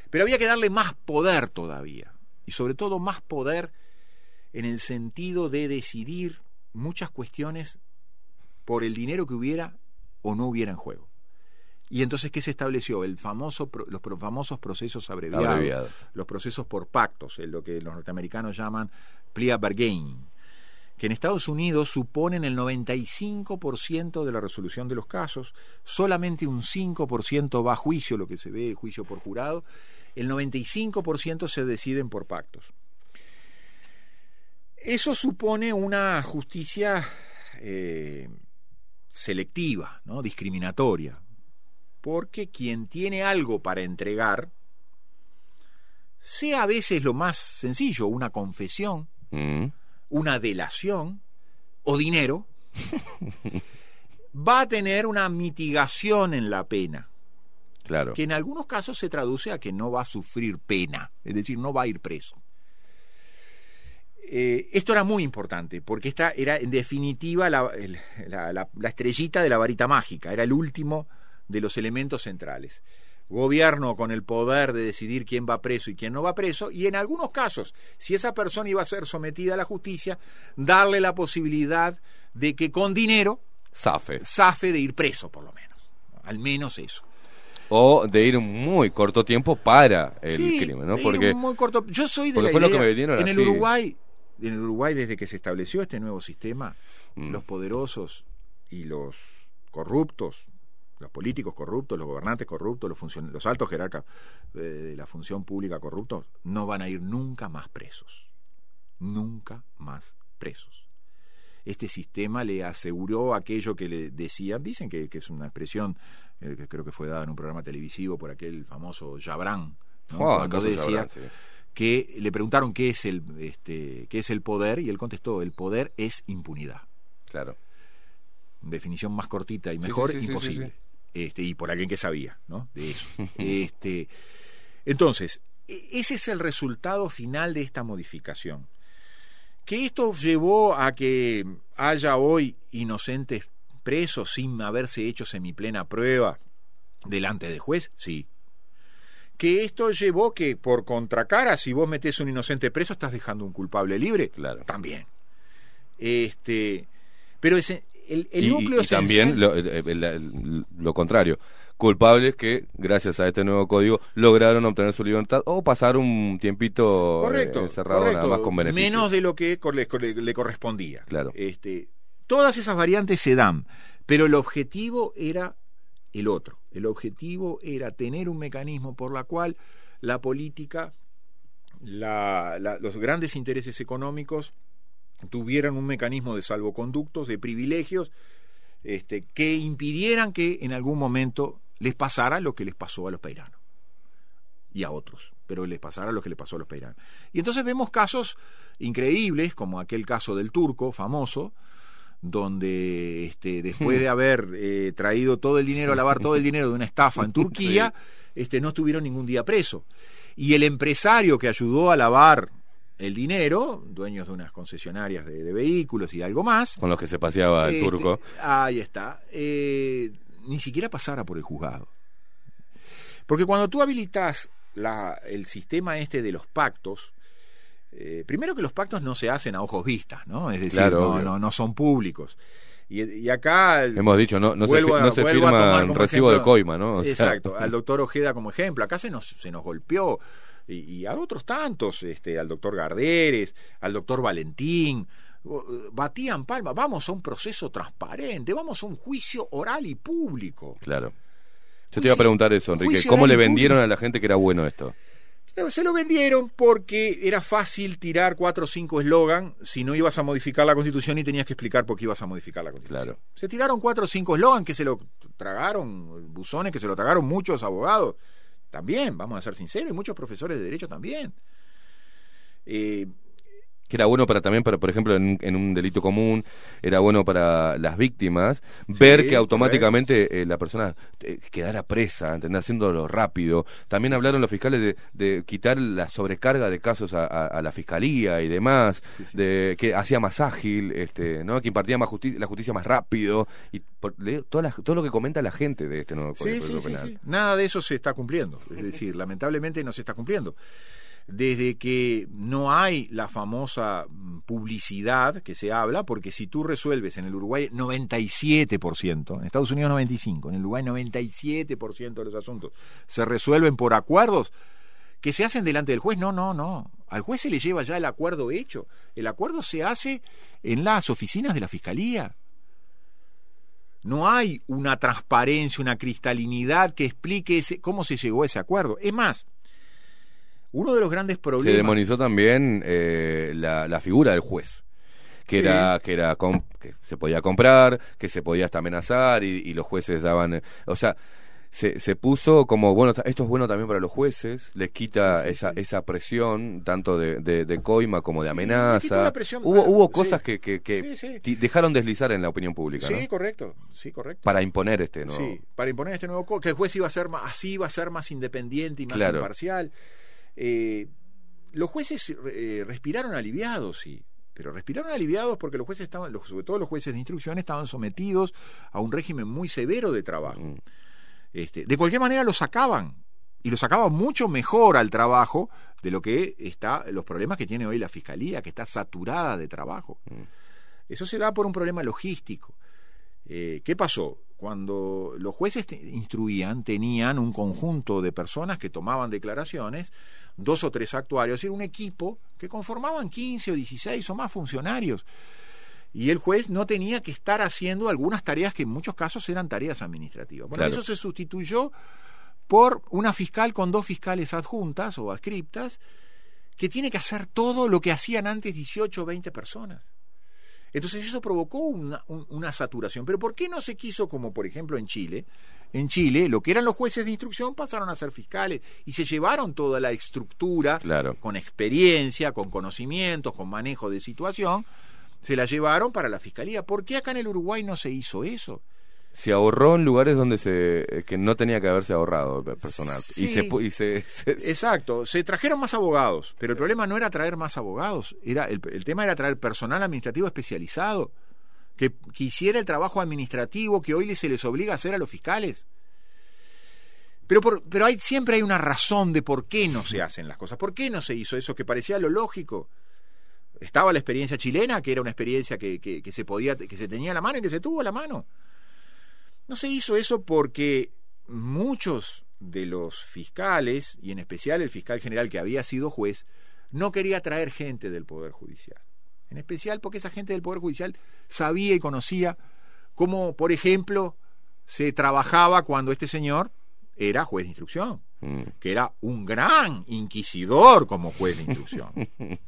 Pero había que darle más poder todavía. Y sobre todo más poder en el sentido de decidir muchas cuestiones por el dinero que hubiera o no hubiera en juego. Y entonces, ¿qué se estableció? El famoso, los famosos procesos abreviados, Abreviados. los procesos por pactos, en lo que los norteamericanos llaman plea bargaining, que en Estados Unidos suponen el 95% de la resolución de los casos, solamente un 5% va a juicio, lo que se ve juicio por jurado, el 95% se deciden por pactos. Eso supone una justicia eh, selectiva, ¿no? discriminatoria, porque quien tiene algo para entregar, sea a veces lo más sencillo, una confesión, Mm. Una delación o dinero, va a tener una mitigación en la pena. Claro. que en algunos casos se traduce a que no va a sufrir pena, es decir, no va a ir preso. Eh, esto era muy importante, porque esta era en definitiva la, el- la- la- la estrellita de la varita mágica, era el último de los elementos centrales. Gobierno con el poder de decidir quién va preso y quién no va preso, y en algunos casos, si esa persona iba a ser sometida a la justicia, darle la posibilidad de que con dinero Zafe. zafe de ir preso, por lo menos. Al menos eso. O de ir un muy corto tiempo para el Sí, crimen, ¿no? de ir Porque muy corto. Yo soy de la fue lo que idea- me vinieron en el. Uruguay, en el Uruguay desde que se estableció este nuevo sistema, Mm. los poderosos y los corruptos, los políticos corruptos, los gobernantes corruptos, los, funcion- los altos jerarcas eh, de la función pública corruptos, no van a ir nunca más presos. Nunca más presos. Este sistema le aseguró aquello que le decían, dicen que, que es una expresión eh, que creo que fue dada en un programa televisivo por aquel famoso Jabran, ¿no? Ah, cuando decía sí. que le preguntaron qué es el este, qué es el poder y él contestó el poder es impunidad Claro. definición más cortita y mejor sí, sí, sí, imposible Este, y por alguien que sabía ¿no? de eso este entonces e- ese es el resultado final de esta modificación que esto llevó a que haya hoy inocentes presos sin haberse hecho semiplena prueba delante de juez sí que esto llevó que por contracara si vos metés un inocente preso estás dejando un culpable libre Claro. también este pero ese, el, el y, núcleo y también lo, eh, eh, contrario, culpables que gracias a este nuevo código lograron obtener su libertad o pasar un tiempito eh, correcto, encerrado correcto, nada más con beneficios. menos de lo que le, le- le correspondía Claro. este todas esas variantes se dan pero el objetivo era el otro el objetivo era tener un mecanismo por la cual la política la- la- los grandes intereses económicos tuvieran un mecanismo de salvoconductos, de privilegios, este, que impidieran que en algún momento les pasara lo que les pasó a los peiranos y a otros, pero les pasara lo que les pasó a los peiranos. Y entonces vemos casos increíbles, como aquel caso del turco famoso, donde este, después de haber eh, traído todo el dinero, lavar todo el dinero de una estafa en Turquía, este, no estuvieron ningún día preso. Y el empresario que ayudó a lavar el dinero, dueños de unas concesionarias de, de vehículos y algo más, con los que se paseaba el este, turco. Ahí está. eh, ni siquiera pasara por el juzgado. Porque cuando tú habilitas la, el sistema este de los pactos, eh, primero que los pactos no se hacen a ojos vistas, ¿no? Es decir, Claro, no, no, no son públicos. Y, y acá... Hemos dicho, no, no se, vuelvo no se tomar firma como recibo de coima, ¿no? O sea, Exacto, al doctor Ojeda como ejemplo. Acá se nos, se nos golpeó. Y, y a otros tantos, este, al doctor Garderes, al doctor Valentín, uh, batían palma. Vamos a un proceso transparente, vamos a un juicio oral y público. Claro. Yo te iba a preguntar eso, Enrique. ¿Cómo le vendieron público. a la gente que era bueno esto? Se lo vendieron porque era fácil tirar cuatro o cinco eslogan si no ibas a modificar la constitución y tenías que explicar por qué ibas a modificar la constitución. Claro. Se tiraron cuatro o cinco eslogan que se lo tragaron, buzones que se lo tragaron muchos abogados. También, vamos a ser sinceros, y muchos profesores de derecho también. Eh, Que era bueno para también, para, por ejemplo, en, un- en un delito común, era bueno para las víctimas, ver que automáticamente eh, la persona eh, quedara presa, ¿entendés? haciéndolo rápido. También hablaron los fiscales de, de quitar la sobrecarga de casos a, a- a la fiscalía y demás, de que hacía más ágil, este, ¿no? que impartía más justi- la justicia más rápido, y por- leo toda la- todo lo que comenta la gente de este nuevo Código sí, sí, Penal. sí. Nada de eso se está cumpliendo. Es decir, lamentablemente no se está cumpliendo. Desde que no hay la famosa mm, publicidad que se habla, porque si tú resuelves en el Uruguay 97%, en Estados Unidos 95%, en el Uruguay 97% de los asuntos se resuelven por acuerdos que se hacen delante del juez. No, no, no. Al juez se le lleva ya el acuerdo hecho. El acuerdo se hace en las oficinas de la Fiscalía. No hay una transparencia, una cristalinidad que explique ese- cómo se llegó a ese acuerdo. Es más, uno de los grandes Se problemas. demonizó también eh, la, la figura del juez. Que Sí. era, que era que se podía comprar, que se podía hasta amenazar y, y los jueces daban. eh, o sea, se, se puso como, bueno, esto es bueno también para los jueces, les quita esa, esa presión, tanto de, de, de coima como de amenaza. presión, hubo, hubo sí. cosas que, que, que dejaron deslizar en la opinión pública, Sí, ¿no? correcto, sí, correcto. Para imponer este. Sí, para imponer este nuevo que el juez iba a ser más, así iba a ser más independiente y más Claro. imparcial. Eh, los jueces eh, respiraron aliviados, sí, pero respiraron aliviados porque los jueces estaban, los- sobre todo los jueces de instrucción, estaban sometidos a un régimen muy severo de trabajo. Mm. Este, de cualquier manera lo sacaban y lo sacaban mucho mejor al trabajo de lo que está los problemas que tiene hoy la fiscalía, que está saturada de trabajo. Mm. Eso se da por un problema logístico. Eh, ¿Qué pasó? Cuando los jueces te- instruían, tenían un conjunto de personas que tomaban declaraciones, dos o tres actuarios, era un equipo que conformaban 15 o 16 o más funcionarios. Y el juez no tenía que estar haciendo algunas tareas que en muchos casos eran tareas administrativas. Bueno, Claro. eso se sustituyó por una fiscal con dos fiscales adjuntas o adscriptas que tiene que hacer todo lo que hacían antes 18 o 20 personas. Entonces eso provocó una, un- una saturación. Pero ¿por qué no se quiso, como por ejemplo en Chile? En Chile, lo que eran los jueces de instrucción pasaron a ser fiscales y se llevaron toda la estructura Claro. con experiencia, con conocimientos, con manejo de situación, se la llevaron para la fiscalía. ¿Por qué acá en el Uruguay no se hizo eso? Se ahorró en lugares donde se eh, que no tenía que haberse ahorrado el personal. Sí. Y se pu- y se, se- Exacto, se trajeron más abogados, pero el problema no era traer más abogados, era el, el tema era traer personal administrativo especializado, que, hiciera el trabajo administrativo que hoy se les obliga a hacer a los fiscales. Pero, pero hay, siempre hay una razón de por qué no se hacen las cosas, por qué no se hizo eso que parecía lo lógico. Estaba la experiencia chilena, que era una experiencia que, que- se podía, que se tenía a la mano y que se tuvo la mano. No se hizo eso porque muchos de los fiscales, y en especial el fiscal general que había sido juez, no quería traer gente del Poder Judicial. En especial porque esa gente del Poder Judicial sabía y conocía cómo, por ejemplo, se trabajaba cuando este señor era juez de instrucción, Mm. que era un gran inquisidor como juez de instrucción.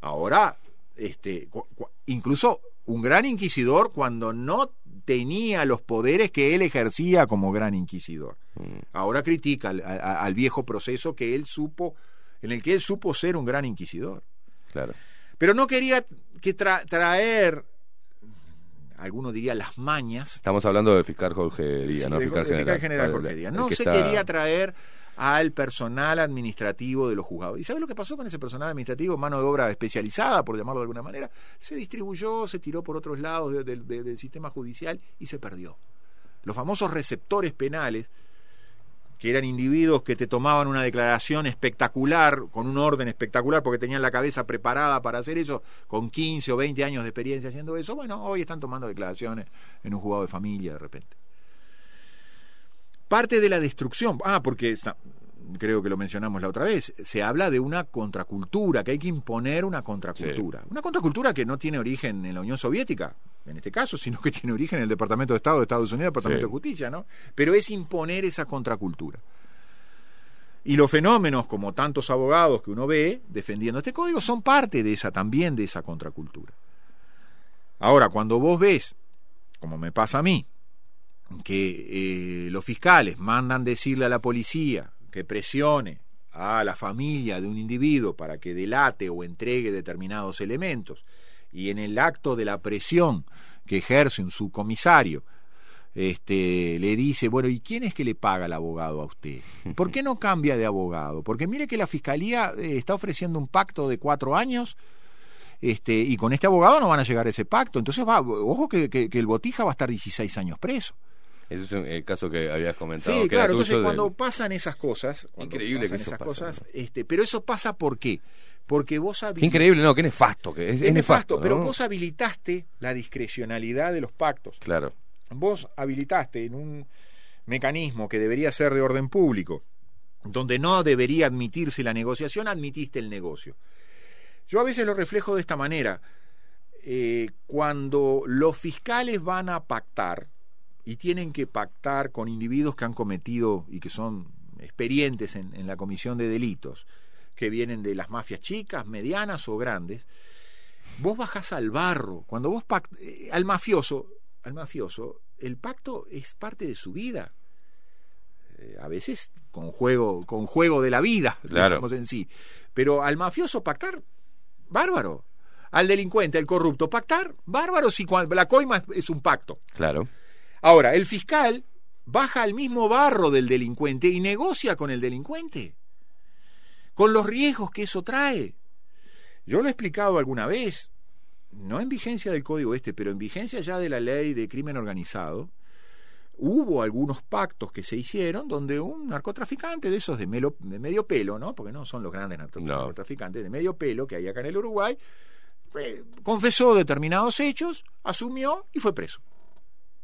Ahora, este, incluso un gran inquisidor cuando no tenía los poderes que él ejercía como gran inquisidor. Mm. Ahora critica al, al viejo proceso que él supo, en el que él supo ser un gran inquisidor. Claro. Pero no quería que tra- traer, alguno diría las mañas, Estamos hablando del fiscal Jorge Díaz, Sí, ¿no? Fiscal general. Jorge Díaz. No se está- quería traer al personal administrativo de los juzgados. ¿Y sabe lo que pasó con ese personal administrativo, mano de obra especializada, por llamarlo de alguna manera? Se distribuyó, se tiró por otros lados de- de- de- del sistema judicial y se perdió. Los famosos receptores penales, que eran individuos que te tomaban una declaración espectacular, con un orden espectacular, porque tenían la cabeza preparada para hacer eso, con 15 o 20 años de experiencia haciendo eso, bueno, hoy están tomando declaraciones en un juzgado de familia de repente. Parte de la destrucción, ah, porque creo que lo mencionamos la otra vez, se habla de una contracultura, que hay que imponer una contracultura. Una contracultura que no tiene origen en la Unión Soviética, en este caso, sino que tiene origen en el Departamento de Estado de Estados Unidos, el Departamento Sí. de Justicia, ¿no? Pero es imponer esa contracultura. Y los fenómenos, como tantos abogados que uno ve defendiendo este código, son parte de esa también de esa contracultura. Ahora, cuando vos ves, como me pasa a mí, que eh, los fiscales mandan decirle a la policía que presione a la familia de un individuo para que delate o entregue determinados elementos, y en el acto de la presión que ejerce un subcomisario, este, le dice, bueno, ¿y quién es que le paga al abogado a usted? ¿Por qué no cambia de abogado? Porque mire que la fiscalía eh, está ofreciendo un pacto de cuatro años este, y con este abogado no van a llegar a ese pacto. Entonces, va, ojo que, que- que el botija va a estar 16 años preso. Ese es un- el caso que habías comentado. Sí, que claro, entonces del- cuando pasan esas cosas, Increíble que eso esas pasa, cosas, ¿no? este, pero eso pasa ¿por qué? Porque vos Qué habili- increíble, no, qué nefasto. Que es, nefasto, pero vos habilitaste la discrecionalidad de los pactos. Claro. Vos habilitaste en un mecanismo que debería ser de orden público, donde no debería admitirse la negociación, admitiste el negocio. Yo a veces lo reflejo de esta manera. Eh, cuando los fiscales van a pactar y tienen que pactar con individuos que han cometido y que son experientes en, en la comisión de delitos, que vienen de las mafias chicas, medianas o grandes, vos bajás al barro. Cuando vos pact- eh, al mafioso, al mafioso, el pacto es parte de su vida. a veces con juego, con juego de la vida, Claro. digamos en sí. Pero al mafioso pactar, bárbaro. Al delincuente, al corrupto, pactar, bárbaro si la coima es, es un pacto. Claro. Ahora, el fiscal baja al mismo barro del delincuente y negocia con el delincuente, con los riesgos que eso trae. Yo lo he explicado alguna vez, no en vigencia del código este, pero en vigencia ya de la ley de crimen organizado, hubo algunos pactos que se hicieron donde un narcotraficante de esos de, melo- de medio pelo, ¿no? Porque no son los grandes No. narcotraficantes, de medio pelo que hay acá en el Uruguay, eh, confesó determinados hechos, asumió y fue preso.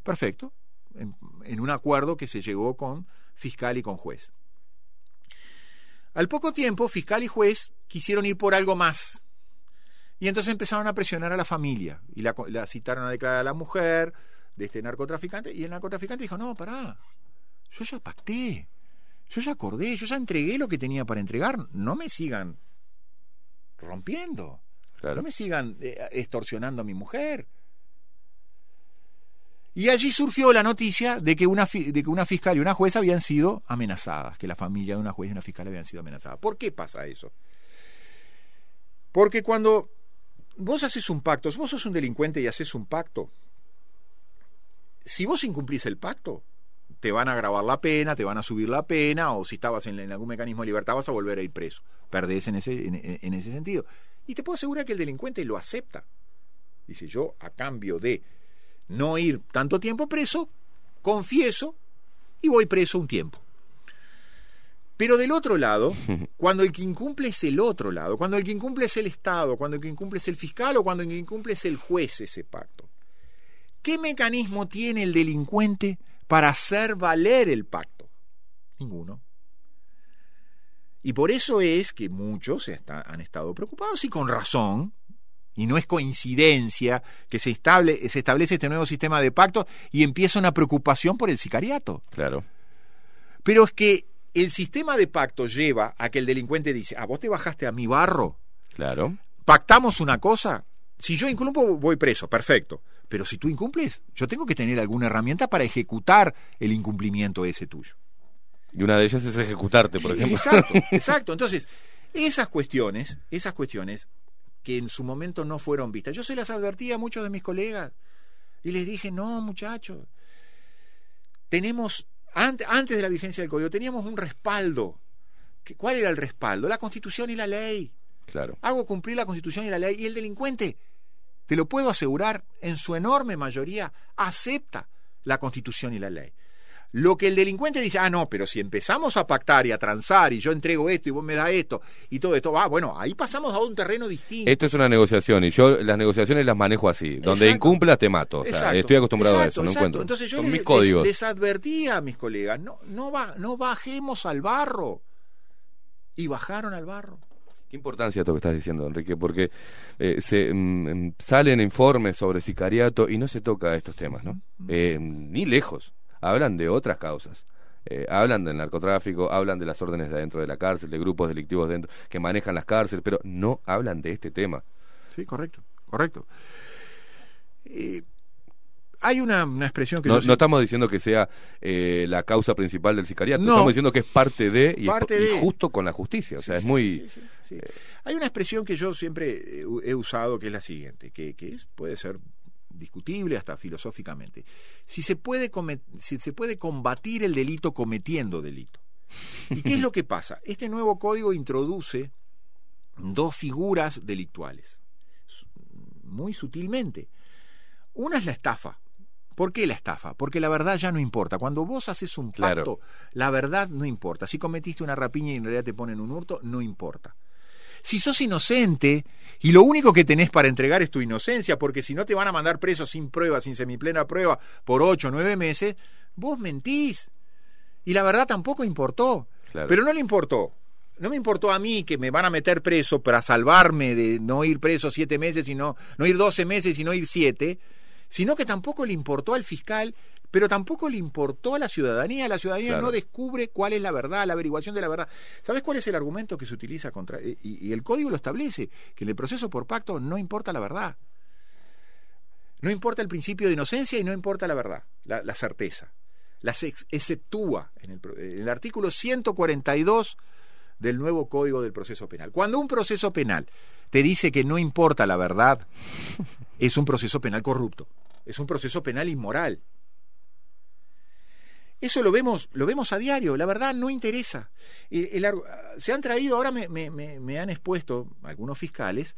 Perfecto. En, en un acuerdo que se llegó con fiscal y con juez. Al poco tiempo, fiscal y juez quisieron ir por algo más. Y entonces empezaron a presionar a la familia. Y la, la citaron a declarar a la mujer de este narcotraficante. Y el narcotraficante dijo, no, pará. Yo ya pacté. Yo ya acordé. Yo ya entregué lo que tenía para entregar. No me sigan rompiendo. Claro. No me sigan eh, extorsionando a mi mujer. Y allí surgió la noticia de que, una, de que una fiscal y una jueza habían sido amenazadas, que la familia de una jueza y una fiscal habían sido amenazadas. ¿Por qué pasa eso? Porque cuando vos haces un pacto, vos sos un delincuente y haces un pacto, si vos incumplís el pacto, te van a agravar la pena, te van a subir la pena, o si estabas en, algún mecanismo de libertad vas a volver a ir preso. Perdés en ese, en ese sentido. Y te puedo asegurar que el delincuente lo acepta. Dice, yo a cambio de no ir tanto tiempo preso, confieso y voy preso un tiempo. Pero del otro lado, cuando el que incumple es el otro lado, cuando el que incumple es el Estado, cuando el que incumple es el fiscal o cuando el que incumple es el juez ese pacto, ¿qué mecanismo tiene el delincuente para hacer valer el pacto? Ninguno. Y por eso es que muchos han estado preocupados y con razón, y no es coincidencia que se, estable, se establece este nuevo sistema de pacto y empieza una preocupación por el sicariato. Claro. Pero es que el sistema de pacto lleva a que el delincuente dice, ah, vos te bajaste a mi barro, Claro. pactamos una cosa, si yo incumplo voy preso, perfecto, pero si tú incumples, yo tengo que tener alguna herramienta para ejecutar el incumplimiento ese tuyo. Y una de ellas es ejecutarte, por ejemplo. Exacto, exacto. Entonces, esas cuestiones, esas cuestiones que en su momento no fueron vistas, yo se las advertí a muchos de mis colegas y les dije, no, muchachos, tenemos, ante- antes de la vigencia del código, teníamos un respaldo. ¿Qué- ¿Cuál era el respaldo? La constitución y la ley. Claro. Hago cumplir la constitución y la ley y el delincuente, te lo puedo asegurar, en su enorme mayoría acepta la constitución y la ley. Lo que el delincuente dice, ah, no, pero si empezamos a pactar y a transar y yo entrego esto y vos me das esto y todo esto, ah, bueno, ahí pasamos a un terreno distinto. Esto es una negociación y yo las negociaciones las manejo así. Donde Exacto. incumplas te mato. O sea, Exacto, estoy acostumbrado a eso, no encuentro. Entonces yo Son les, mis códigos. les- les advertía a mis colegas, no, no, ba- no bajemos al barro. Y bajaron al barro. Qué importancia esto que estás diciendo, Enrique, porque eh, se mm, mm, salen informes sobre sicariato y no se toca estos temas, ¿no? Eh, ni lejos. Hablan de otras causas. Eh, hablan del narcotráfico, hablan de las órdenes de dentro de la cárcel, de grupos delictivos dentro que manejan las cárceles, pero no hablan de este tema. Sí, correcto, correcto. Eh, hay una, una expresión que No, estamos diciendo que sea eh, la causa principal del sicariato, No. estamos diciendo que es parte de y, es justo con la justicia. O sea, Sí, es sí, muy... sí. Hay una expresión que yo siempre he usado que es la siguiente, que, que es- puede ser discutible hasta filosóficamente. Si se, puede si se puede combatir el delito cometiendo delito. ¿Y qué es lo que pasa? Este nuevo código introduce dos figuras delictuales, muy sutilmente. Una es la estafa. ¿Por qué la estafa? Porque la verdad ya no importa. Cuando vos haces un pacto, Claro. la verdad no importa. Si cometiste una rapiña y en realidad te ponen un hurto, no importa. Si sos inocente y lo único que tenés para entregar es tu inocencia, porque si no te van a mandar preso sin prueba, sin semiplena prueba, por ocho o nueve meses, vos mentís. Y la verdad tampoco importó. Claro. Pero no le importó. No me importó a mí que me van a meter preso para salvarme de no ir preso siete meses, sino no ir doce meses y no ir siete, sino que tampoco le importó al fiscal, pero tampoco le importó a la ciudadanía. La ciudadanía Claro. no descubre cuál es la verdad, la averiguación de la verdad. ¿Sabes cuál es el argumento que se utiliza contra.? Y, y el código lo establece: que en el proceso por pacto no importa la verdad. No importa el principio de inocencia y no importa la verdad, la, la certeza. las exceptúa en el, en el artículo 142 del nuevo Código del Proceso Penal. Cuando un proceso penal te dice que no importa la verdad, es un proceso penal corrupto, es un proceso penal inmoral. Eso lo vemos, lo vemos a diario, la verdad no interesa. se han traído, ahora me, me, me, han expuesto algunos fiscales,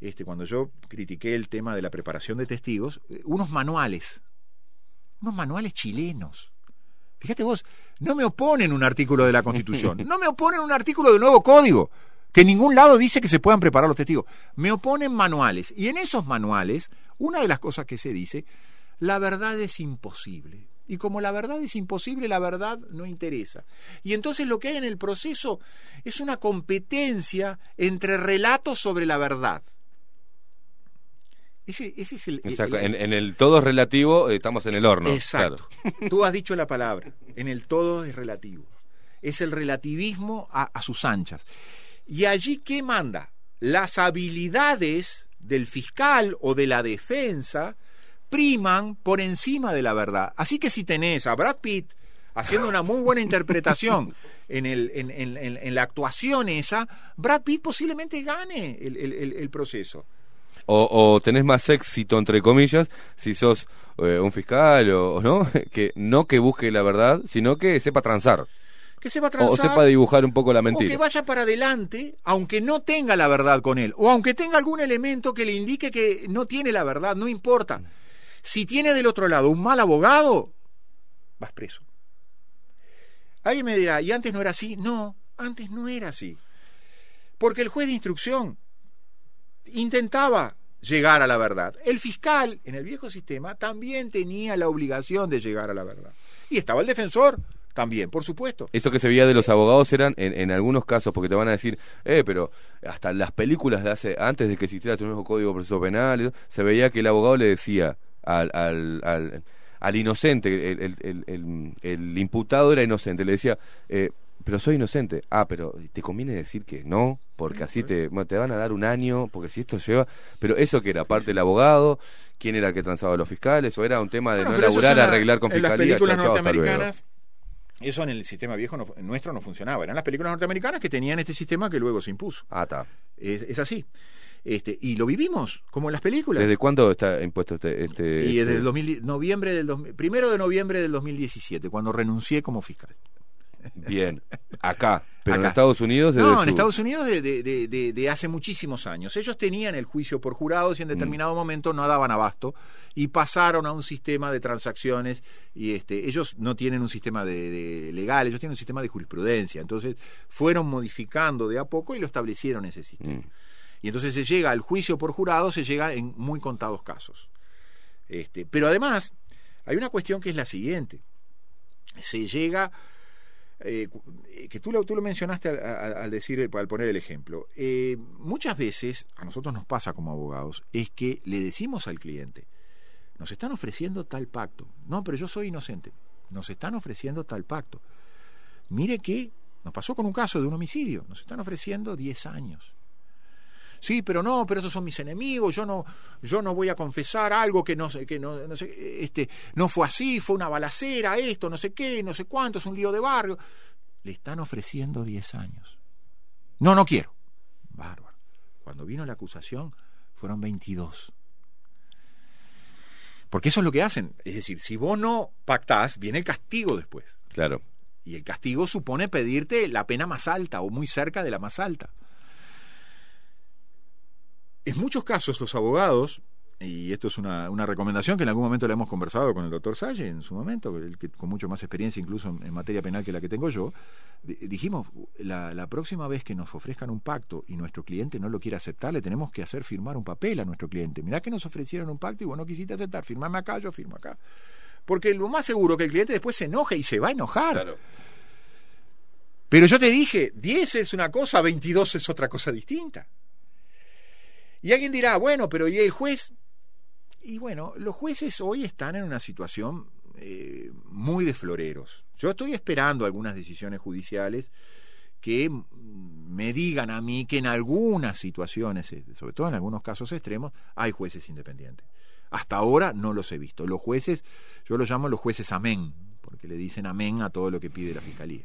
este, cuando yo critiqué el tema de la preparación de testigos, eh, unos manuales, unos manuales chilenos Fíjate vos, no me oponen un artículo de la Constitución, no me oponen un artículo del nuevo código, que en ningún lado dice que se puedan preparar los testigos. Me oponen manuales. Y en esos manuales, una de las cosas que se dice, la verdad es imposible. Y como la verdad es imposible, la verdad no interesa. Y entonces lo que hay en el proceso es una competencia entre relatos sobre la verdad. Ese, es el, en, el todo es relativo, estamos en el horno. Exacto. Tú has dicho la palabra. En el todo es relativo. Es el relativismo a, a sus anchas. Y allí, ¿qué manda? Las habilidades del fiscal o de la defensa priman por encima de la verdad. Así que si tenés a Brad Pitt haciendo una muy buena interpretación en, el, en, en, en la actuación esa, Brad Pitt posiblemente gane el, el, el proceso o, tenés más éxito, entre comillas, si sos eh, un fiscal o, no, que no que busque la verdad, sino que sepa transar. Que sepa transar. O sepa dibujar un poco la mentira. O que vaya para adelante, aunque no tenga la verdad con él. O aunque tenga algún elemento que le indique que no tiene la verdad, no importa. Si tiene del otro lado un mal abogado, vas preso. Alguien me dirá, ¿y antes no era así? No, antes no era así. Porque el juez de instrucción intentaba llegar a la verdad. El fiscal, en el viejo sistema, también tenía la obligación de llegar a la verdad. Y estaba el defensor también, por supuesto. Eso que se veía de los abogados eran, en, algunos casos, porque te van a decir, eh, pero hasta las películas de hace, antes de que existiera tu nuevo código de proceso penal, se veía que el abogado le decía al, al, al, inocente, el, el, el, imputado era inocente, le decía, eh, pero soy inocente. Ah, pero te conviene decir que no, porque así te, te van a dar un año, porque si esto lleva... Pero eso que era parte del abogado, quién era el que transaba a los fiscales, o era un tema de no elaborar, arreglar con fiscalía. En las películas norteamericanas, eso en el sistema viejo nuestro no funcionaba. Eran las películas norteamericanas que tenían este sistema que luego se impuso. Ah, está. Es, así. Este, y lo vivimos, como en las películas. ¿Desde cuándo está impuesto este...? este y desde este? el noviembre del primero de noviembre del 2017, cuando renuncié como fiscal. Bien, acá, pero en Estados Unidos No, en Estados Unidos de, hace muchísimos años. Ellos tenían el juicio por jurados y en determinado mm. momento no daban abasto y pasaron a un sistema de transacciones y este, ellos no tienen un sistema de, legal, ellos tienen un sistema de jurisprudencia. Entonces fueron modificando de a poco y lo establecieron ese sistema. Mm. Y entonces se llega al juicio por jurado, se llega en muy contados casos. Este, pero además, hay una cuestión que es la siguiente. Se llega eh, que tú lo, tú lo mencionaste al, decir, al poner el ejemplo. Eh, muchas veces, a nosotros nos pasa como abogados, es que le decimos al cliente, nos están ofreciendo tal pacto. No, pero yo soy inocente. Nos están ofreciendo tal pacto. Mire que nos pasó con un caso de un homicidio. Nos están ofreciendo 10 años sí, pero no, pero esos son mis enemigos, yo no, yo no voy a confesar algo que no sé, que no, no sé, este, no fue así, fue una balacera, esto, no sé qué, no sé cuánto, es un lío de barrio. Le están ofreciendo 10 años. No, no quiero. Bárbaro. Cuando vino la acusación, fueron 22. Porque eso es lo que hacen. Es decir, si vos no pactás, viene el castigo después. Claro. Y el castigo supone pedirte la pena más alta o muy cerca de la más alta. En muchos casos los abogados, y esto es una, recomendación que en algún momento le hemos conversado con el doctor Salle en su momento, el que, con mucho más experiencia incluso en, materia penal que la que tengo yo, dijimos, la, la, próxima vez que nos ofrezcan un pacto y nuestro cliente no lo quiere aceptar, le tenemos que hacer firmar un papel a nuestro cliente. Mirá que nos ofrecieron un pacto y vos no quisiste aceptar, firmame acá, yo firmo acá. Porque lo más seguro que el cliente después se enoje y se va a enojar. Pero yo te dije, 10 es una cosa, 22 es otra cosa distinta. Y alguien dirá, bueno, pero ¿y el juez? Y bueno, los jueces hoy están en una situación eh, muy de floreros. Yo estoy esperando algunas decisiones judiciales que me digan a mí que en algunas situaciones, eh, sobre todo en algunos casos extremos, hay jueces independientes. Hasta ahora no los he visto. Los jueces, yo los llamo los jueces amén, porque le dicen amén a todo lo que pide la fiscalía.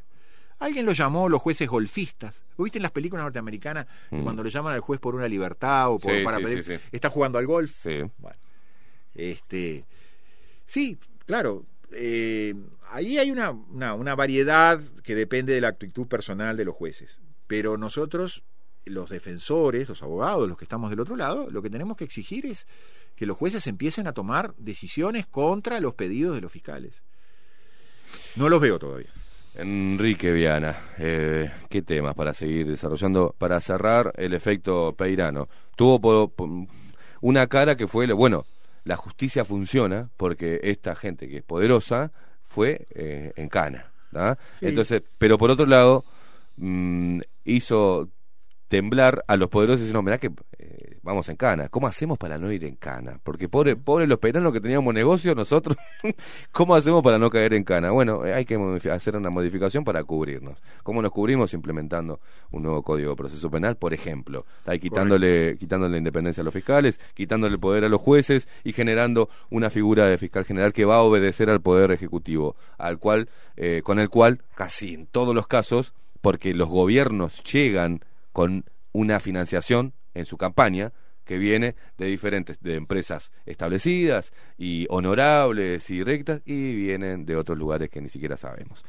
Alguien lo llamó los jueces golfistas. ¿Lo viste en las películas norteamericanas Mm. cuando le llaman al juez por una libertad o por, Sí, para sí, pedir- sí, está jugando al golf? Sí. Bueno, este, sí, claro. eh, ahí hay una, una, una variedad que depende de la actitud personal de los jueces. Pero nosotros, los defensores, los abogados, los que estamos del otro lado, lo que tenemos que exigir es que los jueces empiecen a tomar decisiones contra los pedidos de los fiscales. No los veo todavía. Enrique Viana, eh, ¿qué temas para seguir desarrollando? Para cerrar el efecto Peirano. Tuvo po- po- una cara que fue, bueno, la justicia funciona porque esta gente que es poderosa fue eh, en cana. Sí. Entonces, pero por otro lado, mm, hizo temblar a los poderosos diciendo, mirá que eh, vamos en cana. ¿Cómo hacemos para no ir en cana? Porque pobre, pobre los peiranos que teníamos negocio, nosotros, ¿cómo hacemos para no caer en cana? Bueno, eh, hay que hacer una modificación para cubrirnos. ¿Cómo nos cubrimos? Implementando un nuevo código de proceso penal, por ejemplo. Ahí quitándole, quitándole la independencia a los fiscales, quitándole el poder a los jueces y generando una figura de fiscal general que va a obedecer al poder ejecutivo, al cual, eh, con el cual, casi en todos los casos, porque los gobiernos llegan con una financiación en su campaña que viene de diferentes de empresas establecidas y honorables y rectas y vienen de otros lugares que ni siquiera sabemos.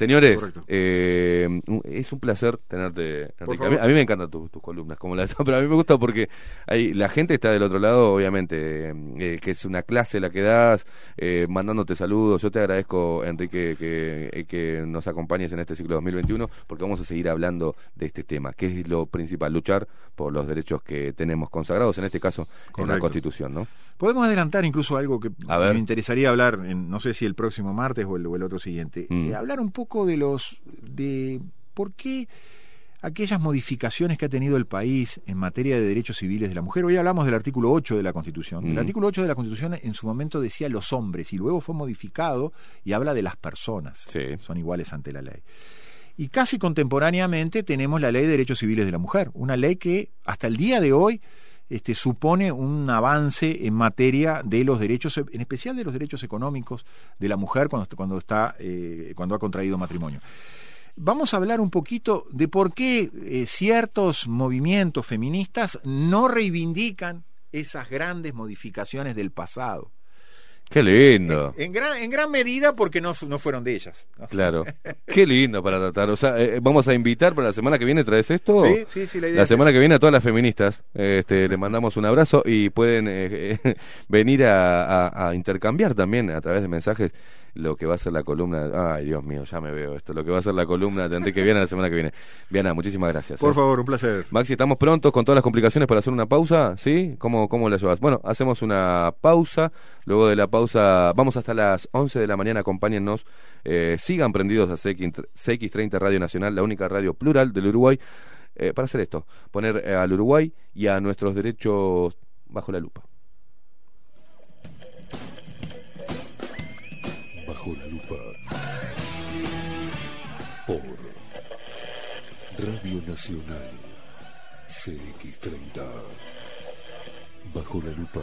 Señores, Correcto. eh, es un placer tenerte. A mí, a mí me encantan tu- tus columnas, como la pero a mí me gusta porque hay, la gente está del otro lado, obviamente, eh, que es una clase la que das, eh, mandándote saludos. Yo te agradezco, Enrique, que, eh, que nos acompañes en este ciclo 2021, porque vamos a seguir hablando de este tema, que es lo principal, luchar por los derechos que tenemos consagrados, en este caso, en la Correcto. Constitución, ¿no? Podemos adelantar incluso algo que A ver. me interesaría hablar, en, no sé si el próximo martes o el, o el otro siguiente. Mm. Eh, hablar un poco de los. de por qué aquellas modificaciones que ha tenido el país en materia de derechos civiles de la mujer. Hoy hablamos del artículo 8 de la Constitución. El Mm. artículo 8 de la Constitución en su momento decía los hombres y luego fue modificado y habla de las personas. Sí. Son iguales ante la ley. Y casi contemporáneamente tenemos la Ley de Derechos Civiles de la Mujer, una ley que hasta el día de hoy este, supone un avance en materia de los derechos, en especial de los derechos económicos de la mujer cuando, cuando, está, eh, cuando ha contraído matrimonio. Vamos a hablar un poquito de por qué eh, ciertos movimientos feministas no reivindican esas grandes modificaciones del pasado. Qué lindo. En gran, en gran medida porque no, no fueron de ellas. ¿no? Claro. Qué lindo para tratar. O sea, eh, vamos a invitar para la semana que viene, ¿traes esto? Sí, sí, sí, la idea La es semana que viene a todas las feministas este, le mandamos un abrazo y pueden eh, eh, venir a, a- a intercambiar también a través de mensajes lo que va a ser la columna. Ay, Dios mío, ya me veo esto. Lo que va a ser la columna de Enrique Viana la semana que viene. Viana, muchísimas gracias. Por eh. favor, un placer. Maxi, ¿estamos prontos con todas las complicaciones para hacer una pausa? ¿Sí? ¿Cómo, cómo la llevas? Bueno, hacemos una pausa. Luego de la pausa, vamos hasta las 11 de la mañana. Acompáñennos. Eh, sigan prendidos a CX, CX30 Radio Nacional, la única radio plural del Uruguay, eh, para hacer esto: poner eh, al Uruguay y a nuestros derechos bajo la lupa. Radio Nacional CX30. Bajo la lupa.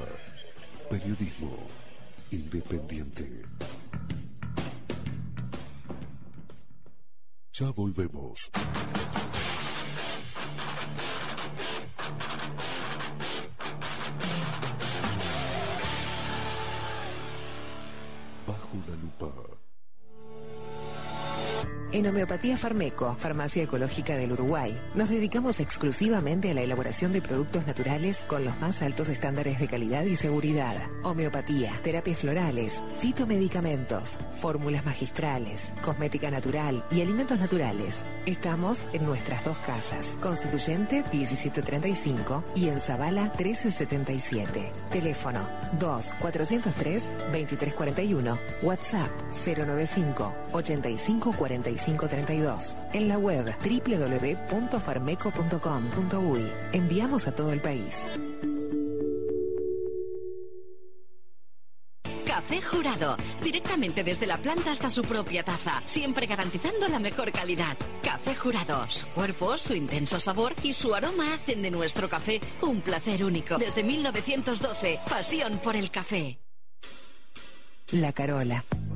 Periodismo independiente. Ya volvemos. Bajo la lupa. En Homeopatía Farmeco, Farmacia Ecológica del Uruguay, nos dedicamos exclusivamente a la elaboración de productos naturales con los más altos estándares de calidad y seguridad. Homeopatía, terapias florales, fitomedicamentos, fórmulas magistrales, cosmética natural y alimentos naturales. Estamos en nuestras dos casas, Constituyente 1735 y en Zabala 1377. Teléfono 2 403 2341, WhatsApp 095 85 45 32. En la web www.farmeco.com.uy. Enviamos a todo el país. Café Jurado, directamente desde la planta hasta su propia taza, siempre garantizando la mejor calidad. Café Jurado, su cuerpo, su intenso sabor y su aroma hacen de nuestro café un placer único. Desde 1912, pasión por el café. La Carola.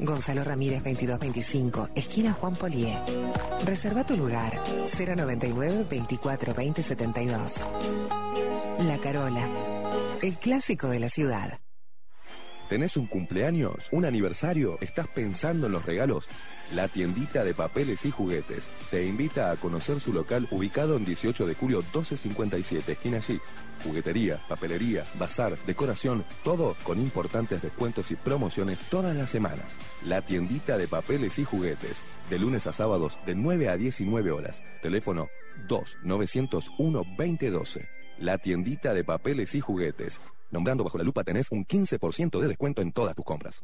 Gonzalo Ramírez 2225, esquina Juan Polié. Reserva tu lugar 099 24 20 72. La Carola, el clásico de la ciudad. ¿Tenés un cumpleaños? ¿Un aniversario? ¿Estás pensando en los regalos? La tiendita de papeles y juguetes te invita a conocer su local ubicado en 18 de julio 1257, esquina allí. Juguetería, papelería, bazar, decoración, todo con importantes descuentos y promociones todas las semanas. La tiendita de papeles y juguetes, de lunes a sábados de 9 a 19 horas. Teléfono 2 901 2012. La tiendita de papeles y juguetes. Nombrando bajo la lupa tenés un 15% de descuento en todas tus compras.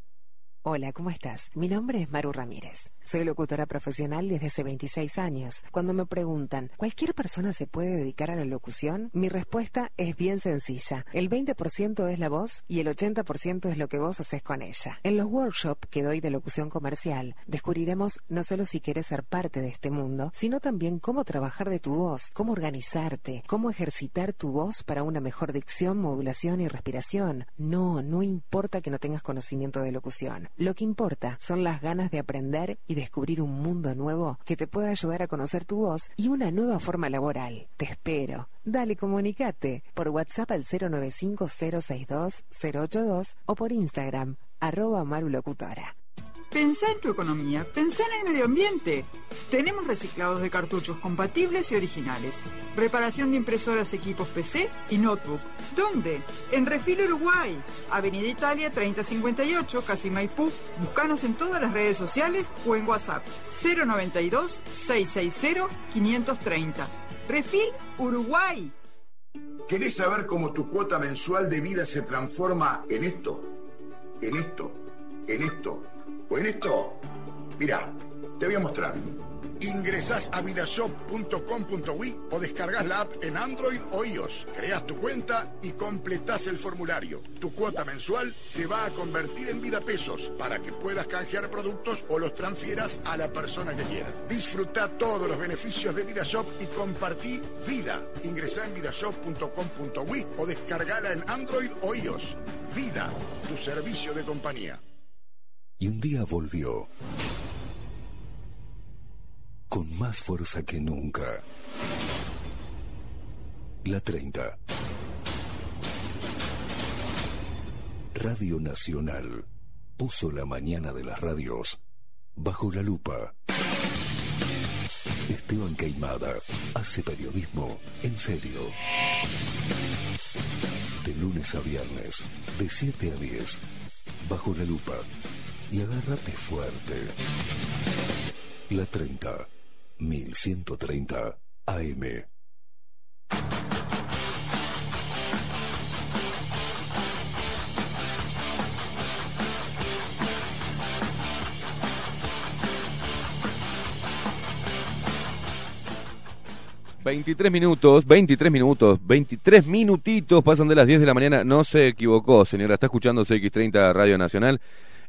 Hola, ¿cómo estás? Mi nombre es Maru Ramírez. Soy locutora profesional desde hace 26 años. Cuando me preguntan, ¿cualquier persona se puede dedicar a la locución? Mi respuesta es bien sencilla. El 20% es la voz y el 80% es lo que vos haces con ella. En los workshops que doy de locución comercial, descubriremos no solo si quieres ser parte de este mundo, sino también cómo trabajar de tu voz, cómo organizarte, cómo ejercitar tu voz para una mejor dicción, modulación y respiración. No, no importa que no tengas conocimiento de locución. Lo que importa son las ganas de aprender y descubrir un mundo nuevo que te pueda ayudar a conocer tu voz y una nueva forma laboral. Te espero. Dale, comunicate por WhatsApp al 095-062-082 o por Instagram, arroba marulocutora. Pensá en tu economía, pensá en el medio ambiente. Tenemos reciclados de cartuchos compatibles y originales. Reparación de impresoras, equipos PC y notebook. ¿Dónde? En Refil Uruguay, Avenida Italia 3058, Casi Maipú. Búscanos en todas las redes sociales o en WhatsApp 092 660 530. Refil Uruguay. ¿Querés saber cómo tu cuota mensual de vida se transforma en esto? En esto, en esto o en esto. Mira, te voy a mostrar. Ingresás a vidashop.com.ui o descargas la app en Android o iOS. Creas tu cuenta y completás el formulario. Tu cuota mensual se va a convertir en vida pesos para que puedas canjear productos o los transfieras a la persona que quieras. Disfruta todos los beneficios de VidaShop y compartí vida. Ingresá en vidashop.com.ui o descargala en Android o iOS. Vida, tu servicio de compañía. Y un día volvió. Con más fuerza que nunca. La 30. Radio Nacional puso la mañana de las radios bajo la lupa. Esteban Queimada hace periodismo en serio. De lunes a viernes, de 7 a 10, bajo la lupa y agárrate fuerte. La 30, 1130 AM. Veintitrés minutos, 23 minutos, 23 minutitos pasan de las 10 de la mañana. No se equivocó, señora. Está escuchando CX30 Radio Nacional.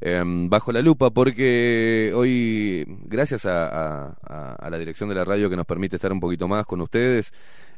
Em, bajo la lupa porque hoy, gracias a, la dirección de la radio que nos permite estar un poquito más con ustedes,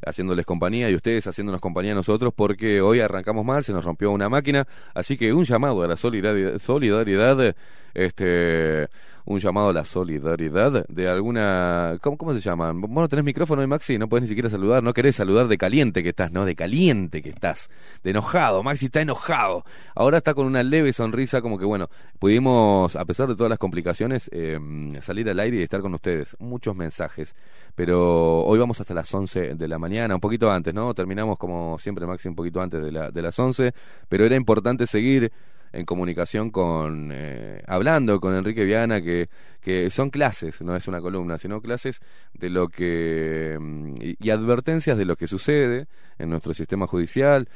haciéndoles compañía y ustedes haciéndonos compañía a nosotros porque hoy arrancamos mal, se nos rompió una máquina, así que un llamado a la solidaridad, solidaridad este un llamado a la solidaridad de alguna... ¿Cómo, cómo se llaman? Vos no tenés micrófono, Maxi, no podés ni siquiera saludar, no querés saludar de caliente que estás, ¿no? De caliente que estás, de enojado, Maxi está enojado. Ahora está con una leve sonrisa como que, bueno, pudimos, a pesar de todas las complicaciones, eh, salir al aire y estar con ustedes. Muchos mensajes, pero hoy vamos hasta las 11 de la mañana, un poquito antes, ¿no? Terminamos como siempre, Maxi, un poquito antes de, la, de las 11, pero era importante seguir en comunicación con, eh, hablando con Enrique Viana, que, que son clases, no es una columna, sino clases de lo que, mm, y, advertencias de lo que sucede en nuestro sistema judicial.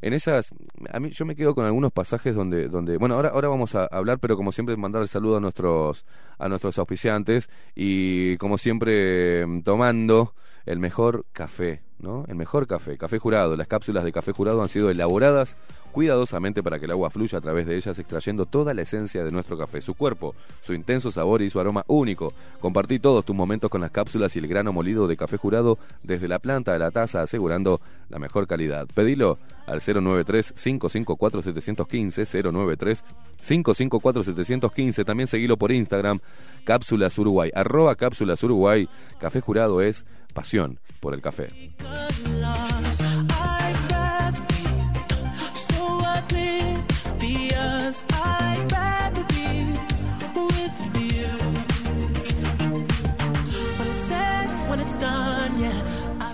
en esas, a mí yo me quedo con algunos pasajes donde, donde bueno, ahora, ahora vamos a hablar, pero como siempre mandar el saludo a nuestros, a nuestros auspiciantes y como siempre tomando el mejor café, ¿no? El mejor café, café jurado. Las cápsulas de café jurado han sido elaboradas cuidadosamente para que el agua fluya a través de ellas, extrayendo toda la esencia de nuestro café, su cuerpo, su intenso sabor y su aroma único. Compartí todos tus momentos con las cápsulas y el grano molido de café jurado desde la planta a la taza, asegurando la mejor calidad. Pedilo al 093-554-715, 093-554-715. También seguilo por Instagram, Cápsulas Uruguay, arroba Cápsulas Uruguay. Café jurado es pasión por el café. done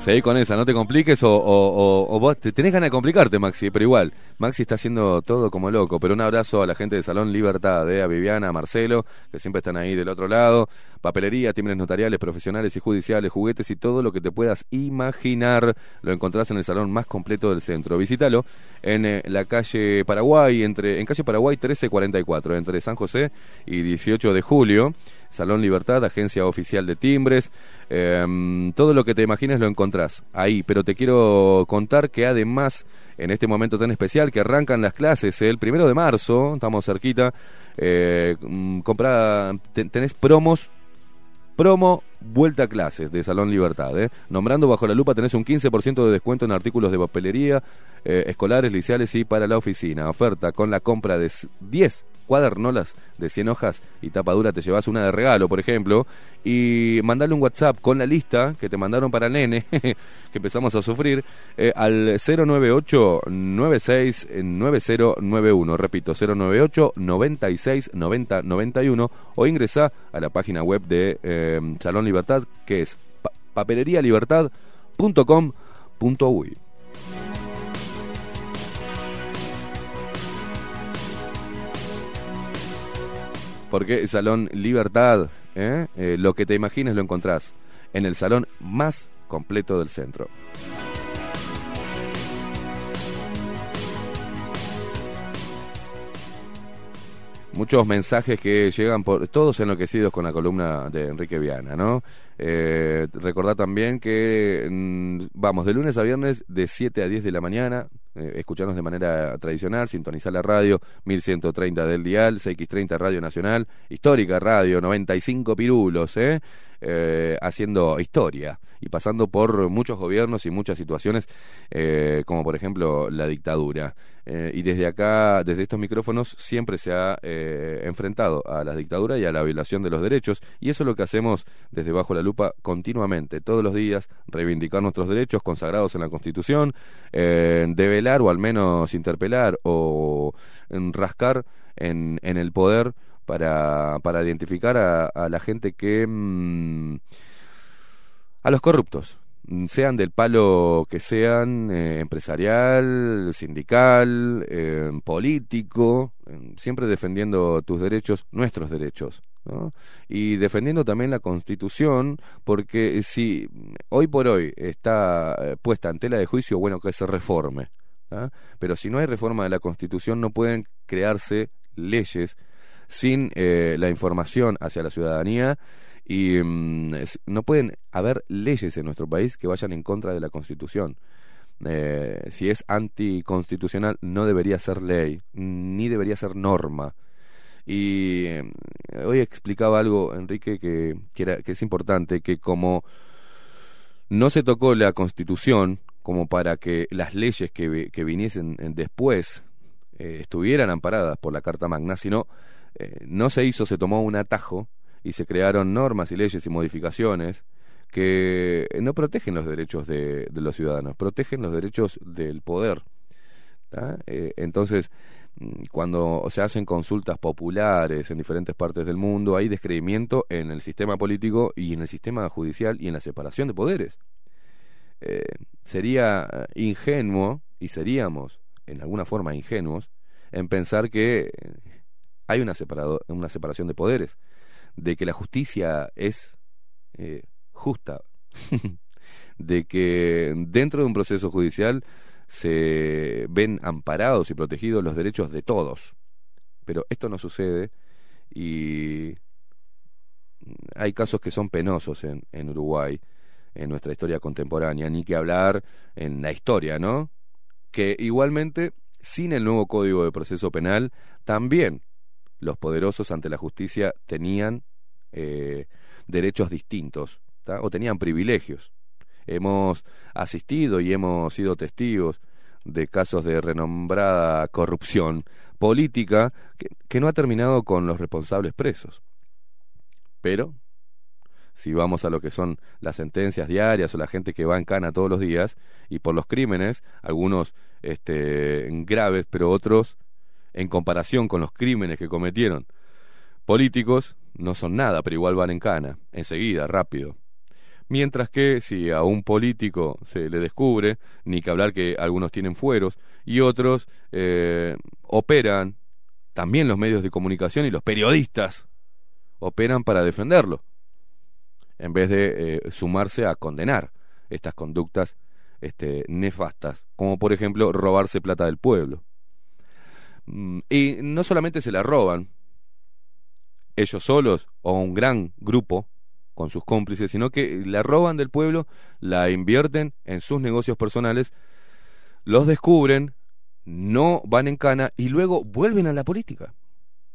Seguí con esa, no te compliques o, o, vos te, tenés ganas de complicarte, Maxi, pero igual, Maxi está haciendo todo como loco. Pero un abrazo a la gente de Salón Libertad, eh, a Viviana, a Marcelo, que siempre están ahí del otro lado. Papelería, timbres notariales, profesionales y judiciales, juguetes y todo lo que te puedas imaginar. Lo encontrás en el salón más completo del centro. Visítalo en eh, la calle Paraguay, entre, en calle Paraguay 1344, entre San José y 18 de julio. Salón Libertad, agencia oficial de timbres. Em, todo lo que te imagines lo encontrás ahí, pero te quiero contar que además, en este momento tan especial que arrancan las clases el primero de marzo, estamos cerquita, eh, mm, compra, tenés promos Promo Vuelta a Clases de Salón Libertad. ¿eh? Nombrando bajo la lupa tenés un 15% de descuento en artículos de papelería, eh, escolares, liceales y para la oficina. Oferta con la compra de 10 cuadernolas de 100 hojas y tapadura te llevas una de regalo, por ejemplo, y mandale un WhatsApp con la lista que te mandaron para el nene, que empezamos a sufrir, eh, al 098 96 9091, repito, 098 96 90 91 o ingresa a la página web de eh, Salón Libertad que es papelerialibertad.com.uy. porque Salón Libertad, ¿eh? Eh, lo que te imagines lo encontrás en el salón más completo del centro. muchos mensajes que llegan por todos enloquecidos con la columna de Enrique Viana, ¿no? Eh, recordad también que mm, vamos de lunes a viernes de 7 a 10 de la mañana, eh, escucharnos de manera tradicional, sintonizar la radio 1130 del dial, CX30 Radio Nacional, histórica radio, 95 pirulos, ¿eh? Eh, haciendo historia y pasando por muchos gobiernos y muchas situaciones, eh, como por ejemplo la dictadura. Eh, y desde acá, desde estos micrófonos, siempre se ha enfrentado a la dictadura y a la violación de los derechos, y eso es lo que hacemos desde Bajo la Lupa continuamente, todos los días, reivindicar nuestros derechos consagrados en la Constitución, develar o al menos interpelar o rascar en, en el poder para, para identificar a, la gente que... Mm, a los corruptos, sean del palo que sean, eh, empresarial, sindical, eh, político, eh, siempre defendiendo tus derechos, nuestros derechos. ¿no? Y defendiendo también la Constitución, porque si hoy por hoy está puesta en tela de juicio, bueno, que se reforme. Pero si no hay reforma de la Constitución, no pueden crearse leyes sin la información hacia la ciudadanía y mm, no pueden haber leyes en nuestro país que vayan en contra de la Constitución. Eh, si es anticonstitucional, no debería ser ley, ni debería ser norma. Y eh, hoy explicaba algo, Enrique, que, que, es importante, que como no se tocó la Constitución como para que las leyes que, que viniesen después estuvieran amparadas por la Carta Magna, sino eh, no se hizo, se tomó un atajo y se crearon normas y leyes y modificaciones que no protegen los derechos de, los ciudadanos, protegen los derechos del poder. Eh, entonces, mm, cuando se hacen consultas populares en diferentes partes del mundo, hay descreimiento en el sistema político y en el sistema judicial y en la separación de poderes. Eh, sería ingenuo, y seríamos en alguna forma ingenuos, en pensar que hay una, separado, una separación de poderes, de que la justicia es eh, justa, de que dentro de un proceso judicial se ven amparados y protegidos los derechos de todos. Pero esto no sucede y hay casos que son penosos en, en Uruguay, en nuestra historia contemporánea, ni que hablar en la historia, ¿no? Que igualmente, sin el nuevo Código de Proceso Penal, también los poderosos ante la justicia tenían eh, derechos distintos o tenían privilegios. Hemos asistido y hemos sido testigos de casos de renombrada corrupción política que, no ha terminado con los responsables presos. Pero, si vamos a lo que son las sentencias diarias o la gente que va en cana todos los días, y por los crímenes, algunos este, graves, pero otros, en comparación con los crímenes que cometieron políticos, no son nada, pero igual van en cana, enseguida, rápido. Mientras que si a un político se le descubre, ni que hablar que algunos tienen fueros y otros eh, operan, también los medios de comunicación y los periodistas operan para defenderlo, en vez de eh, sumarse a condenar estas conductas este, nefastas, como por ejemplo robarse plata del pueblo. Mm, y no solamente se la roban, ellos solos o un gran grupo con sus cómplices, sino que la roban del pueblo, la invierten en sus negocios personales, los descubren, no van en cana y luego vuelven a la política.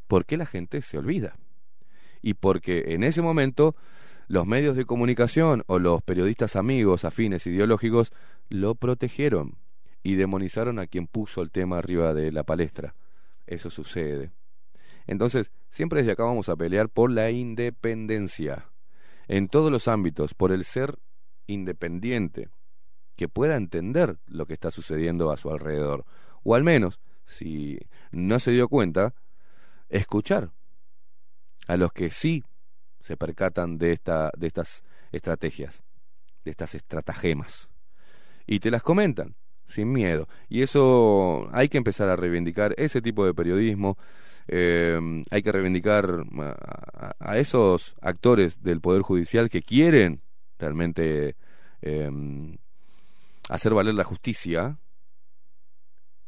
Porque la gente se olvida. Y porque en ese momento los medios de comunicación o los periodistas amigos, afines, ideológicos, lo protegieron y demonizaron a quien puso el tema arriba de la palestra. Eso sucede. Entonces, siempre desde acá vamos a pelear por la independencia en todos los ámbitos por el ser independiente, que pueda entender lo que está sucediendo a su alrededor, o al menos, si no se dio cuenta, escuchar a los que sí se percatan de, esta, de estas estrategias, de estas estratagemas, y te las comentan sin miedo. Y eso hay que empezar a reivindicar ese tipo de periodismo, eh, hay que reivindicar a, esos actores del Poder Judicial que quieren realmente em, hacer valer la justicia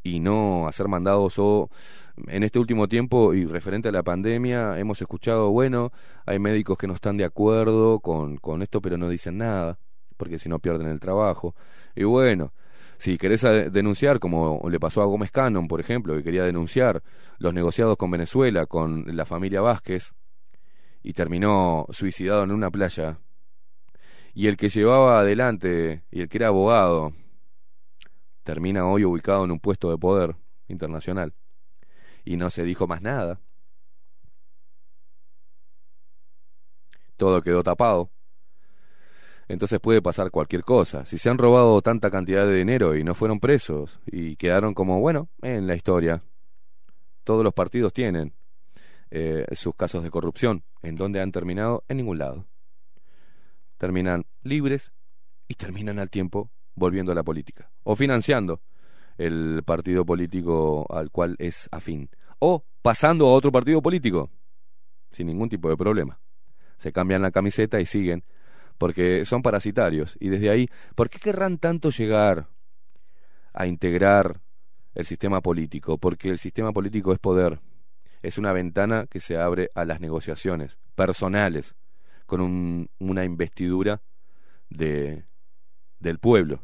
y no hacer mandados o en este último tiempo y referente a la pandemia hemos escuchado, bueno, hay médicos que no están de acuerdo con, con esto pero no dicen nada porque si no pierden el trabajo y bueno, si querés denunciar, como le pasó a Gómez Cannon, por ejemplo, que quería denunciar los negociados con Venezuela, con la familia Vázquez, y terminó suicidado en una playa, y el que llevaba adelante, y el que era abogado, termina hoy ubicado en un puesto de poder internacional, y no se dijo más nada. Todo quedó tapado entonces puede pasar cualquier cosa. Si se han robado tanta cantidad de dinero y no fueron presos y quedaron como, bueno, en la historia, todos los partidos tienen eh, sus casos de corrupción. ¿En dónde han terminado? En ningún lado. Terminan libres y terminan al tiempo volviendo a la política o financiando el partido político al cual es afín o pasando a otro partido político sin ningún tipo de problema. Se cambian la camiseta y siguen porque son parasitarios. Y desde ahí, ¿por qué querrán tanto llegar a integrar el sistema político? Porque el sistema político es poder, es una ventana que se abre a las negociaciones personales, con una investidura de, del pueblo.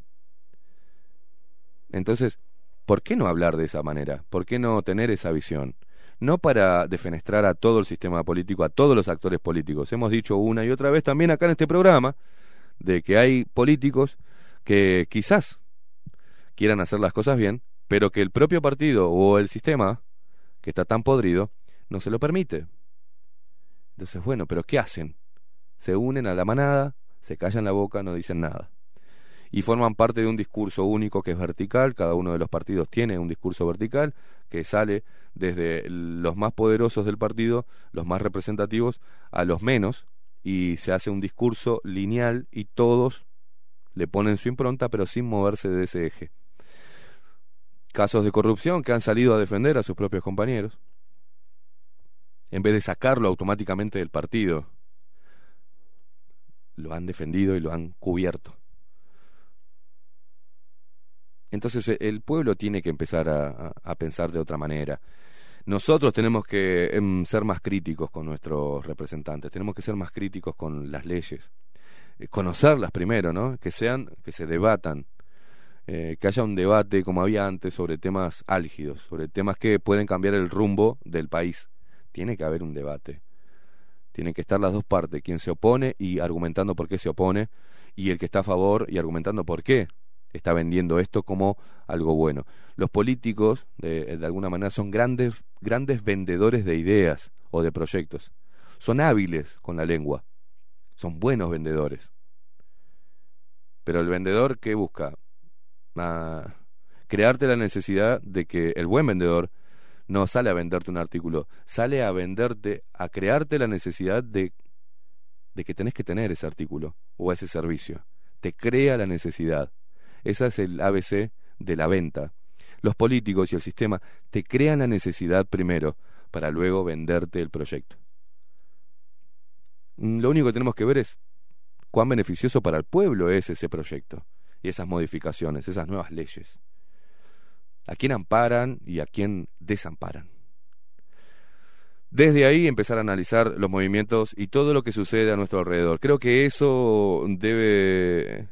Entonces, ¿por qué no hablar de esa manera? ¿Por qué no tener esa visión? No para defenestrar a todo el sistema político, a todos los actores políticos. Hemos dicho una y otra vez también acá en este programa de que hay políticos que quizás quieran hacer las cosas bien, pero que el propio partido o el sistema, que está tan podrido, no se lo permite. Entonces, bueno, pero ¿qué hacen? Se unen a la manada, se callan la boca, no dicen nada y forman parte de un discurso único que es vertical, cada uno de los partidos tiene un discurso vertical que sale desde los más poderosos del partido, los más representativos, a los menos, y se hace un discurso lineal y todos le ponen su impronta pero sin moverse de ese eje. Casos de corrupción que han salido a defender a sus propios compañeros, en vez de sacarlo automáticamente del partido, lo han defendido y lo han cubierto. Entonces eh, el pueblo tiene que empezar a, pensar de otra manera. Nosotros tenemos que em, ser más críticos con nuestros representantes, tenemos que ser más críticos con las leyes, eh, conocerlas primero, ¿no? Que sean, que se debatan, eh, que haya un debate como había antes sobre temas álgidos, sobre temas que pueden cambiar el rumbo del país. Tiene que haber un debate. Tienen que estar las dos partes, quien se opone y argumentando por qué se opone, y el que está a favor y argumentando por qué está vendiendo esto como algo bueno. Los políticos, de, de, alguna manera, son grandes, grandes vendedores de ideas o de proyectos. Son hábiles con la lengua. Son buenos vendedores. Pero el vendedor, ¿qué busca? a crearte la necesidad de que el buen vendedor no sale a venderte un artículo, sale a venderte, a crearte la necesidad de, de que tenés que tener ese artículo o ese servicio. Te crea la necesidad. Ese es el ABC de la venta. Los políticos y el sistema te crean la necesidad primero para luego venderte el proyecto. Lo único que tenemos que ver es cuán beneficioso para el pueblo es ese proyecto y esas modificaciones, esas nuevas leyes. A quién amparan y a quién desamparan. Desde ahí empezar a analizar los movimientos y todo lo que sucede a nuestro alrededor. Creo que eso debe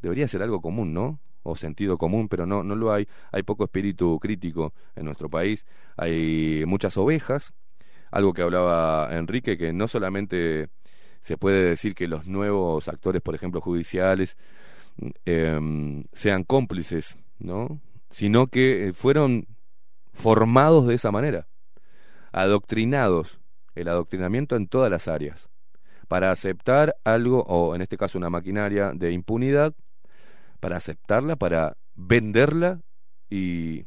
debería ser algo común, ¿no? O sentido común, pero no no lo hay. Hay poco espíritu crítico en nuestro país. Hay muchas ovejas, algo que hablaba Enrique que no solamente se puede decir que los nuevos actores, por ejemplo, judiciales Em, sean cómplices, ¿no? Sino que eh, fueron formados de esa manera, adoctrinados, el adoctrinamiento en todas las áreas, para aceptar algo, o en este caso una maquinaria de impunidad, para aceptarla, para venderla y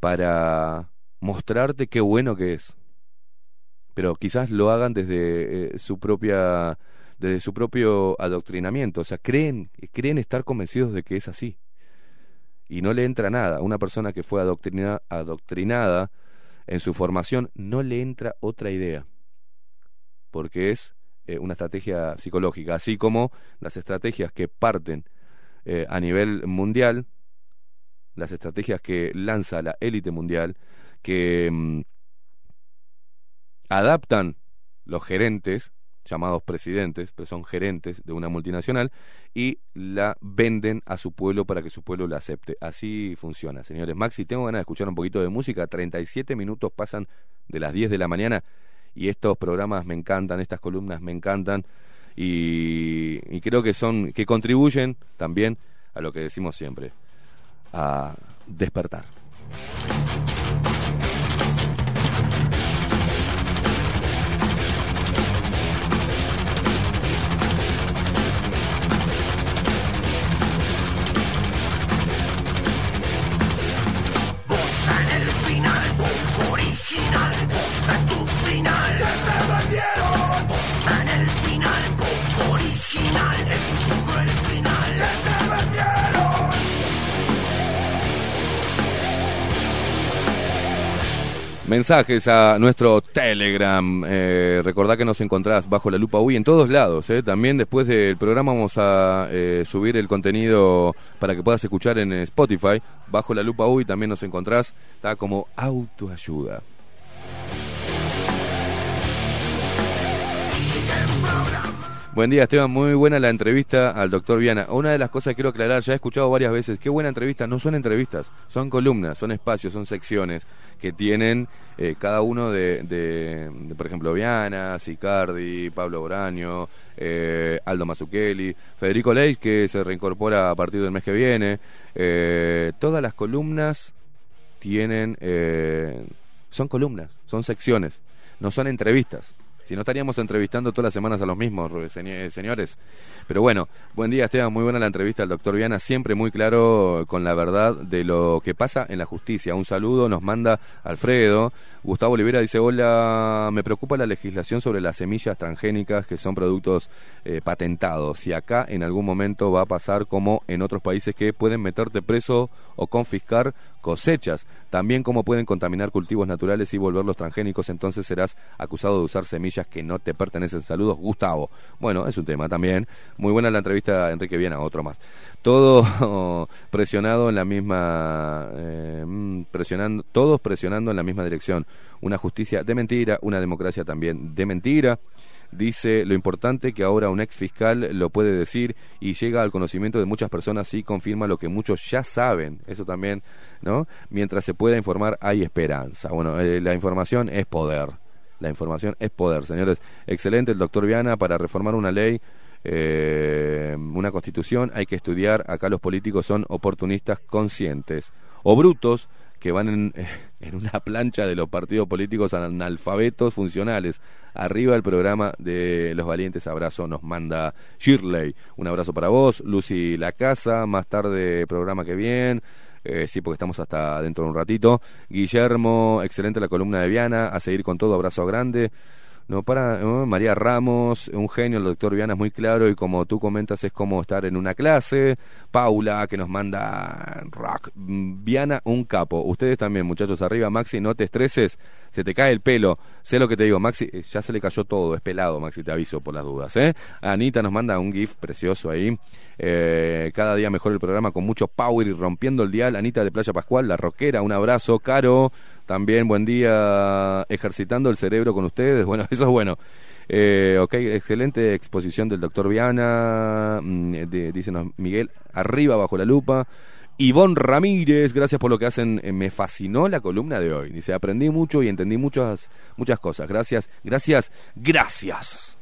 para mostrarte qué bueno que es. Pero quizás lo hagan desde eh, su propia desde su propio adoctrinamiento, o sea, creen, creen estar convencidos de que es así. Y no le entra nada. Una persona que fue adoctrinada en su formación no le entra otra idea, porque es eh, una estrategia psicológica, así como las estrategias que parten eh, a nivel mundial, las estrategias que lanza la élite mundial, que mm, adaptan los gerentes llamados presidentes, pero son gerentes de una multinacional, y la venden a su pueblo para que su pueblo la acepte. Así funciona, señores. Maxi, tengo ganas de escuchar un poquito de música. 37 minutos pasan de las 10 de la mañana y estos programas me encantan, estas columnas me encantan y, y creo que son que contribuyen también a lo que decimos siempre, a despertar. Mensajes a nuestro Telegram. Eh, recordá que nos encontrás bajo la lupa UI en todos lados. Eh. También después del programa vamos a eh, subir el contenido para que puedas escuchar en Spotify. Bajo la lupa UI también nos encontrás está como autoayuda. Buen día, Esteban. Muy buena la entrevista al doctor Viana. Una de las cosas que quiero aclarar, ya he escuchado varias veces, qué buena entrevista. No son entrevistas, son columnas, son espacios, son secciones que tienen eh, cada uno de, por ejemplo, Viana, Sicardi, Pablo Boraño, eh, Aldo Mazzucchelli, Federico Leis, que se reincorpora a partir del mes que viene. Eh, todas las columnas tienen, son columnas, son secciones, no son entrevistas. Si no estaríamos entrevistando todas las semanas a los mismos, eh, señores. Pero bueno, buen día Esteban, muy buena la entrevista al doctor Viana, siempre muy claro con la verdad de lo que pasa en la justicia. Un saludo, nos manda Alfredo. Gustavo Olivera dice, hola, me preocupa la legislación sobre las semillas transgénicas que son productos eh, patentados. Y acá en algún momento va a pasar como en otros países que pueden meterte preso o confiscar cosechas. También cómo pueden contaminar cultivos naturales y volverlos transgénicos, entonces serás acusado de usar semillas que no te pertenecen. Saludos, Gustavo. Bueno, es un tema también. Muy buena la entrevista, Enrique Viena, otro más. Todo presionado en la misma, eh, mm, presionando, todos presionando en la misma dirección. Una justicia de mentira, una democracia también de mentira dice lo importante que ahora un ex fiscal lo puede decir y llega al conocimiento de muchas personas y confirma lo que muchos ya saben. Eso también, ¿no? Mientras se pueda informar hay esperanza. Bueno, eh, la información es poder. La información es poder, señores. Excelente el doctor Viana para reformar una ley. Eh, una constitución hay que estudiar acá los políticos son oportunistas conscientes o brutos que van en, en, una plancha de los partidos políticos analfabetos funcionales. Arriba el programa de Los Valientes, abrazo, nos manda Shirley. Un abrazo para vos, Lucy La Casa, más tarde programa que bien. Eh, sí, porque estamos hasta dentro de un ratito. Guillermo, excelente la columna de Viana, a seguir con todo, abrazo grande. No para María Ramos, un genio, el doctor Viana es muy claro y como tú comentas es como estar en una clase. Paula que nos manda rock. Viana, un capo. Ustedes también, muchachos, arriba, Maxi, no te estreses, se te cae el pelo. Sé lo que te digo, Maxi, eh, ya se le cayó todo, es pelado, Maxi, te aviso por las dudas. ¿eh? Anita nos manda un GIF precioso ahí. Eh, cada día mejor el programa con mucho power y rompiendo el dial. Anita de Playa Pascual, la rockera, un abrazo. Caro, también buen día ejercitando el cerebro con ustedes. Bueno, eso es bueno. Eh, ok, excelente exposición del doctor Viana, mm, de, dícenos Miguel, arriba bajo la lupa. Ivonne Ramírez, gracias por lo que hacen. Eh, me fascinó la columna de hoy. Dice, aprendí mucho y entendí muchas, muchas cosas. Gracias, gracias, gracias.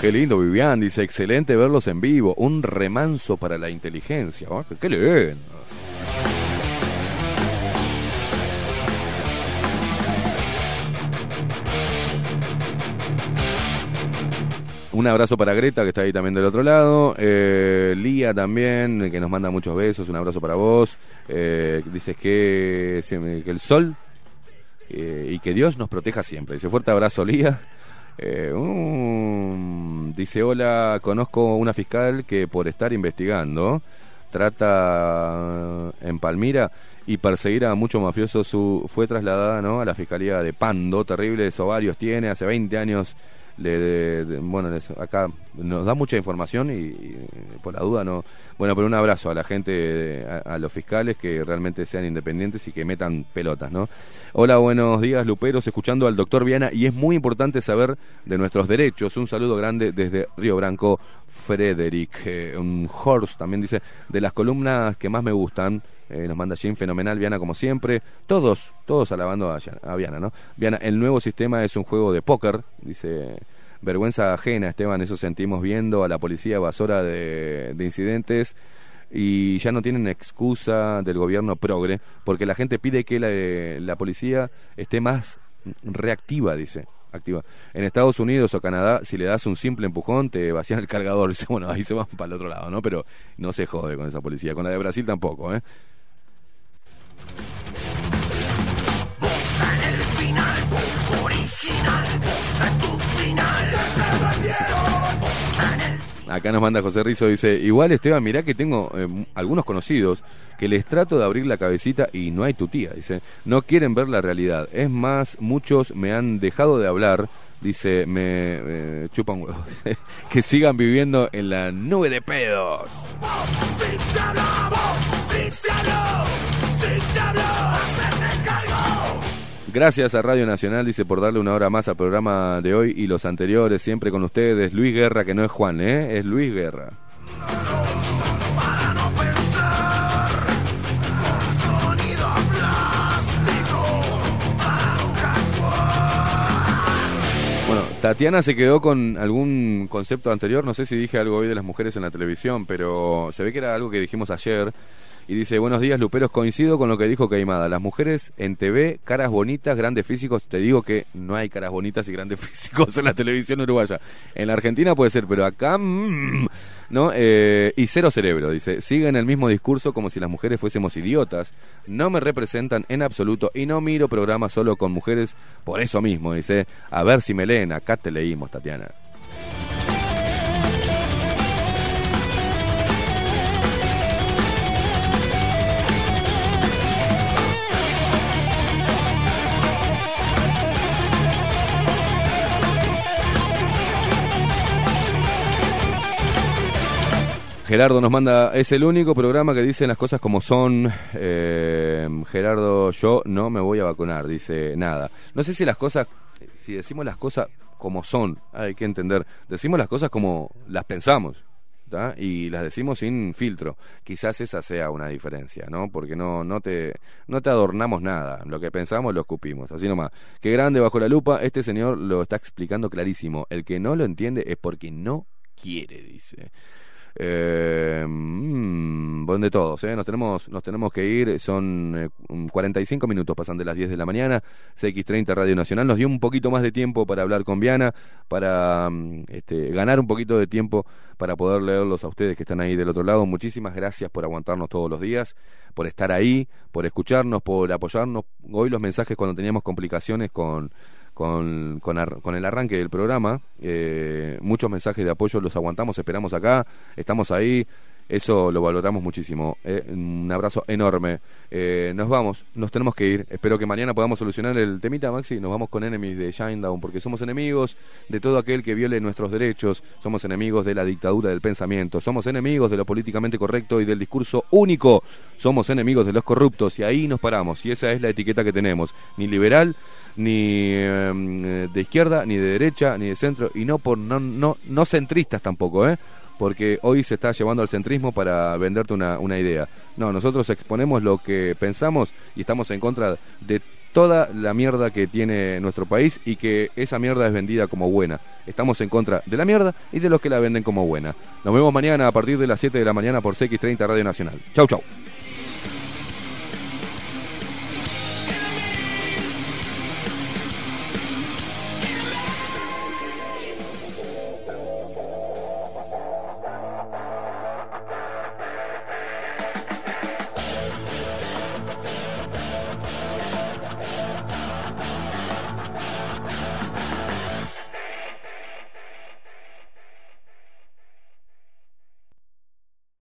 Qué lindo, Vivian. Dice, excelente verlos en vivo. Un remanso para la inteligencia. Oh, qué lindo. Un abrazo para Greta, que está ahí también del otro lado. Eh, Lía también, que nos manda muchos besos. Un abrazo para vos. Eh, dices que, que el sol eh, y que Dios nos proteja siempre. Dice, fuerte abrazo, Lía. Eh, dice, hola, conozco una fiscal que por estar investigando trata en Palmira y perseguir a muchos mafiosos su, fue trasladada ¿no? a la fiscalía de Pando, terribles ovarios tiene, hace 20 años le, bueno, acá nos da mucha información y, por la duda no. Bueno, pero un abrazo a la gente, a, los fiscales que realmente sean independientes y que metan pelotas, ¿no? Hola, buenos días, Luperos, escuchando al doctor Viana y es muy importante saber de nuestros derechos. Un saludo grande desde Río Branco, Frederick. Eh, Horst también dice, de las columnas que más me gustan, eh, nos manda Jim, fenomenal, Viana como siempre. Todos, todos alabando a, Viana, ¿no? Viana, el nuevo sistema es un juego de póker, dice. Vergüenza ajena, Esteban, eso sentimos viendo a la policía evasora de, de incidentes y ya no tienen excusa del gobierno progre, porque la gente pide que la, la policía esté más reactiva, dice activa. En Estados Unidos o Canadá, si le das un simple empujón, te vacían el cargador. Dice, bueno, ahí se van para el otro lado, ¿no? Pero no se jode con esa policía. Con la de Brasil tampoco, ¿eh? Acá nos manda José Rizo, dice, igual Esteban, mirá que tengo eh, algunos conocidos que les trato de abrir la cabecita y no hay tu tía, dice, no quieren ver la realidad. Es más, muchos me han dejado de hablar, dice, me eh, chupan huevos, que sigan viviendo en la nube de pedos. Gracias a Radio Nacional, dice, por darle una hora más al programa de hoy y los anteriores, siempre con ustedes. Luis Guerra, que no es Juan, ¿eh? Es Luis Guerra. Bueno, Tatiana se quedó con algún concepto anterior, no sé si dije algo hoy de las mujeres en la televisión, pero se ve que era algo que dijimos ayer Y dice, buenos días, Luperos, coincido con lo que dijo Caimada. Las mujeres en TV, caras bonitas, grandes físicos. Te digo que no hay caras bonitas y grandes físicos en la televisión uruguaya. En la Argentina puede ser, pero acá... mm, ¿no? Eh, y cero cerebro, dice. Siguen el mismo discurso como si las mujeres fuésemos idiotas. No me representan en absoluto y no miro programas solo con mujeres por eso mismo, dice. A ver si me leen, acá te leímos, Tatiana. Gerardo nos manda, es el único programa que dice las cosas como son. Eh, Gerardo, yo no me voy a vacunar, dice nada. No sé si las cosas, si decimos las cosas como son, hay que entender, decimos las cosas como las pensamos. y las decimos sin filtro. Quizás esa sea una diferencia, ¿no? Porque no, no, te, no te adornamos nada. Lo que pensamos lo escupimos. Así nomás. Qué grande bajo la lupa. Este señor lo está explicando clarísimo. El que no lo entiende es porque no quiere, dice. Eh, mm, buen de todos, ¿eh? nos, tenemos, nos tenemos que ir, son eh, 45 minutos, pasan de las 10 de la mañana, CX30 Radio Nacional, nos dio un poquito más de tiempo para hablar con Viana, para mm, este, ganar un poquito de tiempo para poder leerlos a ustedes que están ahí del otro lado. Muchísimas gracias por aguantarnos todos los días, por estar ahí, por escucharnos, por apoyarnos. Hoy los mensajes cuando teníamos complicaciones con con, con, ar- con el arranque del programa. Eh, muchos mensajes de apoyo los aguantamos, esperamos acá, estamos ahí. Eso lo valoramos muchísimo. Eh, un abrazo enorme. Eh, nos vamos, nos tenemos que ir. Espero que mañana podamos solucionar el temita, Maxi. Nos vamos con enemies de Shinedown, porque somos enemigos de todo aquel que viole nuestros derechos. Somos enemigos de la dictadura del pensamiento. Somos enemigos de lo políticamente correcto y del discurso único. Somos enemigos de los corruptos y ahí nos paramos. Y esa es la etiqueta que tenemos. Ni liberal, ni eh, de izquierda, ni de derecha, ni de centro, y no por no, no, no centristas tampoco, ¿eh? Porque hoy se está llevando al centrismo para venderte una, una idea. No, nosotros exponemos lo que pensamos y estamos en contra de toda la mierda que tiene nuestro país y que esa mierda es vendida como buena. Estamos en contra de la mierda y de los que la venden como buena. Nos vemos mañana a partir de las 7 de la mañana por CX30 Radio Nacional. Chau, chau.